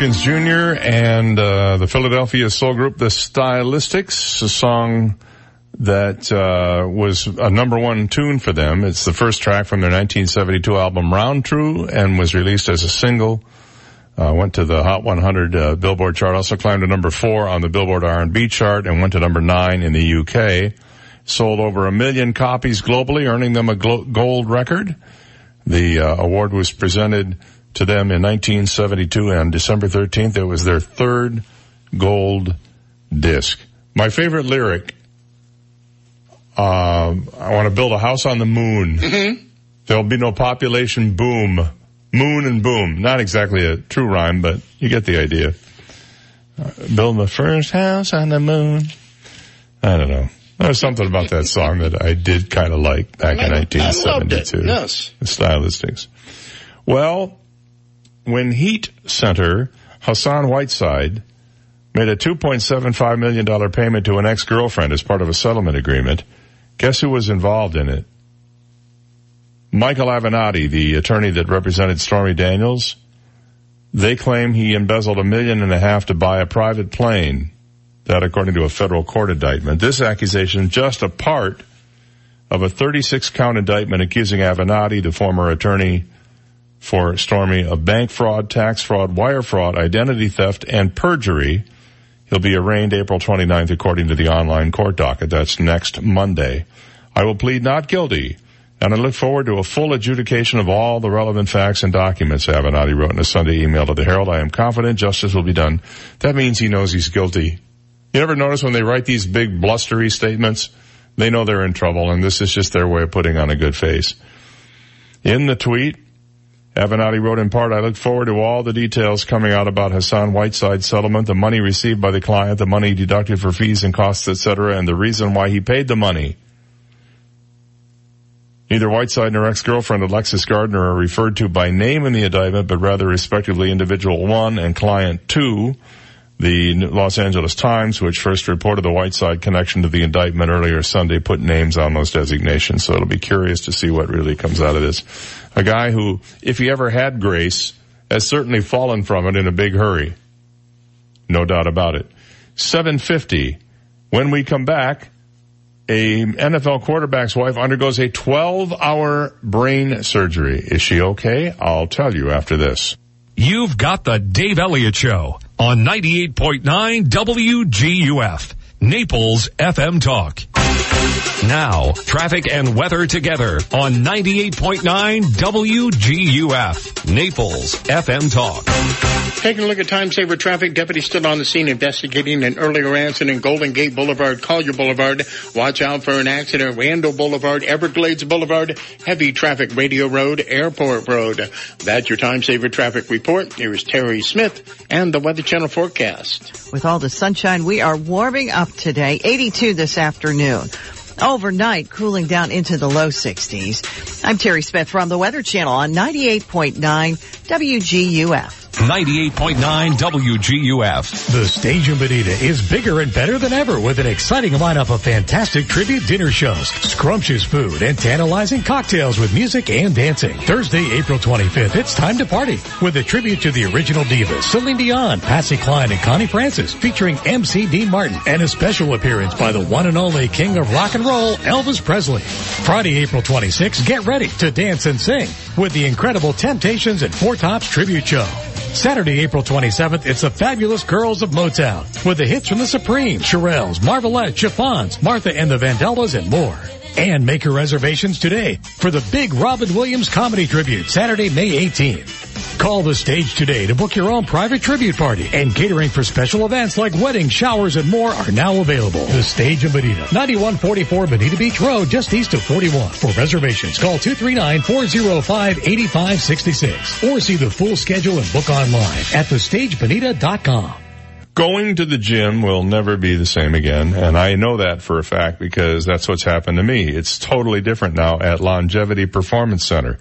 Jr. and uh, the Philadelphia soul group The Stylistics, a song that uh, was a number one tune for them. It's the first track from their 1972 album Round 2 and was released as a single. Uh, went to the Hot 100 uh, Billboard chart. Also climbed to number four on the Billboard R&B chart and went to number nine in the UK. Sold over a million copies globally, earning them a glo- gold record. The uh, award was presented to them in 1972 and December 13th. It was their third gold disc. My favorite lyric, uh, I want to build a house on the moon. Mm-hmm. There'll be no population boom. Moon and boom. Not exactly a true rhyme, but you get the idea. Uh, build my first house on the moon. I don't know. There's something about that song that I did kind of like back in I- I loved it. 1972. Yes. The stylistics. Well, when Heat Center, Hassan Whiteside made a $2.75 million payment to an ex-girlfriend as part of a settlement agreement, guess who was involved in it? Michael Avenatti, the attorney that represented Stormy Daniels. They claim he embezzled a million and a half to buy a private plane. That according to a federal court indictment. This accusation just a part of a 36 count indictment accusing Avenatti, the former attorney for Stormy, of bank fraud, tax fraud, wire fraud, identity theft, and perjury. He'll be arraigned April 29th according to the online court docket. That's next Monday. I will plead not guilty and I look forward to a full adjudication of all the relevant facts and documents, Avenatti wrote in a Sunday email to the Herald. I am confident justice will be done. That means he knows he's guilty. You ever notice when they write these big blustery statements, they know they're in trouble and this is just their way of putting on a good face. In the tweet, Avenatti wrote in part, I look forward to all the details coming out about Hassan Whiteside's settlement, the money received by the client, the money deducted for fees and costs, etc., and the reason why he paid the money. Neither Whiteside nor ex-girlfriend Alexis Gardner are referred to by name in the indictment, but rather respectively individual one and client two. The Los Angeles Times, which first reported the Whiteside connection to the indictment earlier Sunday, put names on those designations. So it'll be curious to see what really comes out of this. A guy who, if he ever had grace, has certainly fallen from it in a big hurry. No doubt about it. 750. When we come back, a NFL quarterback's wife undergoes a 12 hour brain surgery. Is she okay? I'll tell you after this. You've got the Dave Elliott Show on 98.9 WGUF, Naples FM Talk. Now, traffic and weather together on 98.9 WGUF, Naples FM Talk. Taking a look at time saver traffic, deputies still on the scene investigating an earlier accident, in Golden Gate Boulevard, Collier Boulevard. Watch out for an accident, Randall Boulevard, Everglades Boulevard, heavy traffic, Radio Road, Airport Road. That's your time saver traffic report. Here is Terry Smith and the Weather Channel forecast. With all the sunshine, we are warming up today. 82 this afternoon. Overnight, cooling down into the low 60s. I'm Terry Smith from the Weather Channel on 98.9 WGUF. 98.9 WGUF. The stage in Bonita is bigger and better than ever with an exciting lineup of fantastic tribute dinner shows, scrumptious food, and tantalizing cocktails with music and dancing. Thursday, April 25th, it's time to party with a tribute to the original divas, Celine Dion, Patsy Cline, and Connie Francis, featuring MC Dean Martin, and a special appearance by the one and only king of rock and roll, Elvis Presley. Friday, April 26th, get ready to dance and sing with the incredible Temptations and Four Tops tribute show. Saturday, April 27th, it's the fabulous girls of Motown with the hits from the Supremes, Shirelles, Marvelettes, Chiffons, Martha and the Vandellas, and more. And make your reservations today for the big Robin Williams comedy tribute Saturday, May 18th. Call the stage today to book your own private tribute party and catering for special events like weddings, showers, and more are now available. The stage in Bonita, 9144 Bonita Beach Road, just east of 41. For reservations, call 239-405-8566 or see the full schedule and book online at thestagebonita.com. Going to the gym will never be the same again, and I know that for a fact because that's what's happened to me. It's totally different now at Longevity Performance Center.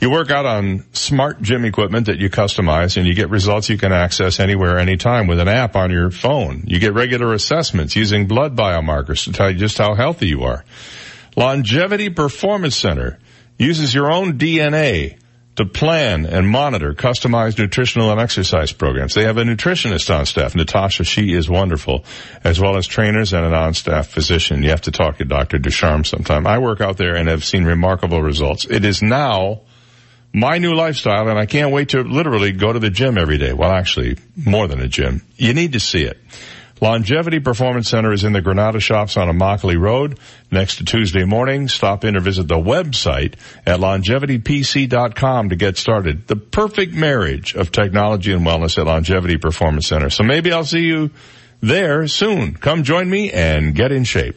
You work out on smart gym equipment that you customize and you get results you can access anywhere, anytime with an app on your phone. You get regular assessments using blood biomarkers to tell you just how healthy you are. Longevity Performance Center uses your own DNA to plan and monitor customized nutritional and exercise programs. They have a nutritionist on staff, Natasha. She is wonderful, as well as trainers and an on-staff physician. You have to talk to Dr. Ducharme sometime. I work out there and have seen remarkable results. It is now my new lifestyle and I can't wait to literally go to the gym every day. Well, actually, more than a gym. You need to see it. Longevity Performance Center is in the Granada Shops on Immokalee Road next to Tuesday morning. Stop in or visit the website at longevitypc.com to get started. The perfect marriage of technology and wellness at Longevity Performance Center. So maybe I'll see you there soon. Come join me and get in shape.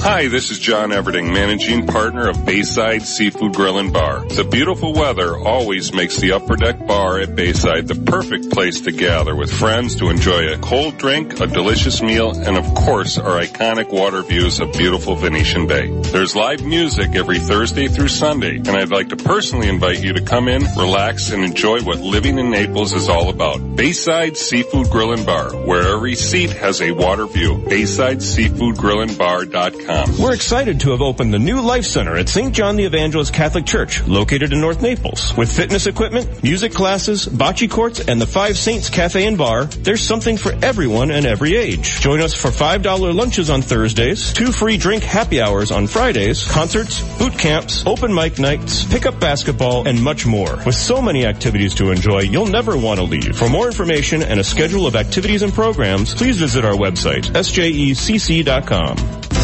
Hi, this is John Everding, managing partner of Bayside Seafood Grill and Bar. The beautiful weather always makes the upper deck bar at Bayside the perfect place to gather with friends to enjoy a cold drink, a delicious meal, and of course our iconic water views of beautiful Venetian Bay. There's live music every Thursday through Sunday, and I'd like to personally invite you to come in, relax, and enjoy what living in Naples is all about. Bayside Seafood Grill and Bar, where every seat has a water view. Bayside Seafood Grill and We're excited to have opened the new Life Center at St. John the Evangelist Catholic Church, located in North Naples. With fitness equipment, music classes, bocce courts, and the Five Saints Cafe and Bar, there's something for everyone and every age. Join us for $5 lunches on Thursdays, two free drink happy hours on Fridays, concerts, boot camps, open mic nights, pickup basketball, and much more. With so many activities to enjoy, you'll never want to leave. For more information and a schedule of activities and programs, please visit our website, sjecc.com.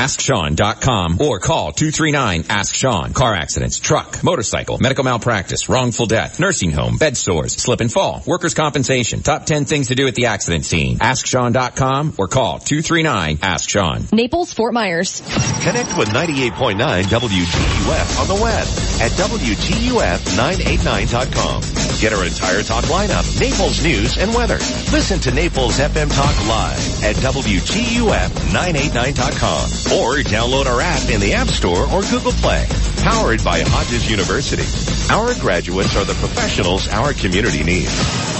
AskSean.com or call 239-ASK-SEAN. Car accidents, truck, motorcycle, medical malpractice, wrongful death, nursing home, bed sores, slip and fall, workers' compensation. Top 10 things to do at the accident scene. AskSean.com or call 239-ASK-SEAN. Naples, Fort Myers. Connect with 98.9 WGUF on the web at WGUF989.com. Get our entire talk lineup, Naples news and weather. Listen to Naples FM Talk live at WGUF989.com or download our app in the App Store or Google Play. Powered by Hodges University. Our graduates are the professionals our community needs.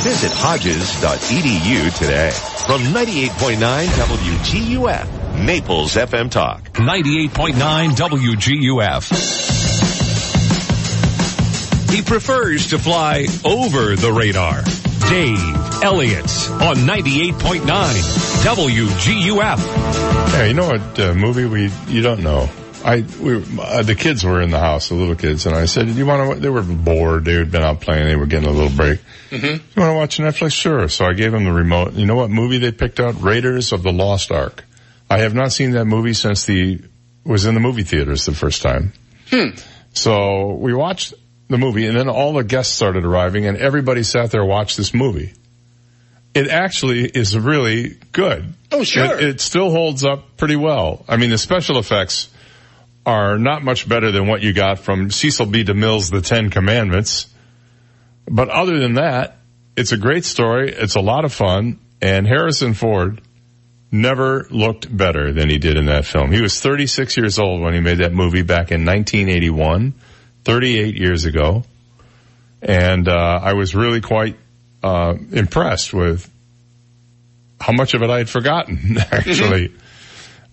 Visit hodges.edu today. From 98.9 WGUF, Naples FM Talk. 98.9 WGUF. He prefers to fly over the radar. Dave Elliott on 98.9 WGUF. Hey, you know what uh, movie we you don't know. I we uh, the kids were in the house, the little kids, and I said, "Do you want to?" They were bored. They had been out playing. They were getting a little break. Mm-hmm. You want to watch Netflix? Sure. So I gave them the remote. You know what movie they picked out? Raiders of the Lost Ark. I have not seen that movie since the was in the movie theaters the first time. Hmm. So we watched the movie, and then all the guests started arriving, and everybody sat there and watched this movie. It actually is really good. Oh, sure. It, it still holds up pretty well. I mean, the special effects are not much better than what you got from Cecil B. DeMille's The Ten Commandments. But other than that, it's a great story. It's a lot of fun. And Harrison Ford never looked better than he did in that film. He was 36 years old when he made that movie back in 1981, 38 years ago. And, uh, I was really quite, uh, impressed with how much of it I had forgotten, actually.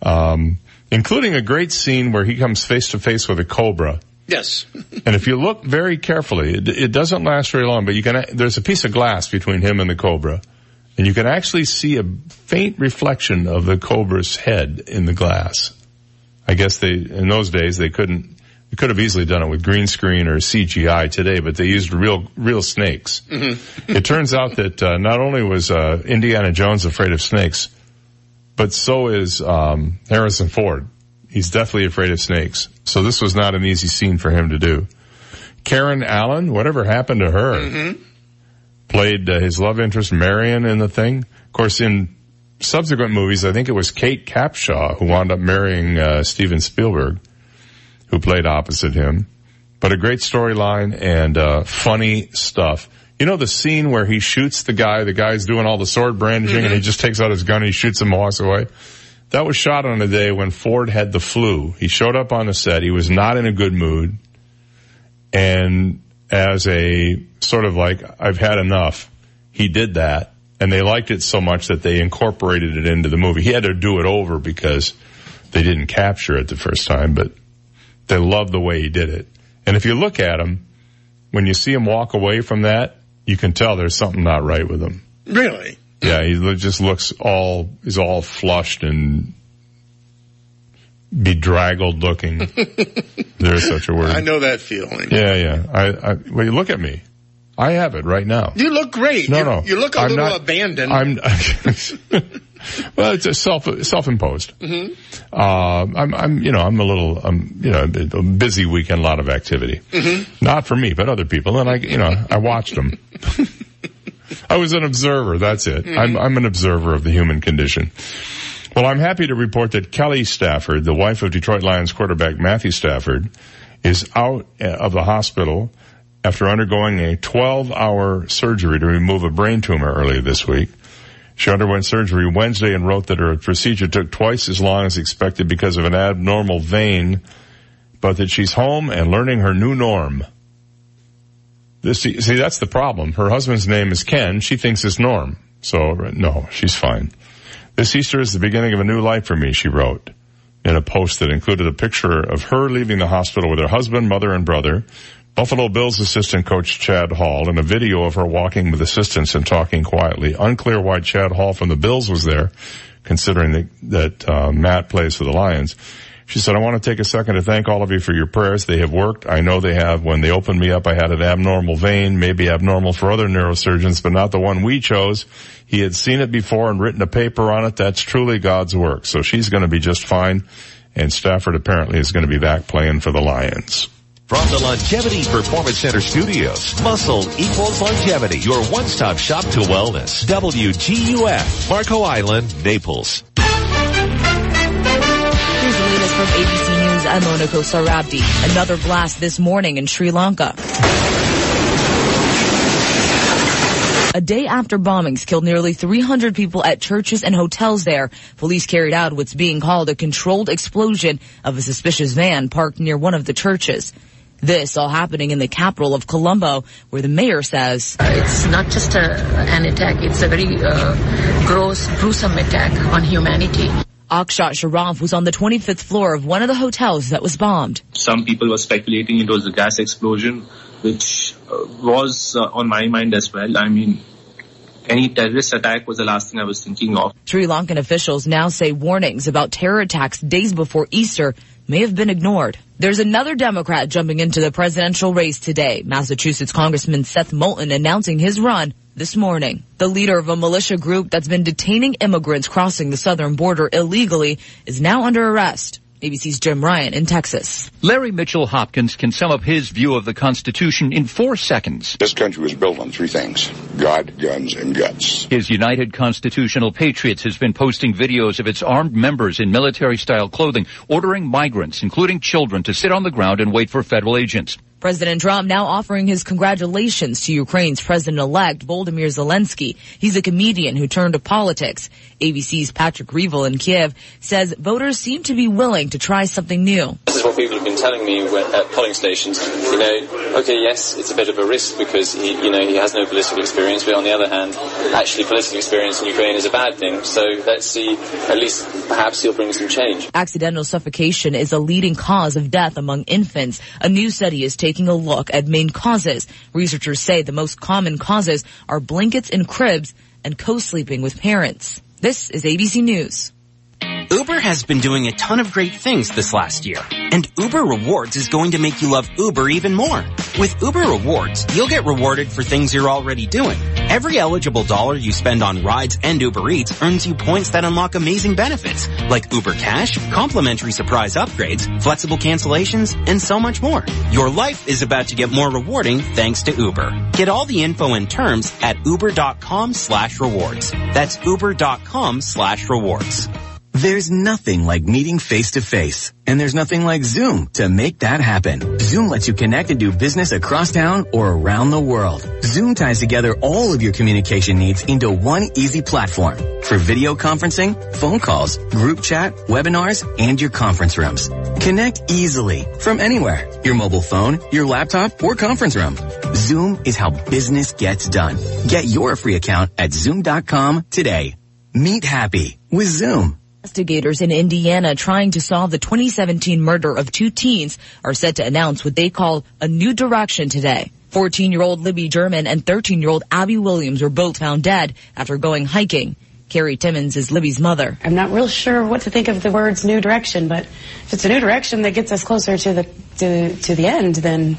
um, including a great scene where he comes face to face with a cobra. Yes. And if you look very carefully, it, it doesn't last very long, but you can, there's a piece of glass between him and the cobra. And you can actually see a faint reflection of the cobra's head in the glass. I guess they, in those days, they couldn't, they could have easily done it with green screen or CGI today, but they used real, real snakes. Mm-hmm. it turns out that, uh, not only was, uh, Indiana Jones afraid of snakes, but so is, um, Harrison Ford. He's definitely afraid of snakes. So this was not an easy scene for him to do. Karen Allen, whatever happened to her? Mm-hmm. Played uh, his love interest Marion in the thing. Of course, in subsequent movies, I think it was Kate Capshaw who wound up marrying uh, Steven Spielberg, who played opposite him. but a great storyline and uh, funny stuff. You know the scene where he shoots the guy, the guy's doing all the sword brandishing, and he just takes out his gun and he shoots him and walks away. That was shot on a day when Ford had the flu. He showed up on the set. He was not in a good mood, and as a sort of like I've had enough, he did that, and they liked it so much that they incorporated it into the movie. He had to do it over because they didn't capture it the first time, but they love the way he did it. And if you look at him, when you see him walk away from that, you can tell there's something not right with him. Really? Yeah, he just looks all, he's all flushed and bedraggled looking. There's such a word. I know that feeling. Yeah, yeah. I, I, well, you look at me. I have it right now. You look great. No, you, no. You look a I'm little not- abandoned. I'm, well, it's a self, self-imposed. hmm Uh, I'm, I'm, you know, I'm a little, I'm, you know, a busy weekend, a lot of activity. hmm Not for me, but other people. And I, you know, I watched them. I was an observer. That's it. Mhm. I'm, I'm an observer of the human condition. Well, I'm happy to report that Kelly Stafford, the wife of Detroit Lions quarterback Matthew Stafford, is out uh, of the hospital after undergoing a 12 hour surgery to remove a brain tumor earlier this week. She underwent surgery Wednesday and wrote that her procedure took twice as long as expected because of an abnormal vein, but that she's home and learning her new norm. This, see, that's the problem. Her husband's name is Ken. She thinks it's Norm. So, no, she's fine. This Easter is the beginning of a new life for me, she wrote in a post that included a picture of her leaving the hospital with her husband, mother, and brother, Buffalo Bills assistant coach Chad Hall, in a video of her walking with assistants and talking quietly. Unclear why Chad Hall from the Bills was there, considering that, that uh, Matt plays for the Lions. She said, I want to take a second to thank all of you for your prayers. They have worked. I know they have. When they opened me up, I had an abnormal vein, maybe abnormal for other neurosurgeons, but not the one we chose. He had seen it before and written a paper on it. That's truly God's work. So she's going to be just fine. And Stafford apparently is going to be back playing for the Lions. From the Longevity Performance Center studios, muscle equals longevity. Your one-stop shop to wellness. WGUF, Marco Island, Naples. Here's the latest from ABC News. I'm Mona Kosar Abdi. Another blast this morning in Sri Lanka. A day after bombings killed nearly 300 people at churches and hotels there, police carried out what's being called a controlled explosion of a suspicious van parked near one of the churches. This all happening in the capital of Colombo, where the mayor says It's not just a, an attack, it's a very uh, gross, gruesome attack on humanity. Akshat Sharaf was on the 25th floor of one of the hotels that was bombed. Some people were speculating it was a gas explosion, which uh, was uh, on my mind as well. I mean, any terrorist attack was the last thing I was thinking of. Sri Lankan officials now say warnings about terror attacks days before Easter may have been ignored. There's another Democrat jumping into the presidential race today. Massachusetts Congressman Seth Moulton announcing his run this morning. The leader of a militia group that's been detaining immigrants crossing the southern border illegally is now under arrest. ABC's Jim Ryan in Texas. Larry Mitchell Hopkins can sum up his view of the Constitution in four seconds. This country was built on three things God, guns, and guts. His United Constitutional Patriots has been posting videos of its armed members in military style clothing, ordering migrants, including children, to sit on the ground and wait for federal agents. President Trump now offering his congratulations to Ukraine's president-elect Volodymyr Zelensky. He's a comedian who turned to politics. ABC's Patrick Reevell in Kiev says voters seem to be willing to try something new. This is what people have been telling me at polling stations. You know, okay, yes, it's a bit of a risk because he, you know, he has no political experience, but on the other hand, actually political experience in Ukraine is a bad thing. So let's see, at least perhaps he'll bring some change. Accidental suffocation is a leading cause of death among infants. A new study is taking a look at main causes. Researchers say the most common causes are blankets in cribs and co-sleeping with parents. This is ABC News. Uber has been doing a ton of great things this last year, and Uber Rewards is going to make you love Uber even more. With Uber Rewards, you'll get rewarded for things you're already doing. Every eligible dollar you spend on rides and Uber Eats earns you points that unlock amazing benefits, like Uber Cash, complimentary surprise upgrades, flexible cancellations, and so much more. Your life is about to get more rewarding thanks to Uber. Get all the info and terms at uber.com slash rewards. That's uber.com slash rewards. There's nothing like meeting face to face. And there's nothing like Zoom to make that happen. Zoom lets you connect and do business across town or around the world. Zoom ties together all of your communication needs into one easy platform for video conferencing, phone calls, group chat, webinars, and your conference rooms. Connect easily from anywhere. Your mobile phone, your laptop, or conference room. Zoom is how business gets done. Get your free account at zoom.com today. Meet happy with Zoom. Investigators in Indiana trying to solve the 2017 murder of two teens are set to announce what they call a new direction today. 14-year-old Libby German and 13-year-old Abby Williams were both found dead after going hiking. Carrie Timmons is Libby's mother. I'm not real sure what to think of the words new direction, but if it's a new direction that gets us closer to the to, to the end, then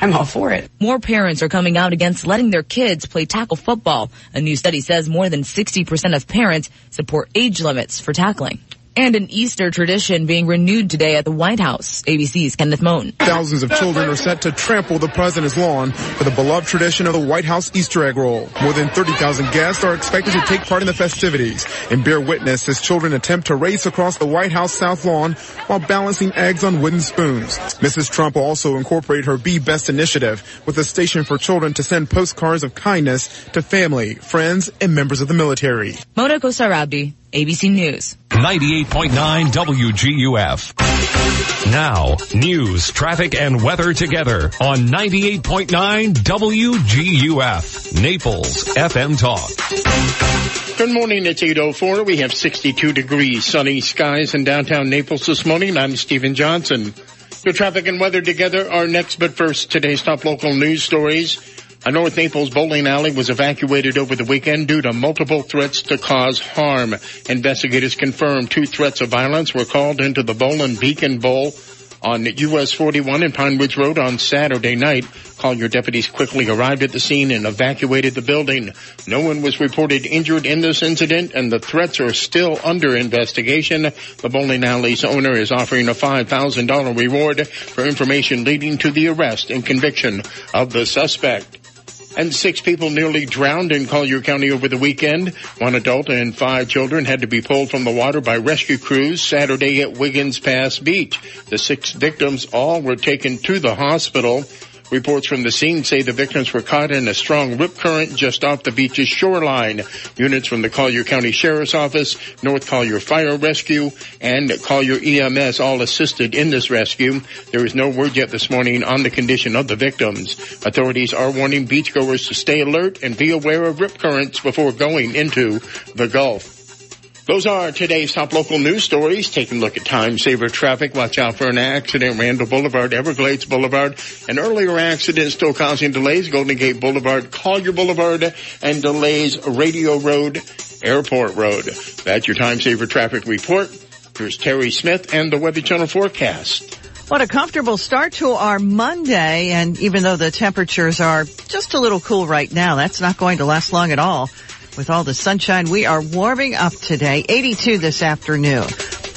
I'm all for it. More parents are coming out against letting their kids play tackle football. A new study says more than 60% of parents support age limits for tackling. And an Easter tradition being renewed today at the White House. ABC's Kenneth Moan. Thousands of children are set to trample the president's lawn for the beloved tradition of the White House Easter egg roll. More than 30,000 guests are expected to take part in the festivities and bear witness as children attempt to race across the White House South Lawn while balancing eggs on wooden spoons. Mrs. Trump will also incorporate her Be Best initiative with a station for children to send postcards of kindness to family, friends, and members of the military. Mona Kosar Abdi, ABC News. 98.9 WGUF. Now, news, traffic, and weather together on 98.9 WGUF. Naples FM Talk. Good morning, it's 8.04. We have 62 degrees, sunny skies in downtown Naples this morning. I'm Stephen Johnson. Your traffic and weather together are next, but first, today's top local news stories. A North Naples bowling alley was evacuated over the weekend due to multiple threats to cause harm. Investigators confirmed two threats of violence were called into the Bowling Beacon Bowl on US 41 and Pine Ridge Road on Saturday night. Collier deputies quickly arrived at the scene and evacuated the building. No one was reported injured in this incident and the threats are still under investigation. The bowling alley's owner is offering a $5,000 reward for information leading to the arrest and conviction of the suspect and six people nearly drowned in Collier County over the weekend. One adult and five children had to be pulled from the water by rescue crews Saturday at Wiggins Pass Beach. The six victims all were taken to the hospital. Reports from the scene say the victims were caught in a strong rip current just off the beach's shoreline. Units from the Collier County Sheriff's Office, North Collier Fire Rescue, and Collier EMS all assisted in this rescue. There is no word yet this morning on the condition of the victims. Authorities are warning beachgoers to stay alert and be aware of rip currents before going into the Gulf. Those are today's top local news stories. Taking a look at time saver traffic. Watch out for an accident. Randall Boulevard, Everglades Boulevard. An earlier accident still causing delays. Golden Gate Boulevard, Collier Boulevard, and delays Radio Road, Airport Road. That's your time saver traffic report. Here's Terry Smith and the Weather Channel forecast. What a comfortable start to our Monday. And even though the temperatures are just a little cool right now, that's not going to last long at all. With all the sunshine, we are warming up today. 82 this afternoon.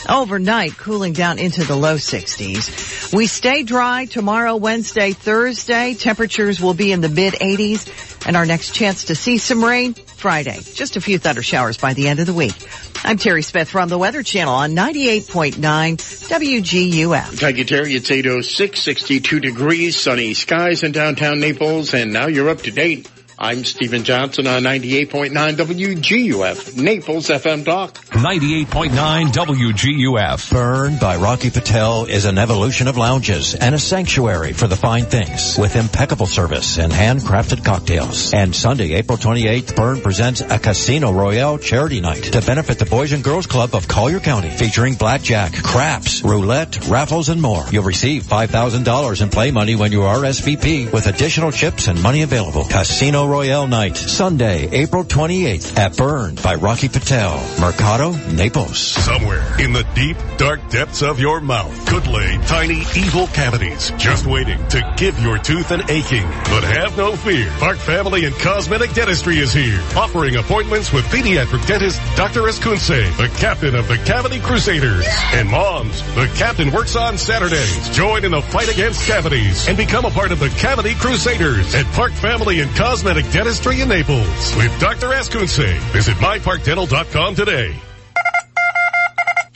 Overnight, cooling down into the low 60s. We stay dry tomorrow, Wednesday, Thursday. Temperatures will be in the mid 80s. And our next chance to see some rain, Friday. Just a few thunder showers by the end of the week. I'm Terry Smith from the Weather Channel on 98.9 WGUF. Thank you, Terry. It's 806, 62 degrees, sunny skies in downtown Naples, and now you're up to date. I'm Stephen Johnson on 98.9 WGUF, Naples FM Talk. 98.9 WGUF. Burn by Rocky Patel is an evolution of lounges and a sanctuary for the fine things with impeccable service and handcrafted cocktails. And Sunday, April 28th, Burn presents a Casino Royale charity night to benefit the Boys and Girls Club of Collier County featuring blackjack, craps, roulette, raffles, and more. You'll receive $5,000 in play money when you RSVP with additional chips and money available. Casino Royale Night, Sunday, April 28th at Burn by Rocky Patel, Mercado, Naples. Somewhere in the deep, dark depths of your mouth could lay tiny, evil cavities just waiting to give your tooth an aching. But have no fear. Park Family and Cosmetic Dentistry is here, offering appointments with pediatric dentist Dr. Escunce, the captain of the Cavity Crusaders. And moms, the captain works on Saturdays. Join in the fight against cavities and become a part of the Cavity Crusaders at Park Family and Cosmetic Dentistry in Naples with Dr. Escunce. Visit myparkdental.com today.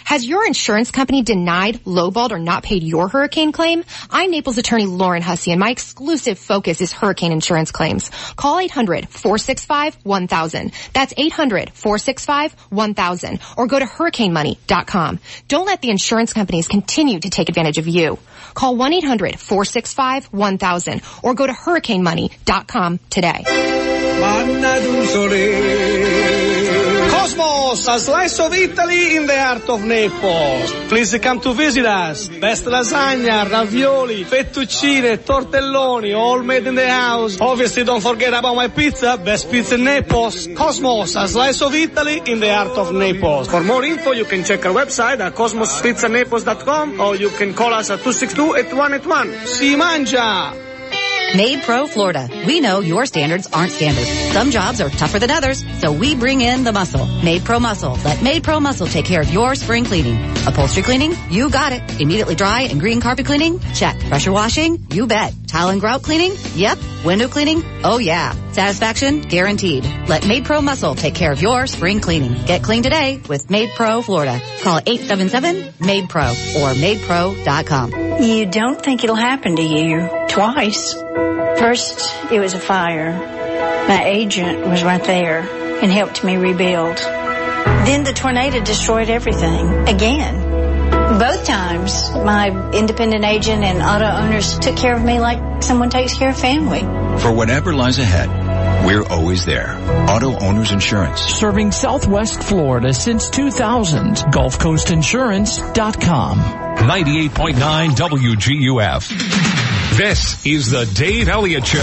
Has your insurance company denied, lowballed, or not paid your hurricane claim? I'm Naples attorney Lauren Hussey and my exclusive focus is hurricane insurance claims. Call 800-465-1000. That's 800-465-1000 or go to hurricanemoney.com. Don't let the insurance companies continue to take advantage of you. Call 1-800-465-1000 or go to hurricanemoney.com today. Cosmos, a slice of Italy in the heart of Naples. Please come to visit us. Best lasagna, ravioli, fettuccine, tortelloni, all made in the house. Obviously, don't forget about my pizza. Best pizza in Naples. Cosmos, a slice of Italy in the heart of Naples. For more info, you can check our website at cosmospizzanaples.com or you can call us at 262-8181. Si mangia! MaidPro Florida. We know your standards aren't standard. Some jobs are tougher than others, so we bring in the muscle. MaidPro Muscle. Let MaidPro Muscle take care of your spring cleaning. Upholstery cleaning? You got it. Immediately dry and green carpet cleaning? Check. Pressure washing? You bet. Tile and grout cleaning? Yep. Window cleaning? Oh yeah. Satisfaction? Guaranteed. Let MaidPro Muscle take care of your spring cleaning. Get clean today with MaidPro Florida. Call 877-MAID-PRO or MaidPro.com. You don't think it'll happen to you twice. First, it was a fire. My agent was right there and helped me rebuild. Then the tornado destroyed everything again. Both times, my independent agent and auto owners took care of me like someone takes care of family. For whatever lies ahead, we're always there. Auto Owners Insurance. Serving Southwest Florida since 2000. GulfCoastInsurance.com. 98.9 WGUF. This is the Dave Elliott Show.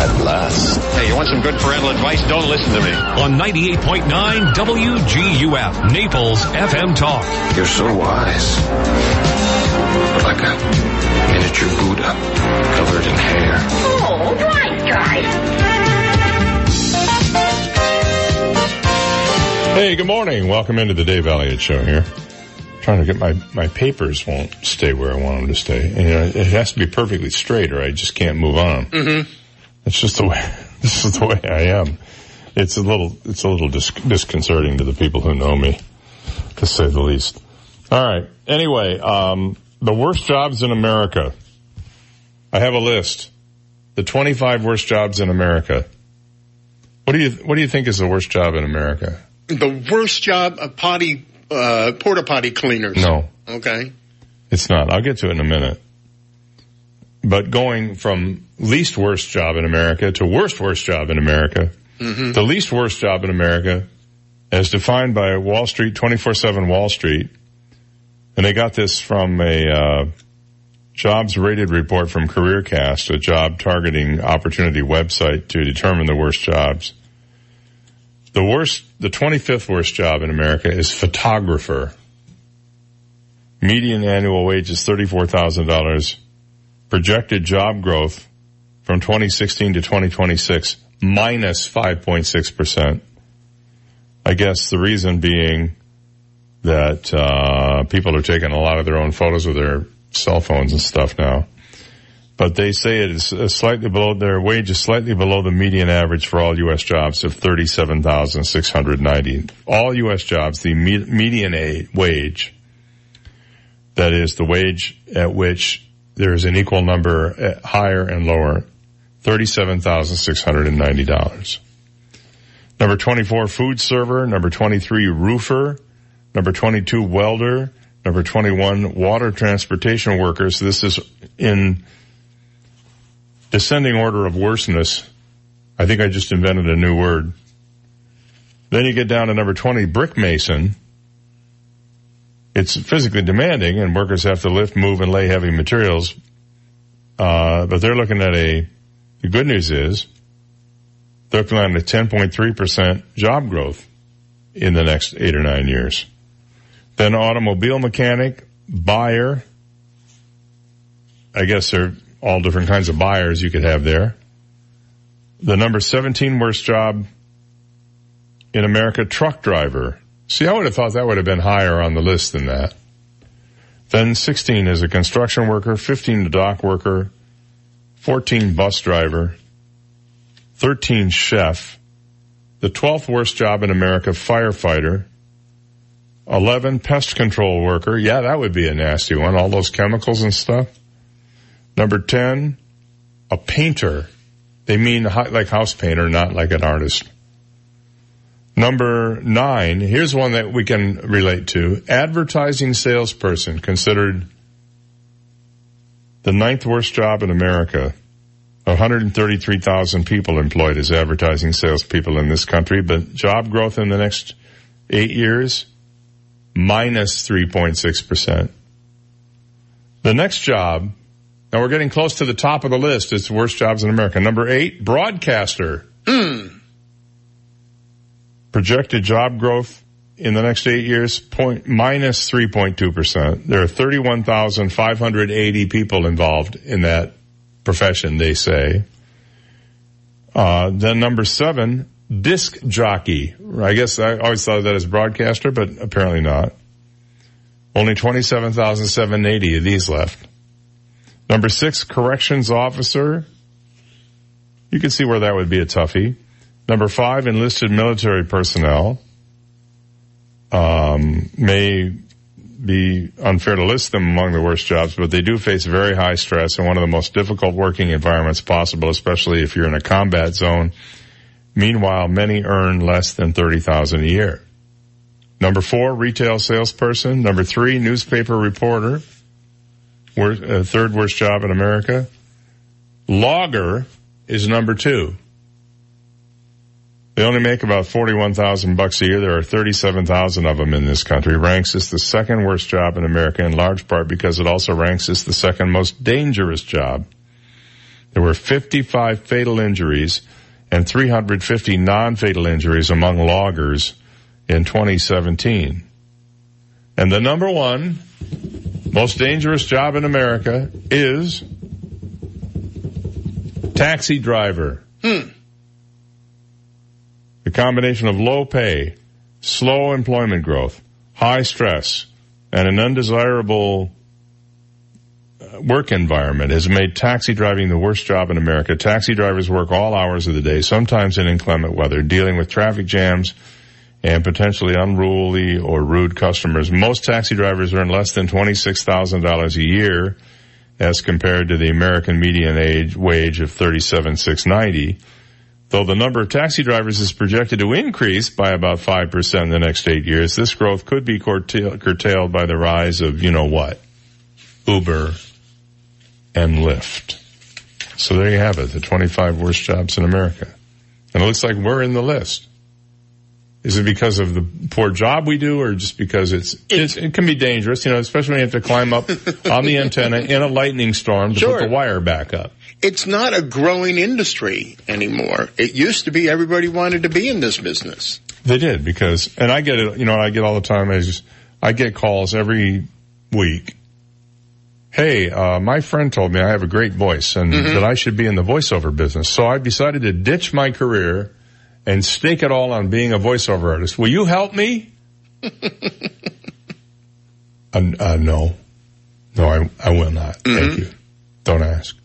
At last. Hey, you want some good parental advice? Don't listen to me. On 98.9 WGUF, Naples FM Talk. You're so wise. Like a miniature Buddha covered in hair. Oh, right, guy. Hey, good morning. Welcome into the Dave Elliott Show here. trying to get my, my papers won't stay where I want them to stay. And, you know, it has to be perfectly straight or I just can't move on. Mm-hmm. It's just the way, this is the way I am. It's a little, it's a little dis- disconcerting to the people who know me, to say the least. All right. Anyway, um, the worst jobs in America. I have a list. The 25 worst jobs in America. What do you, what do you think is the worst job in America? The worst job of potty, uh, porta potty cleaners. No. Okay. It's not. I'll get to it in a minute. But going from least worst job in America to worst worst job in America, Mm-hmm. the least worst job in America, as defined by Wall Street, 24-7 Wall Street, and they got this from a uh, jobs rated report from CareerCast, a job targeting opportunity website to determine the worst jobs. The worst, the 25th worst job in America is photographer. Median annual wage is $34,000. Projected job growth from 2016 to 2026 minus 5.6%. I guess the reason being that uh, people are taking a lot of their own photos with their cell phones and stuff now. But they say it is uh, slightly below their wage is slightly below the median average for all U.S. jobs of thirty-seven thousand six hundred ninety. All U.S. jobs, the me- median a- wage, that is the wage at which there is an equal number at higher and lower, thirty-seven thousand six hundred and ninety dollars. Number twenty-four, food server. Number twenty-three, roofer. Number twenty-two, welder. Number twenty-one, water transportation workers. This is in descending order of worseness. I think I just invented a new word. Then you get down to number 20, brick mason. It's physically demanding and workers have to lift, move, and lay heavy materials. Uh, but they're looking at a, the good news is, they're looking at a 10.3% job growth in the next eight or nine years. Then automobile mechanic, buyer. I guess there are all different kinds of buyers you could have there. The number 17 worst job in America, truck driver. See, I would have thought that would have been higher on the list than that. Then 16 is a construction worker, 15 a dock worker, 14 bus driver, 13 chef, the 12th worst job in America, firefighter, 11, pest control worker. Yeah, that would be a nasty one. All those chemicals and stuff. Number 10, a painter. They mean like house painter, not like an artist. Number nine, here's one that we can relate to. Advertising salesperson considered the ninth worst job in America. 133,000 people employed as advertising salespeople in this country, but job growth in the next eight years, minus 3.6%. The next job, now we're getting close to the top of the list. It's the worst jobs in America. Number eight, broadcaster. Hmm. Projected job growth in the next eight years, point, minus 3.2%. There are 31,580 people involved in that profession, they say. Uh, then number seven, disc jockey. I guess I always thought of that as broadcaster, but apparently not. Only 27,780 of these left. Number six, corrections officer. You can see where that would be a toughie. Number five, enlisted military personnel. Um, may be unfair to list them among the worst jobs, but they do face very high stress and one of the most difficult working environments possible, especially if you're in a combat zone. Meanwhile, many earn less than 30,000 a year. Number four, retail salesperson. Number three, newspaper reporter. Worst, uh, third worst job in America. Logger is number two. They only make about 41,000 bucks a year. There are 37,000 of them in this country. Ranks as the second worst job in America in large part because it also ranks as the second most dangerous job. There were 55 fatal injuries and 350 non-fatal injuries among loggers in 2017. And the number one most dangerous job in America is taxi driver. Hmm. The combination of low pay, slow employment growth, high stress, and an undesirable uh, work environment has made taxi driving the worst job in America. Taxi drivers work all hours of the day, sometimes in inclement weather, dealing with traffic jams and potentially unruly or rude customers. Most taxi drivers earn less than $26,000 a year as compared to the American median age wage of 37,690. Though the number of taxi drivers is projected to increase by about 5% in the next eight years, this growth could be curtailed by the rise of, you know what, Uber and Lyft. So there you have it, the 25 worst jobs in America. And it looks like we're in the list. Is it because of the poor job we do or just because it's, it's it can be dangerous, you know, especially when you have to climb up on the antenna in a lightning storm to Sure. put the wire back up. It's not a growing industry anymore. It used to be everybody wanted to be in this business. They did because, and I get it, you know, I get all the time. I just, I get calls every week. Hey, uh, my friend told me I have a great voice and that I should be in the voiceover business. So I decided to ditch my career and stake it all on being a voiceover artist. Will you help me? uh, uh, no, no, I, I will not. Thank you. Don't ask.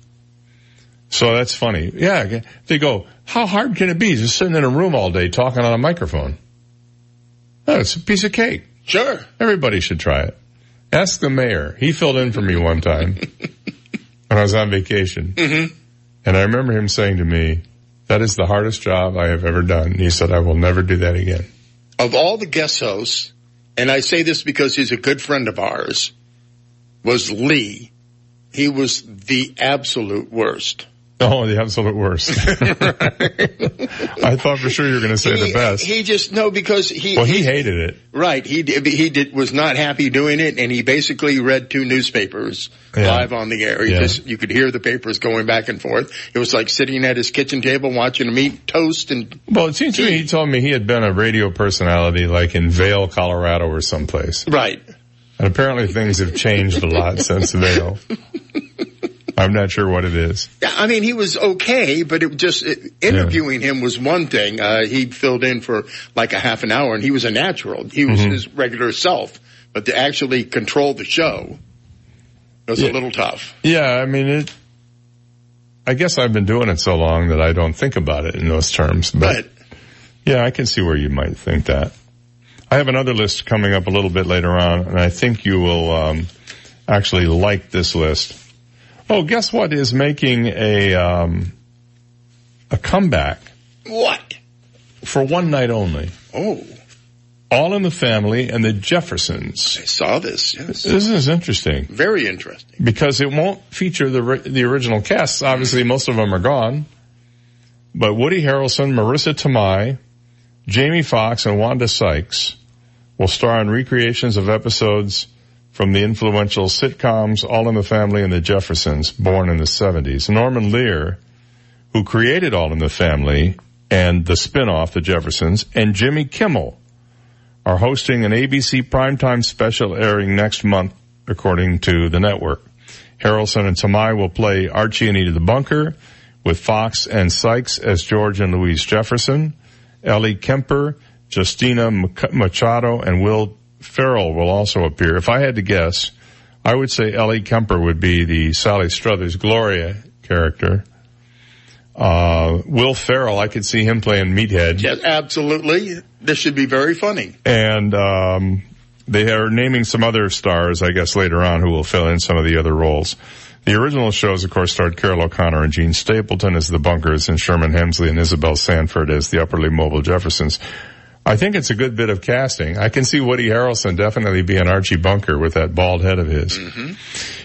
So that's funny. Yeah, they go, how hard can it be just sitting in a room all day talking on a microphone? Oh, it's a piece of cake. Sure. Everybody should try it. Ask the mayor. He filled in for me one time when I was on vacation. Mm-hmm. And I remember him saying to me, that is the hardest job I have ever done. And he said, I will never do that again. Of all the guest hosts, and I say this because he's a good friend of ours, was Lee. He was the absolute worst. Oh, the absolute worst. I thought for sure you were going to say he, the best. He just no because he well, he hated it. right he he did was not happy doing it, and he basically read two newspapers Yeah. live on the air. He Yeah. just you could hear the papers going back and forth. It was like sitting at his kitchen table watching him eat toast and Well, it seems to me he told me he had been a radio personality like in Vail, Colorado or someplace. right. And apparently things have changed a lot since Vail. I'm not sure what it is. Yeah, I mean, he was okay, but it just it, interviewing him was one thing. Uh, he filled in for like a half an hour, and he was a natural. He was Mhm. his regular self, but to actually control the show was Yeah. a little tough. Yeah, I mean it. I guess I've been doing it so long that I don't think about it in those terms. But yeah, I can see where you might think that. I have another list coming up a little bit later on, and I think you will um, actually like this list. Oh, guess what is making a um, a comeback What? for one night only? Oh, All in the Family and the Jeffersons. I saw this. Yes. This is interesting Very interesting. because it won't feature the the original cast. Obviously, most of them are gone. But Woody Harrelson, Marisa Tomei, Jamie Foxx, and Wanda Sykes will star in recreations of episodes from the influential sitcoms All in the Family and The Jeffersons, born in the 70s. Norman Lear, who created All in the Family and the spin-off The Jeffersons, and Jimmy Kimmel are hosting an ABC primetime special airing next month, according to the network. Harrelson and Tomei will play Archie and Edie the Bunker, with Foxx and Sykes as George and Louise Jefferson. Ellie Kemper, Justina Machado, and Will Ferrell will also appear. If I had to guess, I would say Ellie Kemper would be the Sally Struthers Gloria character. Uh, Will Ferrell, I could see him playing Meathead. Yes, absolutely. This should be very funny. And um, they are naming some other stars, I guess, later on who will fill in some of the other roles. The original shows, of course, starred Carroll O'Connor and Jean Stapleton as the Bunkers and Sherman Hemsley and Isabel Sanford as the upperly mobile Jeffersons. I think it's a good bit of casting. I can see Woody Harrelson definitely being Archie Bunker with that bald head of his.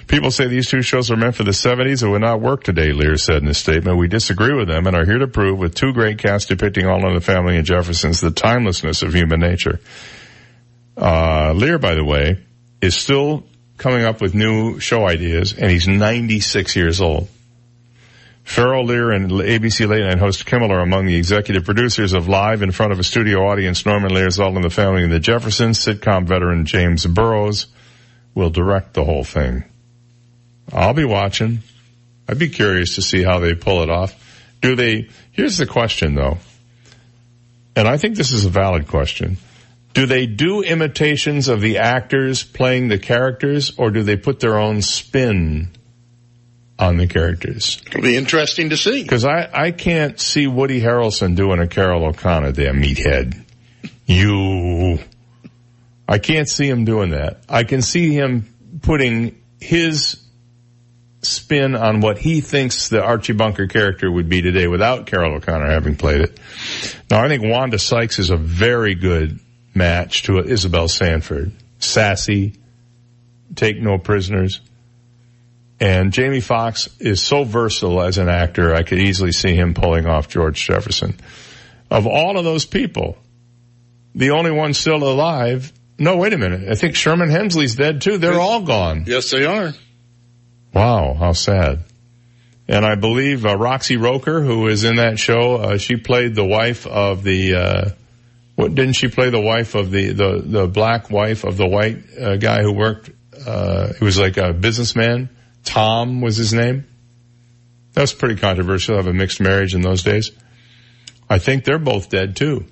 People say these two shows are meant for the 70s. It would not work today, Lear said in his statement. We disagree with them and are here to prove with two great casts depicting All in the Family and Jeffersons the timelessness of human nature. Uh, Lear, by the way, is still coming up with new show ideas and he's 96 years old. Farrell Lear and ABC Late Night host Kimmel are among the executive producers of Live in front of a studio audience. Norman Lear's All in the Family and the Jeffersons. Sitcom veteran James Burrows will direct the whole thing. I'll be watching. I'd be curious to see how they pull it off. Do they, here's the question though, and I think this is a valid question. Do they do imitations of the actors playing the characters or do they put their own spin on the characters? It'll be interesting to see. Because I, I can't see Woody Harrelson doing a Carroll O'Connor there, meathead. You. I can't see him doing that. I can see him putting his spin on what he thinks the Archie Bunker character would be today without Carroll O'Connor having played it. Now I think Wanda Sykes is a very good match to Isabel Sanford. Sassy, take no prisoners. And Jamie Foxx is so versatile as an actor, I could easily see him pulling off George Jefferson. Of all of those people, the only one still alive, no, wait a minute. I think Sherman Hemsley's dead too. They're all gone. Yes, they are. Wow, how sad. And I believe uh, Roxy Roker, who is in that show, uh, she played the wife of the, uh, what, didn't she play the wife of the, the, the black wife of the white uh, guy who worked, uh, he was like a businessman? Tom was his name. That was pretty controversial, have a mixed marriage in those days. I think they're both dead too.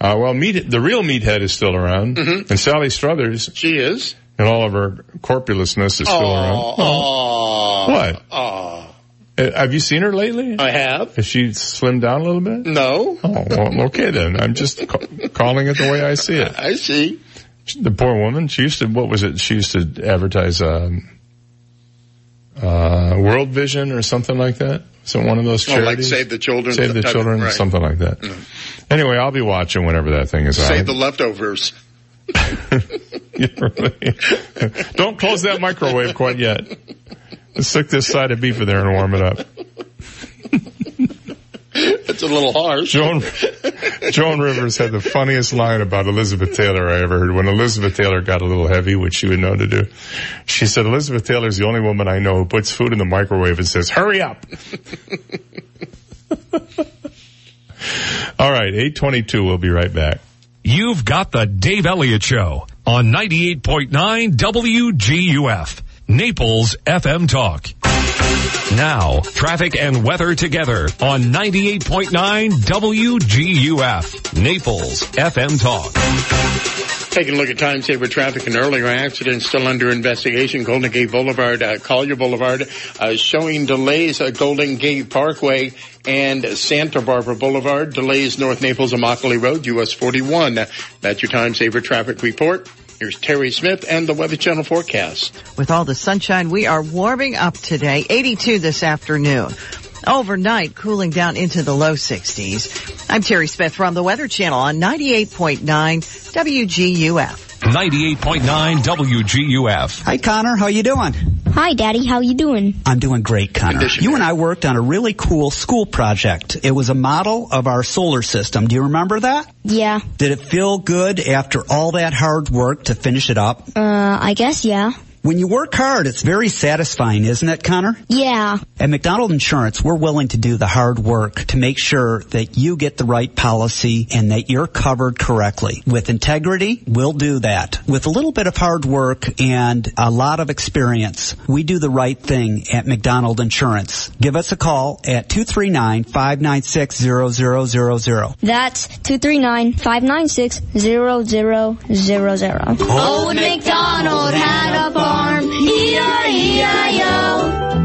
Uh, well, meat, the real meathead is still around, and Sally Struthers. She is. And all of her corpulousness is still around. Aw. What? Aw. Uh, have you seen her lately? I have. Has she slimmed down a little bit? No. Oh, well, okay then. I'm just ca- calling it the way I see it. I see. The poor woman, she used to, what was it? She used to advertise, um, uh, World Vision or something like that. So one of those Oh, like charities. Save the Children Save the type of- Children, right. something like that. Anyway, I'll be watching whenever that thing is Save the leftovers. Don't close that microwave quite yet. Let's stick this side of beef in there and warm it up. It's a little harsh. Joan, Joan Rivers had the funniest line about Elizabeth Taylor I ever heard. When Elizabeth Taylor got a little heavy, which she would know to do, she said, Elizabeth Taylor is the only woman I know who puts food in the microwave and says, hurry up. All right, 822, we'll be right back. You've got the Dave Elliott Show on 98.9 WGUF, Naples FM Talk. Now, traffic and weather together on 98.9 WGUF, Naples FM Talk. Taking a look at time saver traffic, and earlier accidents still under investigation. Golden Gate Boulevard, uh, Collier Boulevard, uh, showing delays at Golden Gate Parkway and Santa Barbara Boulevard. Delays North Naples Immokalee Road, US 41. That's your time saver traffic report. Here's Terry Smith and the Weather Channel forecast. With all the sunshine, we are warming up today. 82 this afternoon. Overnight, cooling down into the low 60s. I'm Terry Smith from the Weather Channel on 98.9 WGUF. 98.9 WGUF. Hi Connor, how you doing? Hi Daddy, how you doing? I'm doing great, Connor. You and I worked on a really cool school project. It was a model of our solar system. Do you remember that? Yeah. Did it feel good after all that hard work to finish it up? Uh, I guess yeah. When you work hard, it's very satisfying, isn't it, Connor? Yeah. At McDonald Insurance, we're willing to do the hard work to make sure that you get the right policy and that you're covered correctly. With integrity, we'll do that. With a little bit of hard work and a lot of experience, we do the right thing at McDonald Insurance. Give us a call at 239-596-0000. That's 239-596-0000. Old MacDonald had a farm, E-I-E-I-O.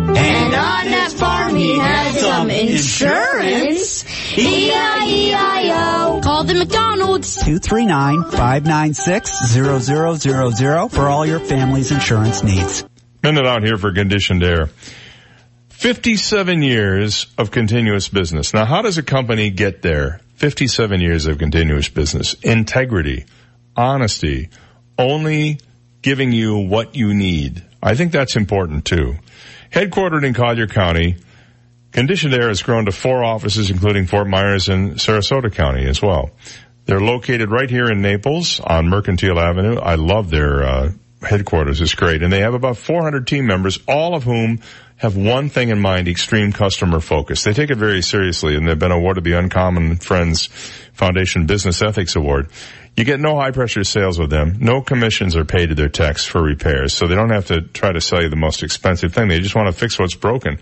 And on that farm he had some um, insurance, E-I-E-I-O. Call the McDonald's. 239-596-0000 for all your family's insurance needs. Minute out here for conditioned air. 57 years of continuous business. Now, how does a company get there? 57 years of continuous business. Integrity, honesty, only giving you what you need. I think that's important too. Headquartered in Collier County, Conditioned Air has grown to four offices, including Fort Myers and Sarasota County as well. They're located right here in Naples on Mercantile Avenue. I love their uh, headquarters. It's great. And they have about 400 team members, all of whom have one thing in mind, extreme customer focus. They take it very seriously and they've been awarded the Uncommon Friends Foundation Business Ethics Award. You get no high pressure sales with them. No commissions are paid to their techs for repairs. So they don't have to try to sell you the most expensive thing. They just want to fix what's broken.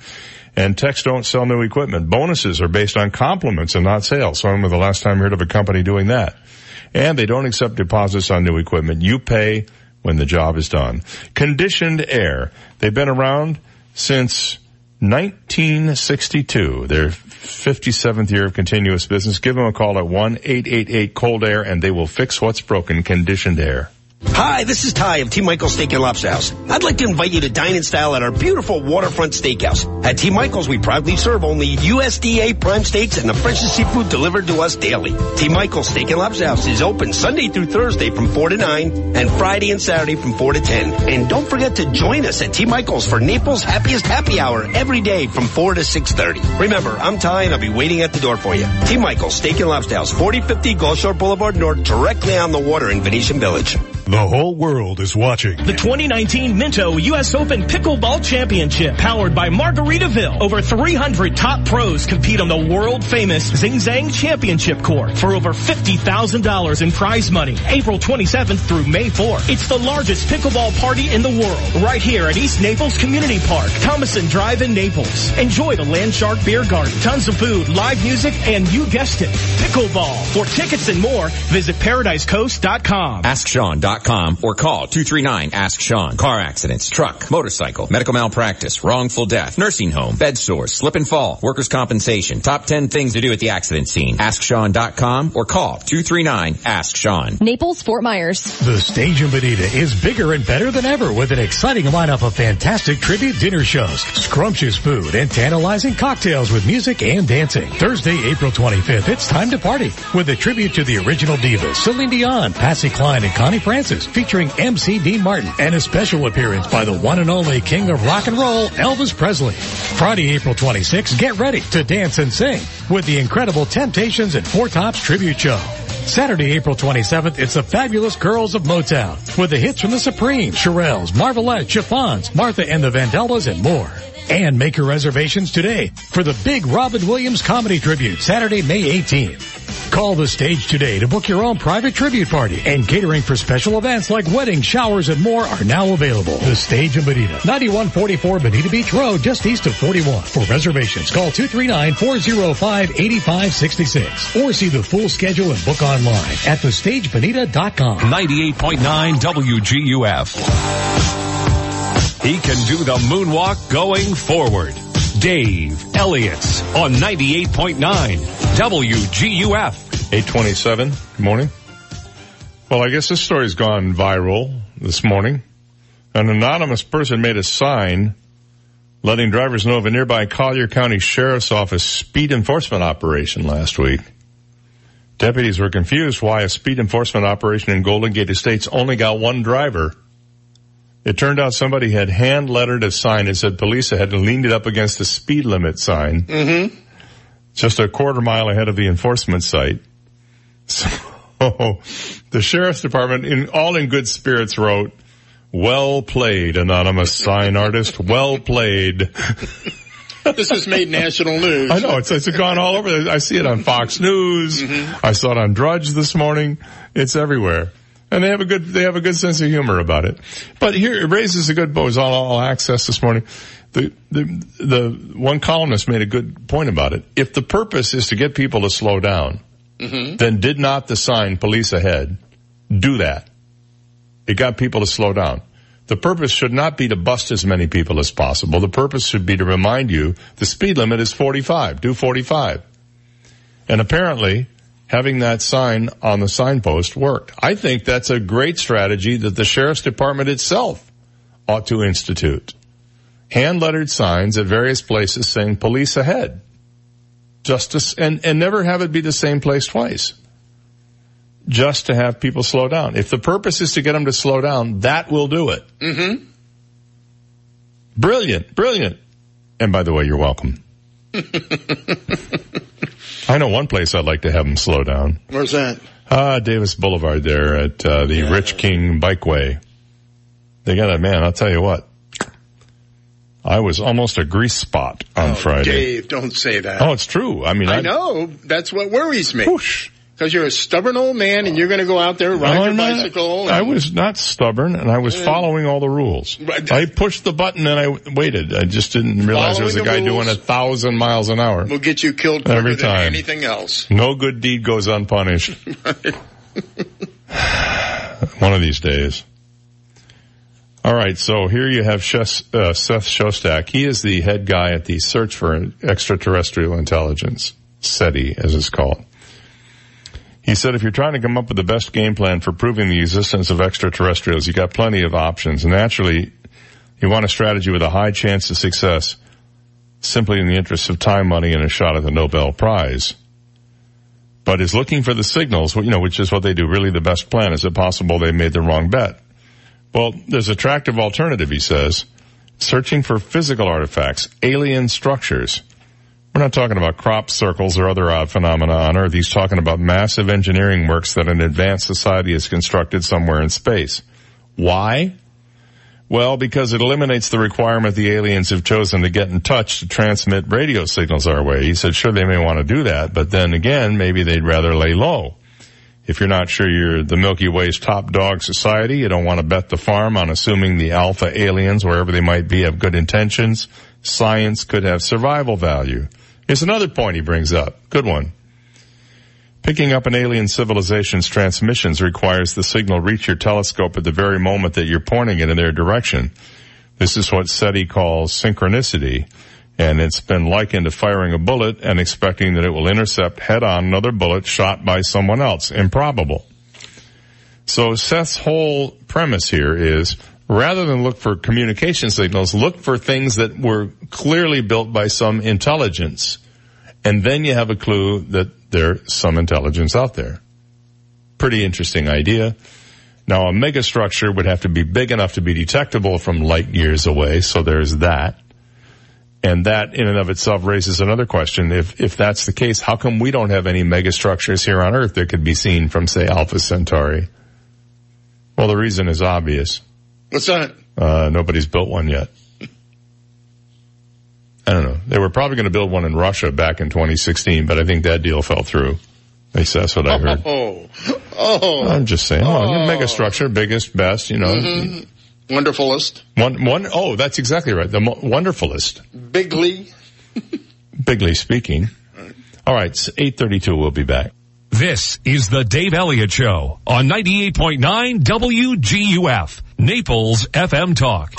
And techs don't sell new equipment. Bonuses are based on compliments and not sales. So I remember the last time I heard of a company doing that. And they don't accept deposits on new equipment. You pay when the job is done. Conditioned air. They've been around since 1962. Their 57th year of continuous business. Give them a call at 1-888-COLD-AIR and they will fix what's broken. Conditioned air. Hi, this is Ty of T. Michael's Steak and Lobster House. I'd like to invite you to dine in style at our beautiful waterfront steakhouse. At T. Michael's, we proudly serve only USDA prime steaks and the freshest seafood delivered to us daily. T. Michael's Steak and Lobster House is open Sunday through Thursday from 4 to 9 and Friday and Saturday from 4 to 10. And don't forget to join us at T. Michael's for Naples' happiest happy hour every day from 4 to 6.30. Remember, I'm Ty and I'll be waiting at the door for you. T. Michael's Steak and Lobster House, 4050 Gulf Shore Boulevard North, directly on the water in Venetian Village. The whole world is watching. The 2019 Minto U.S. Open Pickleball Championship, powered by Margaritaville. Over 300 top pros compete on the world famous Zing Zang Championship Court for over $50,000 in prize money. April 27th through May 4th. It's the largest pickleball party in the world, right here at East Naples Community Park, Thomason Drive in Naples. Enjoy the Landshark Beer Garden, tons of food, live music, and you guessed it, pickleball. For tickets and more, visit ParadiseCoast.com. AskSean.com or call 239-ASK-SEAN. Car accidents, truck, motorcycle, medical malpractice, wrongful death, nursing home, bed sores, slip and fall, workers' compensation. Top 10 things to do at the accident scene. AskSean.com or call 239-ASK-SEAN. Naples, Fort Myers. The stage in Bonita is bigger and better than ever with an exciting lineup of fantastic tribute dinner shows, scrumptious food, and tantalizing cocktails with music and dancing. Thursday, April 25th, it's time to party with a tribute to the original divas, Celine Dion, Patsy Cline, and Connie Francis, featuring MC Dean Martin, and a special appearance by the one and only king of rock and roll, Elvis Presley. Friday, April 26th, get ready to dance and sing with the incredible Temptations and Four Tops tribute show. Saturday, April 27th, it's the fabulous girls of Motown with the hits from the Supremes, Shirelles, Marvelettes, Chiffons, Martha and the Vandellas, and more. And make your reservations today for the big Robin Williams comedy tribute, Saturday, May 18th. Call the stage today to book your own private tribute party and catering for special events like weddings, showers, and more are now available. The stage in Bonita, 9144 Bonita Beach Road, just east of 41. For reservations, call 239-405-8566 or see the full schedule and book online at thestagebonita.com. 98.9 WGUF. He can do the moonwalk going forward. Dave Elliott on 98.9 WGUF. 827. Good morning. Well, I guess this story's gone viral this morning. An anonymous person made a sign letting drivers know of a nearby Collier County Sheriff's Office speed enforcement operation last week. Deputies were confused why a speed enforcement operation in Golden Gate Estates only got one driver. It turned out somebody had hand lettered a sign that said police had leaned it up against the speed limit sign. Mm-hmm. Just a quarter mile ahead of the enforcement site. So the sheriff's department in all in good spirits wrote, well played, anonymous sign artist. Well played. this has made national news. I know it's it's gone all over. I see it on Fox News. Mm-hmm. I saw it on Drudge this morning. It's everywhere, and they have a good they have a good sense of humor about it. But here it raises a good. It was on all access this morning. The the the one columnist made a good point about it. If the purpose is to get people to slow down, Mm-hmm. then did not the sign police ahead do that? It got people to slow down. The purpose should not be to bust as many people as possible. The purpose should be to remind you the speed limit is 45. Do 45. And apparently, having that sign on the signpost worked. I think that's a great strategy that the sheriff's department itself ought to institute. Hand lettered signs at various places saying police ahead. Justice and, and never have it be the same place twice. Just to have people slow down. If the purpose is to get them to slow down, that will do it. Mm-hmm. Brilliant, brilliant. And by the way, you're welcome. I know one place I'd like to have them slow down. Where's that? Ah, Davis Boulevard there at uh, the Rich King Bikeway. They got a man. I'll tell you what. I was almost a grease spot on oh, Friday. Dave, don't say that. Oh, it's true. I mean, I, I know. That's what worries me. Because you're a stubborn old man and you're going to go out there, ride No, your not. bicycle. and- I was not stubborn, and I was Yeah. following all the rules. Right. I pushed the button and I waited. I just didn't realize there was a Following guy doing a thousand miles an hour. will get you killed Every than time. anything else. No good deed goes unpunished. One of these days. All right, so here you have uh, Seth Shostak. He is the head guy at the Search for Extraterrestrial Intelligence, SETI as it's called. He said if you're trying to come up with the best game plan for proving the existence of extraterrestrials, you got plenty of options. Naturally, you want a strategy with a high chance of success simply in the interest of time, money, and a shot at the Nobel Prize. But is looking for the signals, you know, which is what they do, really the best plan? Is it possible they made the wrong bet? Well, there's a attractive alternative, he says. Searching for physical artifacts, alien structures. We're not talking about crop circles or other odd phenomena on Earth. He's talking about massive engineering works that an advanced society has constructed somewhere in space. Why? Well, because it eliminates the requirement the aliens have chosen to get in touch to transmit radio signals our way. He said, sure, they may want to do that, but then again, maybe they'd rather lay low. If you're not sure you're the Milky Way's top dog society, you don't want to bet the farm on assuming the alpha aliens, wherever they might be, have good intentions. Science could have survival value. Here's another point he brings up. Good one. Picking up an alien civilization's transmissions requires the signal reach your telescope at the very moment that you're pointing it in their direction. This is what SETI calls synchronicity, and it's been likened to firing a bullet and expecting that it will intercept head on another bullet shot by someone else. Improbable. So Seth's whole premise here is rather than look for communication signals, look for things that were clearly built by some intelligence. And then you have a clue that there's some intelligence out there. Pretty interesting idea. Now a megastructure would have to be big enough to be detectable from light years away, so there's that. And that in and of itself raises another question. If, if that's the case, how come we don't have any megastructures here on Earth that could be seen from, say, Alpha Centauri? Well, the reason is obvious. What's that? Uh, nobody's built one yet. I don't know. They were probably going to build one in Russia back in 2016, but I think that deal fell through. At least that's what I heard. Oh, oh. I'm just saying. Oh, Oh. mega structure, biggest, best, you know. Mhm. Wonderfulest. One, one, oh, that's exactly right. The mo- wonderfulest. Bigly. Bigly speaking. All right, it's 832. We'll be back. This is the Dave Elliott Show on 98.9 WGUF, Naples FM Talk.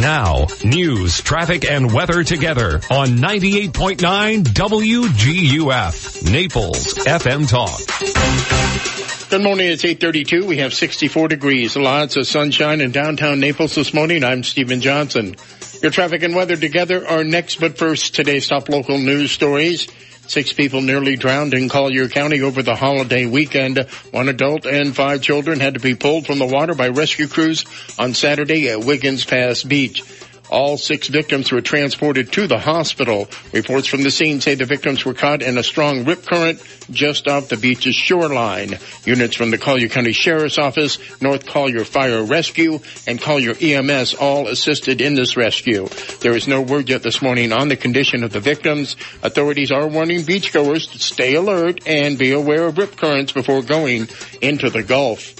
Now, news, traffic, and weather together on 98.9 WGUF, Naples FM Talk. Good morning. It's 832. We have 64 degrees. Lots of sunshine in downtown Naples this morning. I'm Stephen Johnson. Your traffic and weather together are next, but first, today's top local news stories. Six people nearly drowned in Collier County over the holiday weekend. One adult and five children had to be pulled from the water by rescue crews on Saturday at Wiggins Pass Beach. All six victims were transported to the hospital. Reports from the scene say the victims were caught in a strong rip current just off the beach's shoreline. Units from the Collier County Sheriff's Office, North Collier Fire Rescue, and Collier EMS all assisted in this rescue. There is no word yet this morning on the condition of the victims. Authorities are warning beachgoers to stay alert and be aware of rip currents before going into the Gulf.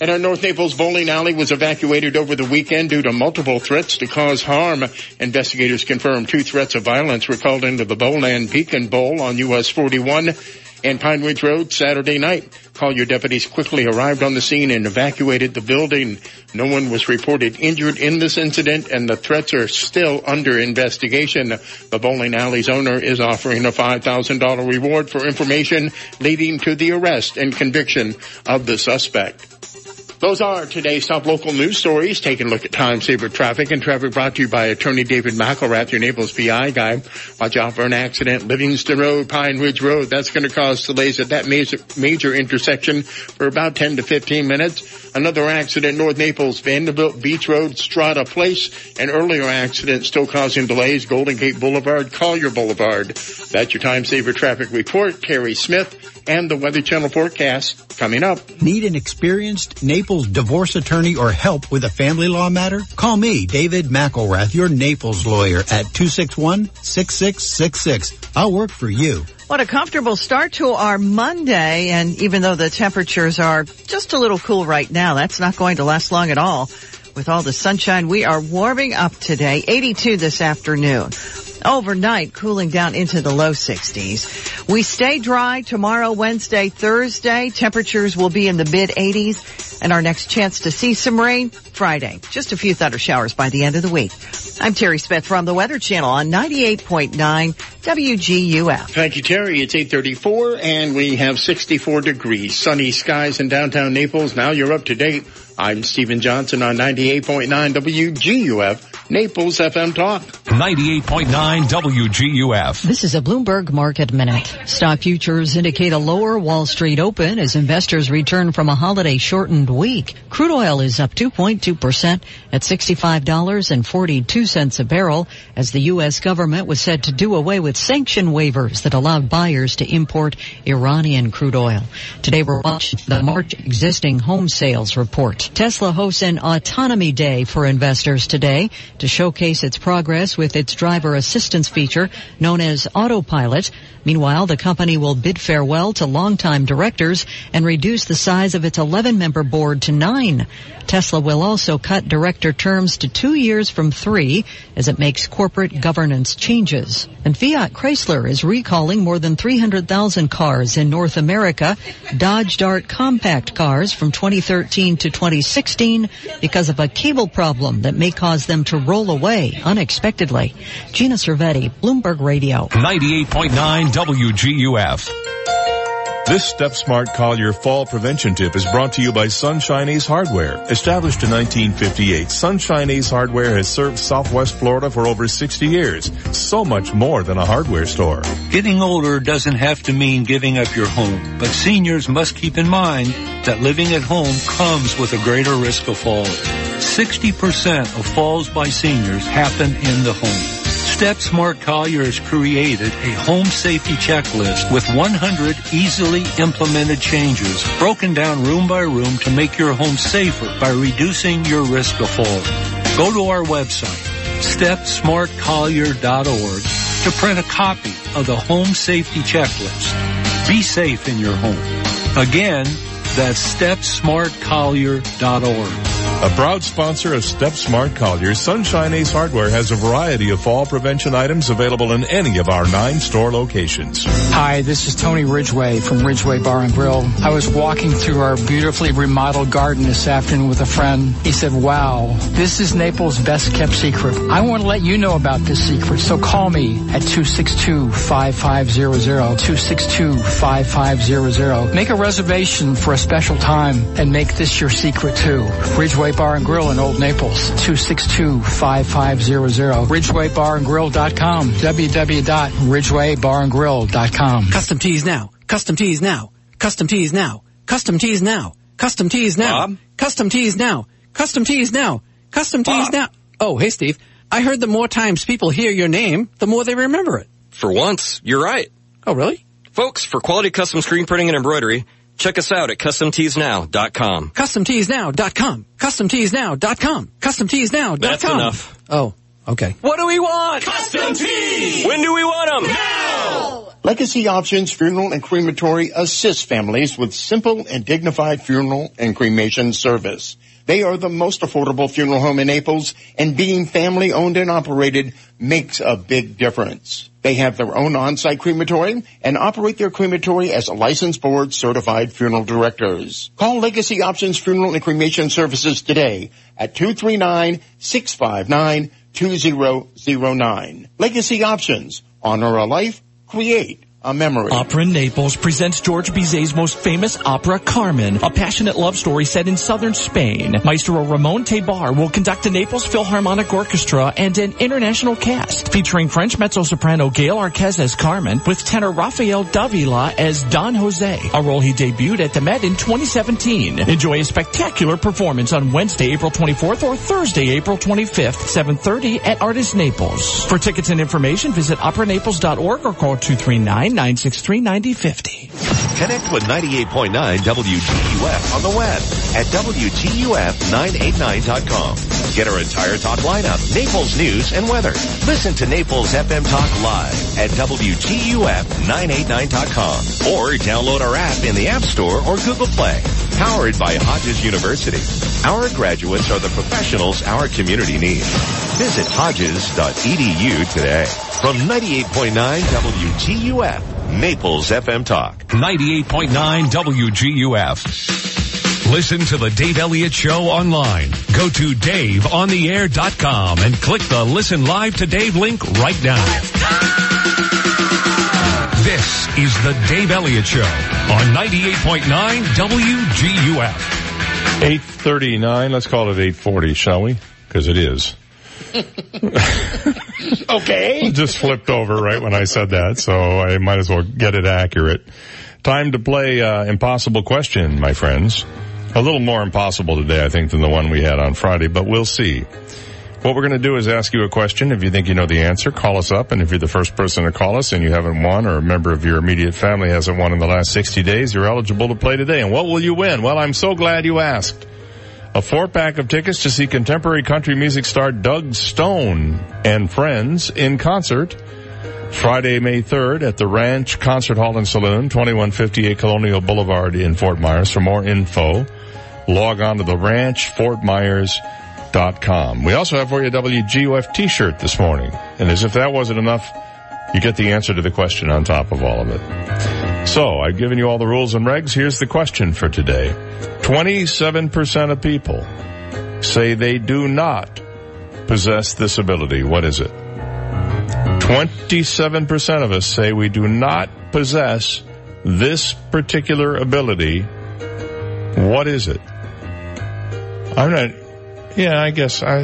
And our North Naples bowling alley was evacuated over the weekend due to multiple threats to cause harm. Investigators confirmed two threats of violence were called into the Bowland Beacon Bowl on US 41 and Pine Ridge Road Saturday night. Collier deputies quickly arrived on the scene and evacuated the building. No one was reported injured in this incident and the threats are still under investigation. The bowling alley's owner is offering a $5,000 reward for information leading to the arrest and conviction of the suspect. Those are today's top local news stories. Taking a look at time saver traffic and traffic brought to you by attorney David McElrath, your Naples PI guy. Watch out for an accident. Livingston Road, Pine Ridge Road. That's going to cause delays at that major, major intersection for about 10 to 15 minutes. Another accident, North Naples, Vanderbilt Beach Road, Strata Place. An earlier accident still causing delays, Golden Gate Boulevard, Collier Boulevard. That's your time saver traffic report. Terry Smith and the Weather Channel forecast coming up. Need an experienced Naples divorce attorney or help with a family law matter? Call me, David McElrath, your Naples lawyer at 261-6666. I'll work for you. What a comfortable start to our Monday. And even though the temperatures are just a little cool right now, that's not going to last long at all. With all the sunshine, we are warming up today. 82 this afternoon. Overnight, cooling down into the low 60s. We stay dry tomorrow, Wednesday, Thursday. Temperatures will be in the mid 80s. And our next chance to see some rain, Friday. Just a few thunder showers by the end of the week. I'm Terry Smith from the Weather Channel on 98.9 WGUF. Thank you, Terry. It's 834 and we have 64 degrees. Sunny skies in downtown Naples. Now you're up to date. I'm Stephen Johnson on 98.9 WGUF, Naples FM Talk. 98.9 WGUF. This is a Bloomberg Market Minute. Stock futures indicate a lower Wall Street open as investors return from a holiday shortened week. Crude oil is up 2.2% at $65.42 a barrel as the U.S. government was said to do away with sanction waivers that allowed buyers to import Iranian crude oil. Today we're watching the March existing home sales report. Tesla hosts an autonomy day for investors today to showcase its progress with its driver assistance feature known as Autopilot. Meanwhile, the company will bid farewell to longtime directors and reduce the size of its 11-member board to nine. Tesla will also cut director terms to two years from three as it makes corporate governance changes. And Fiat Chrysler is recalling more than 300,000 cars in North America, Dodge Dart compact cars from 2013 to 2016 because of a cable problem that may cause them to roll away unexpectedly. Gina Cervetti, Bloomberg Radio. 98.9 WGUF. This Step Smart Collier Fall Prevention Tip is brought to you by Sunshine Ace Hardware. Established in 1958, Sunshine Ace Hardware has served Southwest Florida for over 60 years. So much more than a hardware store. Getting older doesn't have to mean giving up your home, but seniors must keep in mind that living at home comes with a greater risk of falling. 60% of falls by seniors happen in the home. Step Smart has created a home safety checklist with 100 easily implemented changes broken down room by room to make your home safer by reducing your risk of falling. Go to our website, stepsmartcollier.org to print a copy of the home safety checklist. Be safe in your home. Again, that's stepsmartcollier.org. A proud sponsor of Step Smart Collier, Sunshine Ace Hardware has a variety of fall prevention items available in any of our nine store locations. Hi, this is Tony Ridgway from Ridgway Bar and Grill. I was walking through our beautifully remodeled garden this afternoon with a friend. He said, wow, this is Naples' best kept secret. I want to let you know about this secret, so call me at 262-5500, 262-5500. Make a reservation for a special time and make this your secret too. Ridgway Bar and Grill in Old Naples, 262-5500. RidgwayBarandGrill.com, www.ridgwaybarandgrill.com. Custom tees now. Custom tees now. Custom tees now. Custom tees now. Custom tees now. Bob? Custom tees now. Custom tees now. Custom tees now. Oh, hey Steve. I heard the more times people hear your name, the more they remember it. For once, you're right. Oh, really? Folks, for quality custom screen printing and embroidery, check us out at CustomTeesNow.com. CustomTeesNow.com. CustomTeesNow.com. CustomTeesNow.com. That's enough. Oh, okay. What do we want? Custom tees! When do we want them? Now! Legacy Options Funeral and Crematory assists families with simple and dignified funeral and cremation service. They are the most affordable funeral home in Naples and being family owned and operated makes a big difference. They have their own on-site crematory and operate their crematory as licensed board certified funeral directors. Call Legacy Options Funeral and Cremation Services today at 239-659-2009. Legacy Options. Honor a life. Create a memory. Opera Naples presents Georges Bizet's most famous opera, Carmen, a passionate love story set in southern Spain. Maestro Ramon Tebar will conduct the Naples Philharmonic Orchestra and an international cast, featuring French mezzo-soprano Gaëlle Arquez as Carmen, with tenor Rafael Davila as Don Jose, a role he debuted at the Met in 2017. Enjoy a spectacular performance on Wednesday, April 24th or Thursday, April 25th, 7.30 at Artis Naples. For tickets and information, visit operanaples.org or call 239 963 9050. Connect with 98.9 WGUF on the web at WGUF989.com. Get our entire talk lineup, Naples news and weather. Listen to Naples FM Talk live at WGUF989.com or download our app in the App Store or Google Play. Powered by Hodges University. Our graduates are the professionals our community needs. Visit hodges.edu today. From 98.9 WGUF, Naples FM Talk. 98.9 WGUF. Listen to the Dave Elliott Show online. Go to DaveOnTheAir.com and click the Listen Live to Dave link right now. This is the Dave Elliott Show on 98.9 WGUF. 839, let's call it 840, shall we? Because it is. okay. Just flipped over right when I said that, so I might as well get it accurate. Time to play uh, Impossible Question, my friends. A little more impossible today, I think, than the one we had on Friday, but we'll see. What we're going to do is ask you a question. If you think you know the answer, call us up. And if you're the first person to call us and you haven't won or a member of your immediate family hasn't won in the last 60 days, you're eligible to play today. And what will you win? Well, I'm so glad you asked. A four pack of tickets to see contemporary country music star Doug Stone and friends in concert Friday, May 3rd at the Ranch Concert Hall and Saloon, 2158 Colonial Boulevard in Fort Myers. For more info, log on to the ranchfortmyers.com. We also have for you a WGUF t-shirt this morning. And as if that wasn't enough, you get the answer to the question on top of all of it. So, I've given you all the rules and regs. Here's the question for today. 27% of people say they do not possess this ability. What is it? 27% of us say we do not possess this particular ability. What is it? I'm not, yeah, I guess I,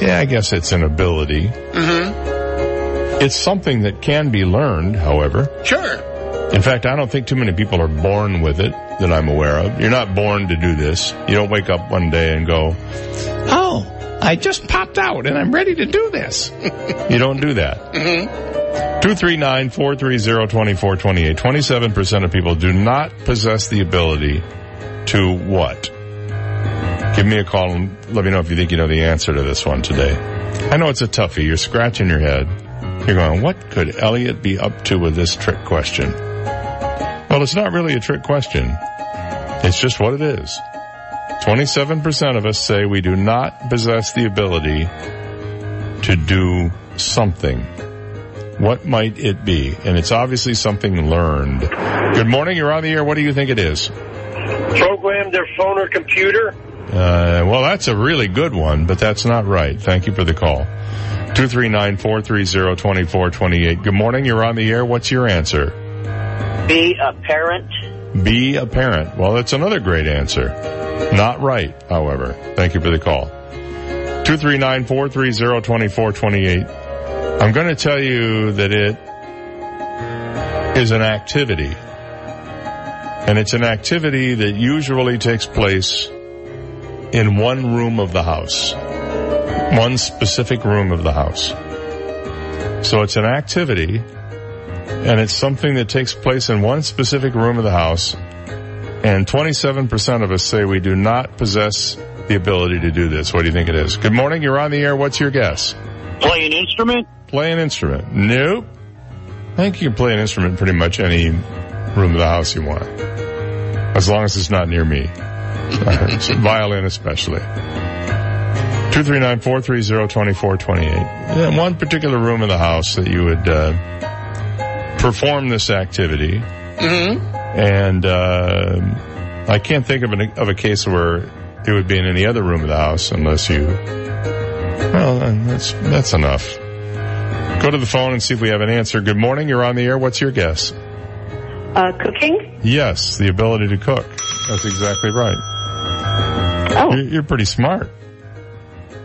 yeah, I guess it's an ability. Mm-hmm. It's something that can be learned, however. Sure. In fact, I don't think too many people are born with it that I'm aware of. You're not born to do this. You don't wake up one day and go, oh, I just popped out and I'm ready to do this. you don't do that. Mm-hmm. 239-430-2428. 27% of people do not possess the ability to what? Give me a call and let me know if you think you know the answer to this one today. I know it's a toughie. You're scratching your head. You're going, what could Elliot be up to with this trick question? Well, it's not really a trick question. It's just what it is. 27% of us say we do not possess the ability to do something. What might it be? And it's obviously something learned. Good morning. You're on the air. What do you think it is? Program their phone or computer. Uh, well, that's a really good one, but that's not right. Thank you for the call. 239-430-2428. Good morning. You're on the air. What's your answer? Be a parent. Be a parent. Well, that's another great answer. Not right, however. Thank you for the call. 239-430-2428. I'm going to tell you that it is an activity. And it's an activity that usually takes place in one room of the house. One specific room of the house. So it's an activity and it's something that takes place in one specific room of the house. And 27% of us say we do not possess the ability to do this. What do you think it is? Good morning. You're on the air. What's your guess? Play an instrument? Play an instrument. Nope. I think you can play an instrument in pretty much any room of the house you want. As long as it's not near me. Violin especially. 239-430-2428. In one particular room of the house that you would, uh, perform this activity. Mm-hmm. And, uh, I can't think of, an, of a case where it would be in any other room of the house unless you, well, that's, that's enough. Go to the phone and see if we have an answer. Good morning. You're on the air. What's your guess? Uh, cooking? Yes, the ability to cook. That's exactly right. Oh. You're, you're pretty smart.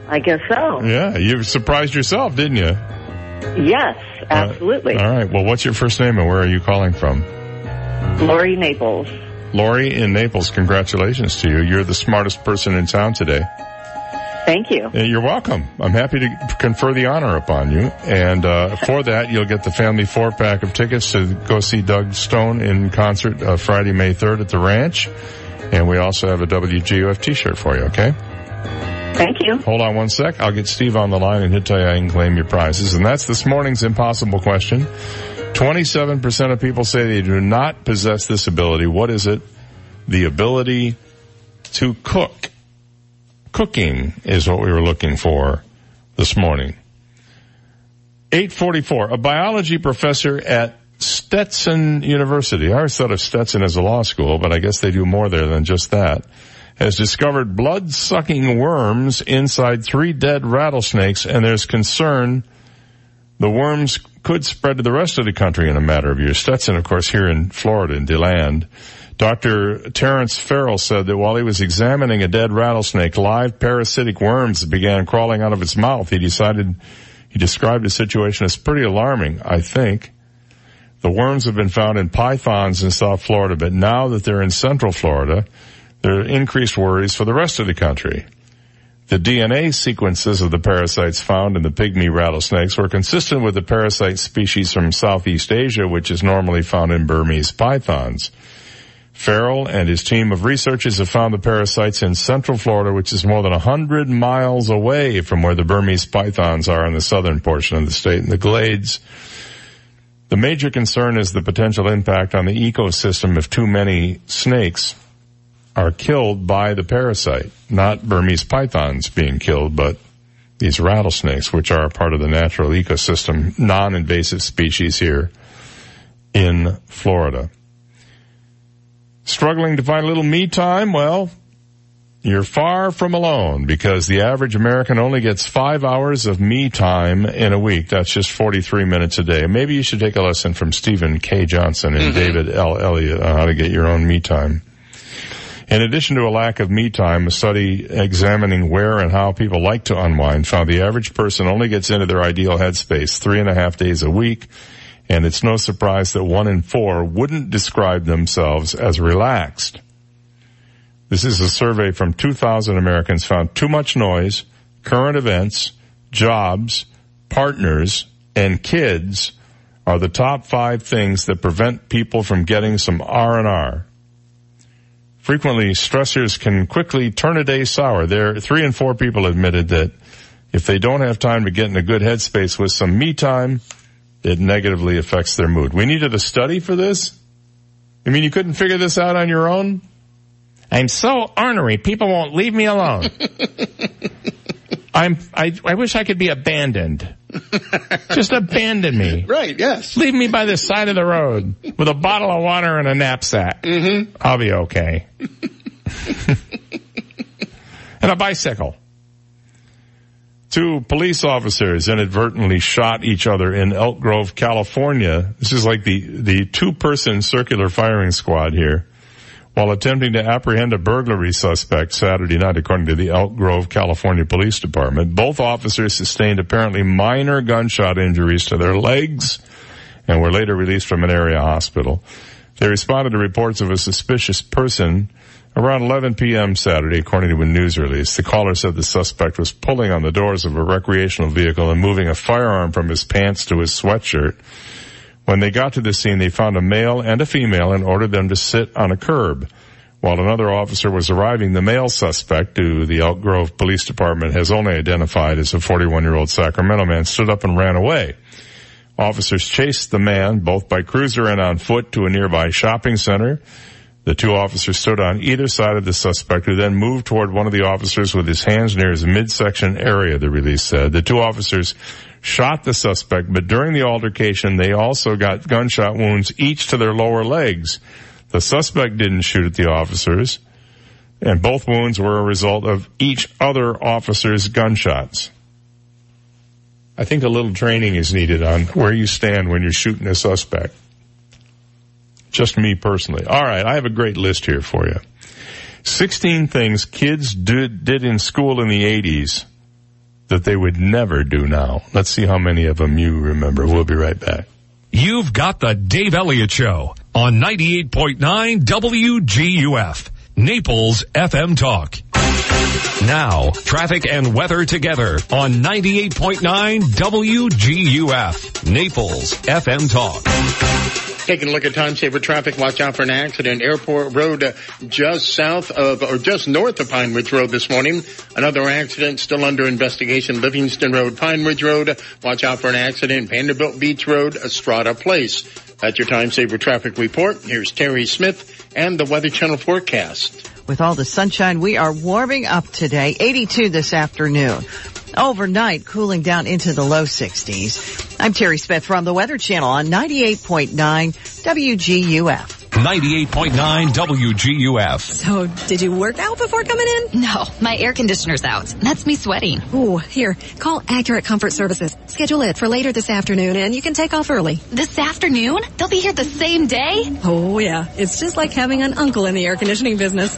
I guess so. Yeah, you surprised yourself, didn't you? Yes, absolutely. All right. Well, what's your first name and where are you calling from? Lori Naples. Lori in Naples. Congratulations to you. You're the smartest person in town today. Thank you. Uh, You're welcome. I'm happy to confer the honor upon you. And uh, for that, you'll get the family four pack of tickets to go see Doug Stone in concert uh, Friday, May 3rd at the ranch. And we also have a WGUF t-shirt for you, okay? Thank you. Hold on one sec. I'll get Steve on the line and he'll tell you I can claim your prizes. And that's this morning's impossible question. 27% of people say they do not possess this ability. What is it? The ability to cook. Cooking is what we were looking for this morning. 844. A biology professor at Stetson University. I always thought of Stetson as a law school, but I guess they do more there than just that. Has discovered blood-sucking worms inside three dead rattlesnakes, and there's concern the worms could spread to the rest of the country in a matter of years. Stetson, of course, here in Florida, in DeLand. Dr. Terence Farrell said that while he was examining a dead rattlesnake, live parasitic worms began crawling out of its mouth. He decided, he described the situation as pretty alarming, I think. The worms have been found in pythons in South Florida, but now that they're in Central Florida, there are increased worries for the rest of the country. The DNA sequences of the parasites found in the pygmy rattlesnakes were consistent with the parasite species from Southeast Asia, which is normally found in Burmese pythons. Farrell and his team of researchers have found the parasites in Central Florida, which is more than 100 miles away from where the Burmese pythons are in the southern portion of the state in the glades. The major concern is the potential impact on the ecosystem if too many snakes are killed by the parasite. Not Burmese pythons being killed, but these rattlesnakes, which are a part of the natural ecosystem, non-invasive species here in Florida. Struggling to find a little me time? Well, you're far from alone because the average American only gets five hours of me time in a week. That's just 43 minutes a day. Maybe you should take a lesson from Stephen K. Johnson and mm-hmm. David L. Elliott on how to get your own me time. In addition to a lack of me time, a study examining where and how people like to unwind found the average person only gets into their ideal headspace three and a half days a week, and it's no surprise that one in four wouldn't describe themselves as relaxed. This is a survey from 2,000 Americans found too much noise, current events, jobs, partners, and kids are the top five things that prevent people from getting some R&R. Frequently, stressors can quickly turn a day sour. There, three and four people admitted that If they don't have time to get in a good headspace with some me time, it negatively affects their mood. We needed a study for this? I mean, you couldn't figure this out on your own? I'm so ornery. People won't leave me alone. I'm, I, I wish I could be abandoned. Just abandon me. Right, yes. Leave me by the side of the road with a bottle of water and a knapsack. Mm-hmm. I'll be okay. and a bicycle. Two police officers inadvertently shot each other in Elk Grove, California. This is like the, the two person circular firing squad here while attempting to apprehend a burglary suspect Saturday night, according to the Elk Grove, California Police Department. Both officers sustained apparently minor gunshot injuries to their legs and were later released from an area hospital. They responded to reports of a suspicious person around 11 p.m. Saturday, according to a news release. The caller said the suspect was pulling on the doors of a recreational vehicle and moving a firearm from his pants to his sweatshirt. When they got to the scene, they found a male and a female and ordered them to sit on a curb. While another officer was arriving, the male suspect, who the Elk Grove Police Department has only identified as a 41 year old Sacramento man, stood up and ran away. Officers chased the man, both by cruiser and on foot, to a nearby shopping center. The two officers stood on either side of the suspect, who then moved toward one of the officers with his hands near his midsection area, the release said. The two officers shot the suspect, but during the altercation, they also got gunshot wounds each to their lower legs. The suspect didn't shoot at the officers, and both wounds were a result of each other officer's gunshots. I think a little training is needed on where you stand when you're shooting a suspect. Just me personally. All right, I have a great list here for you. 16 things kids did, did in school in the 80s that they would never do now. Let's see how many of them you remember. We'll be right back. You've got the Dave Elliott Show on 98.9 WGUF, Naples FM Talk. Now, traffic and weather together on 98.9 WGUF, Naples FM Talk. Taking a look at time saver traffic, watch out for an accident. Airport Road uh, just south of, or just north of Pine Ridge Road this morning. Another accident still under investigation. Livingston Road, Pine Ridge Road. Watch out for an accident. Vanderbilt Beach Road, Estrada Place. That's your time saver traffic report. Here's Terry Smith and the Weather Channel forecast. With all the sunshine, we are warming up today. 82 this afternoon. Overnight, cooling down into the low 60s. I'm Terry Smith from the Weather Channel on 98.9 WGUF. 98.9 WGUF. So, did you work out before coming in? No, my air conditioner's out. That's me sweating. Ooh, here, call Accurate Comfort Services. Schedule it for later this afternoon and you can take off early. This afternoon? They'll be here the same day? Oh yeah, it's just like having an uncle in the air conditioning business.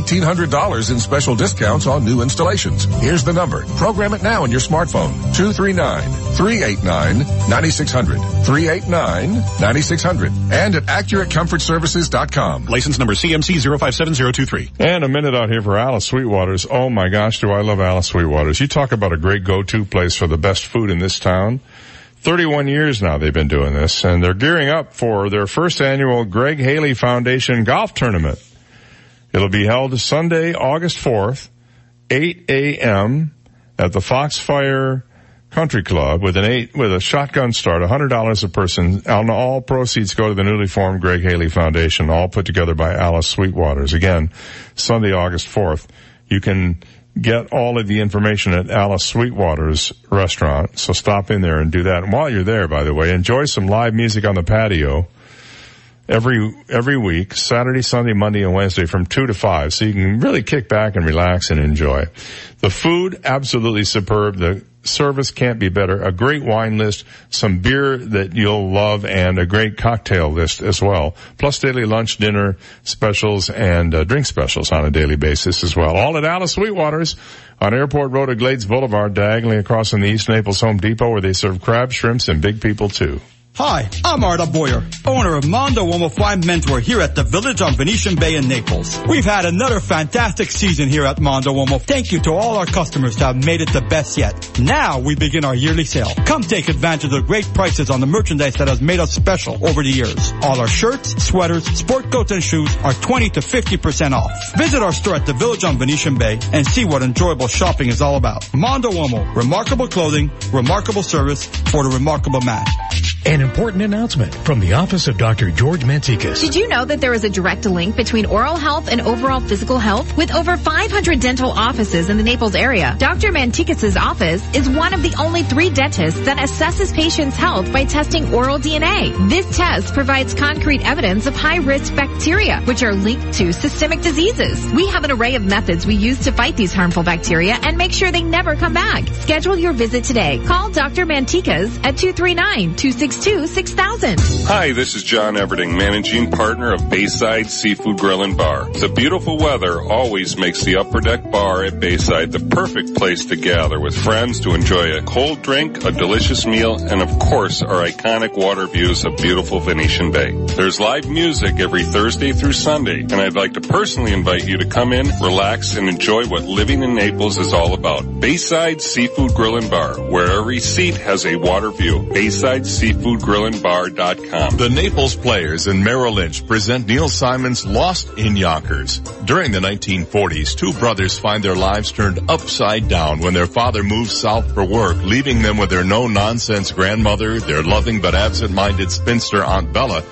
$1,800 in special discounts on new installations. Here's the number. Program it now on your smartphone. 239-389-9600. 389-9600. And at AccurateComfortServices.com. License number CMC 057023. And a minute out here for Alice Sweetwaters. Oh my gosh, do I love Alice Sweetwaters. You talk about a great go-to place for the best food in this town. 31 years now they've been doing this and they're gearing up for their first annual Greg Haley Foundation golf tournament. It'll be held Sunday, August 4th, 8 a.m. at the Foxfire Country Club with an eight, with a shotgun start, $100 a person. And all proceeds go to the newly formed Greg Haley Foundation, all put together by Alice Sweetwaters. Again, Sunday, August 4th. You can get all of the information at Alice Sweetwater's restaurant. So stop in there and do that. And while you're there, by the way, enjoy some live music on the patio every every week, Saturday, Sunday, Monday, and Wednesday from two to five. So you can really kick back and relax and enjoy. The food absolutely superb. The service can't be better. A great wine list, some beer that you'll love, and a great cocktail list as well. Plus daily lunch, dinner specials, and uh, drink specials on a daily basis as well. All at Alice Sweetwater's on Airport Road at Glades Boulevard, diagonally across from the East Naples Home Depot, where they serve crab, shrimps, and big people too. Hi, I'm Arda Boyer, owner of Mondo Fine Menswear here at the Village on Venetian Bay in Naples. We've had another fantastic season here at Mondo Uomo. Thank you to all our customers that have made it the best yet. Now we begin our yearly sale. Come take advantage of the great prices on the merchandise that has made us special over the years. All our shirts, sweaters, sport coats, and shoes are 20 to 50% off. Visit our store at the Village on Venetian Bay and see what enjoyable shopping is all about. Mondo Uomo, remarkable clothing, remarkable service for the remarkable man. An important announcement from the office of Dr. George Mantzikis. Did you know that there is a direct link between oral health and overall physical health? With over 500 dental offices in the Naples area, Dr. Mantikis' office is one of the only three dentists that assesses patients' health by testing oral DNA. This test provides concrete evidence of high-risk bacteria, which are linked to systemic diseases. We have an array of methods we use to fight these harmful bacteria and make sure they never come back. Schedule your visit today. Call Dr. Mantikas at 239 262 6000. Hi, this is John Everding, managing partner of Bayside Seafood Grill and Bar. The beautiful weather always makes the upper deck bar at Bayside the perfect place to gather with friends to enjoy a cold drink, a delicious meal, and of course our iconic water views of beautiful Venetian Bay. There's live music every Thursday through Sunday, and I'd like to personally invite you to come in, relax, and enjoy what living in Naples is all about. Bayside Seafood Grill and Bar, where every seat has a water view. Bayside Seafood seafoodgrillandbar.com. The Naples Players and Merrill Lynch present Neil Simon's Lost in Yonkers. During the 1940s, two brothers find their lives turned upside down when their father moves south for work, leaving them with their no-nonsense grandmother, their loving but absent-minded spinster Aunt Bella,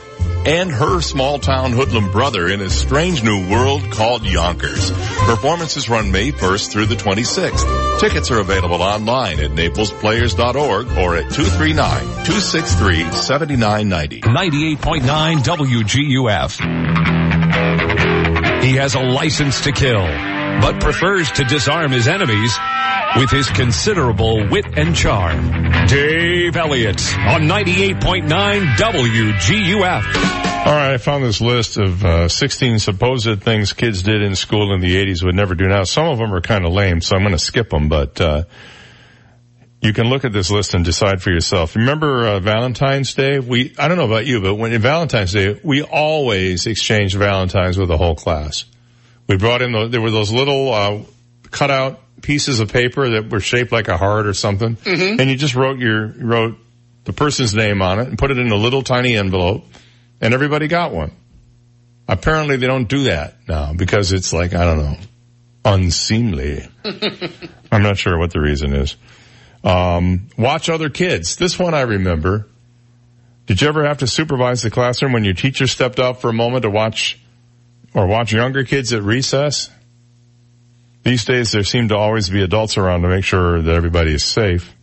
and her small town hoodlum brother in a strange new world called Yonkers. Performances run May 1st through the 26th. Tickets are available online at naplesplayers.org or at 239-263-7990. 98.9 WGUF. He has a license to kill, but prefers to disarm his enemies with his considerable wit and charm. Dave Elliott on 98.9 WGUF. All right, I found this list of uh, 16 supposed things kids did in school in the 80s would never do now. Some of them are kind of lame, so I'm going to skip them, but uh, you can look at this list and decide for yourself. Remember uh, Valentine's Day? We I don't know about you, but when in Valentine's Day, we always exchanged Valentines with the whole class. We brought in the, there were those little uh, cutout pieces of paper that were shaped like a heart or something, Mhm. and you just wrote your wrote the person's name on it and put it in a little tiny envelope, and everybody got one. Apparently, they don't do that now because it's like I don't know, unseemly. I'm not sure what the reason is. Um, watch other kids. This one I remember. Did you ever have to supervise the classroom when your teacher stepped out for a moment to watch or watch younger kids at recess? These days there seem to always be adults around to make sure that everybody is safe.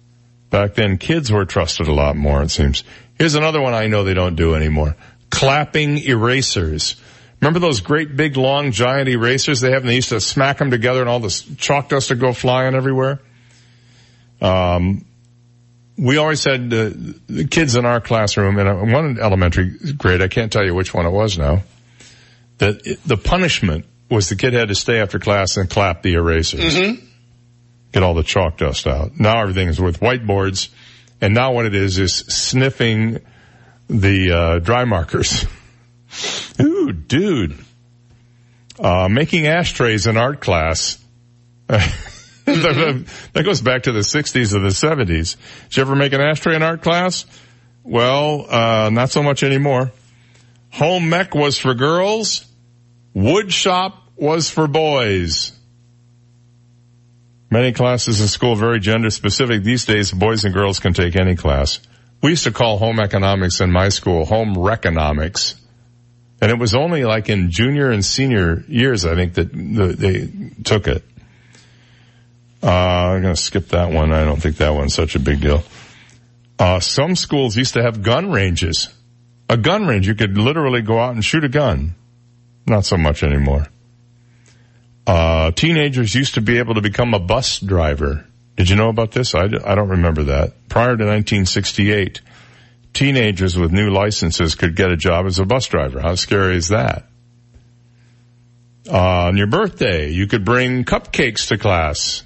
Back then kids were trusted a lot more, it seems. Here's another one I know they don't do anymore. Clapping erasers. Remember those great big long giant erasers they have and they used to smack them together and all this chalk dust would go flying everywhere? Um, we always had uh, the kids in our classroom in a, one elementary grade, I can't tell you which one it was now, that it, the punishment was the kid had to stay after class and clap the erasers. Get all the chalk dust out. Now everything is with whiteboards and now what it is is sniffing the uh, dry markers. Ooh, dude. Uh, making ashtrays in art class. that goes back to the 60s or the 70s. Did you ever make an ashtray in art class? Well, uh, not so much anymore. Home mech was for girls. Wood shop was for boys. Many classes in school very gender specific. These days, boys and girls can take any class. We used to call home economics in my school home reconomics. And it was only like in junior and senior years, I think, that the, they took it. Uh, I'm going to skip that one. I don't think that one's such a big deal. Uh, some schools used to have gun ranges. A gun range, you could literally go out and shoot a gun. Not so much anymore. Uh, teenagers used to be able to become a bus driver. Did you know about this? I, I don't remember that. Prior to 1968, teenagers with new licenses could get a job as a bus driver. How scary is that? Uh, on your birthday, you could bring cupcakes to class.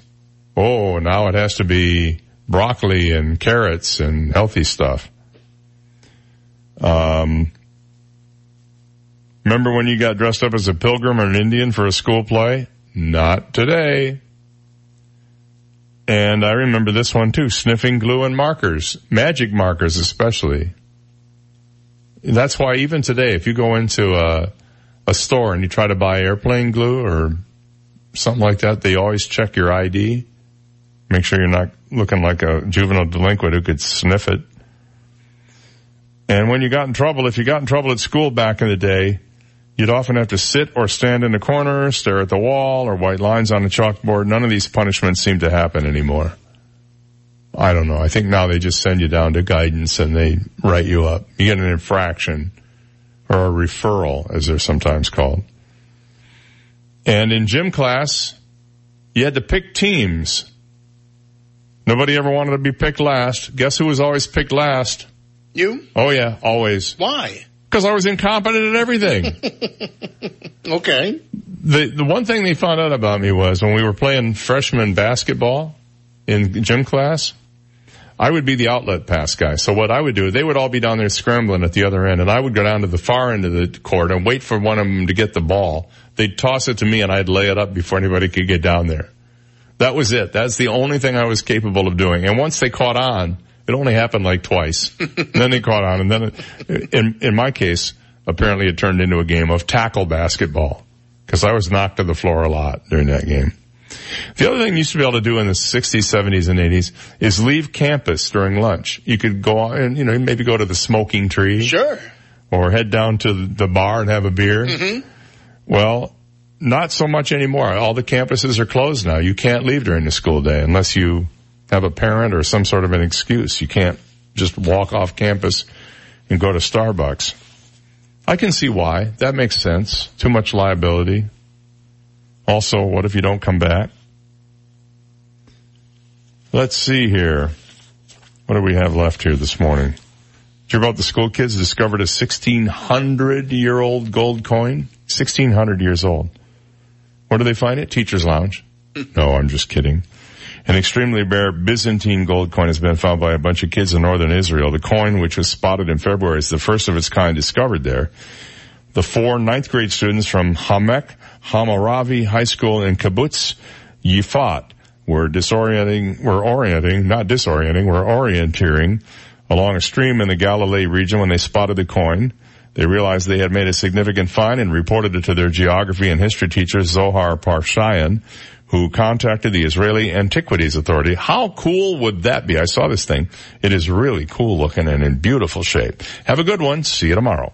Oh, now it has to be broccoli and carrots and healthy stuff. Um, remember when you got dressed up as a pilgrim or an Indian for a school play? Not today. And I remember this one too, sniffing glue and markers, magic markers especially. That's why even today, if you go into a, a store and you try to buy airplane glue or something like that, they always check your ID. Make sure you're not looking like a juvenile delinquent who could sniff it. And when you got in trouble, if you got in trouble at school back in the day, you'd often have to sit or stand in the corner, stare at the wall, or white lines on the chalkboard. None of these punishments seem to happen anymore. I don't know. I think now they just send you down to guidance and they write you up. You get an infraction or a referral, as they're sometimes called. And in gym class, you had to pick teams. Nobody ever wanted to be picked last. Guess who was always picked last? You? Oh yeah, always. Why? Because I was incompetent at everything. okay. The the one thing they found out about me was when we were playing freshman basketball in gym class, I would be the outlet pass guy. So what I would do, they would all be down there scrambling at the other end, and I would go down to the far end of the court and wait for one of them to get the ball. They'd toss it to me, and I'd lay it up before anybody could get down there. That was it. That's the only thing I was capable of doing. And once they caught on, it only happened like twice. then they caught on, and then it, in in my case, apparently it turned into a game of tackle basketball because I was knocked to the floor a lot during that game. The other thing you used to be able to do in the 60s, 70s, and 80s is leave campus during lunch. You could go on and, you know, maybe go to the smoking tree. Sure. Or head down to the bar and have a beer. Mm-hmm. Well, not so much anymore. All the campuses are closed now. You can't leave during the school day unless you have a parent or some sort of an excuse. You can't just walk off campus and go to Starbucks. I can see why. That makes sense. Too much liability. Also, what if you don't come back? Let's see here. What do we have left here this morning? Did you hear about the school kids discovered a 1600 year old gold coin? 1600 years old. Where do they find it? Teacher's lounge. No, I'm just kidding. An extremely rare Byzantine gold coin has been found by a bunch of kids in northern Israel. The coin, which was spotted in February, is the first of its kind discovered there. The four ninth grade students from Hamek Hamaravi High School in Kibbutz Yifat were disorienting, were orienting, not disorienting, were orienteering along a stream in the Galilee region when they spotted the coin. They realized they had made a significant find and reported it to their geography and history teacher Zohar Parshayan, who contacted the Israeli Antiquities Authority. How cool would that be? I saw this thing. It is really cool looking and in beautiful shape. Have a good one. See you tomorrow.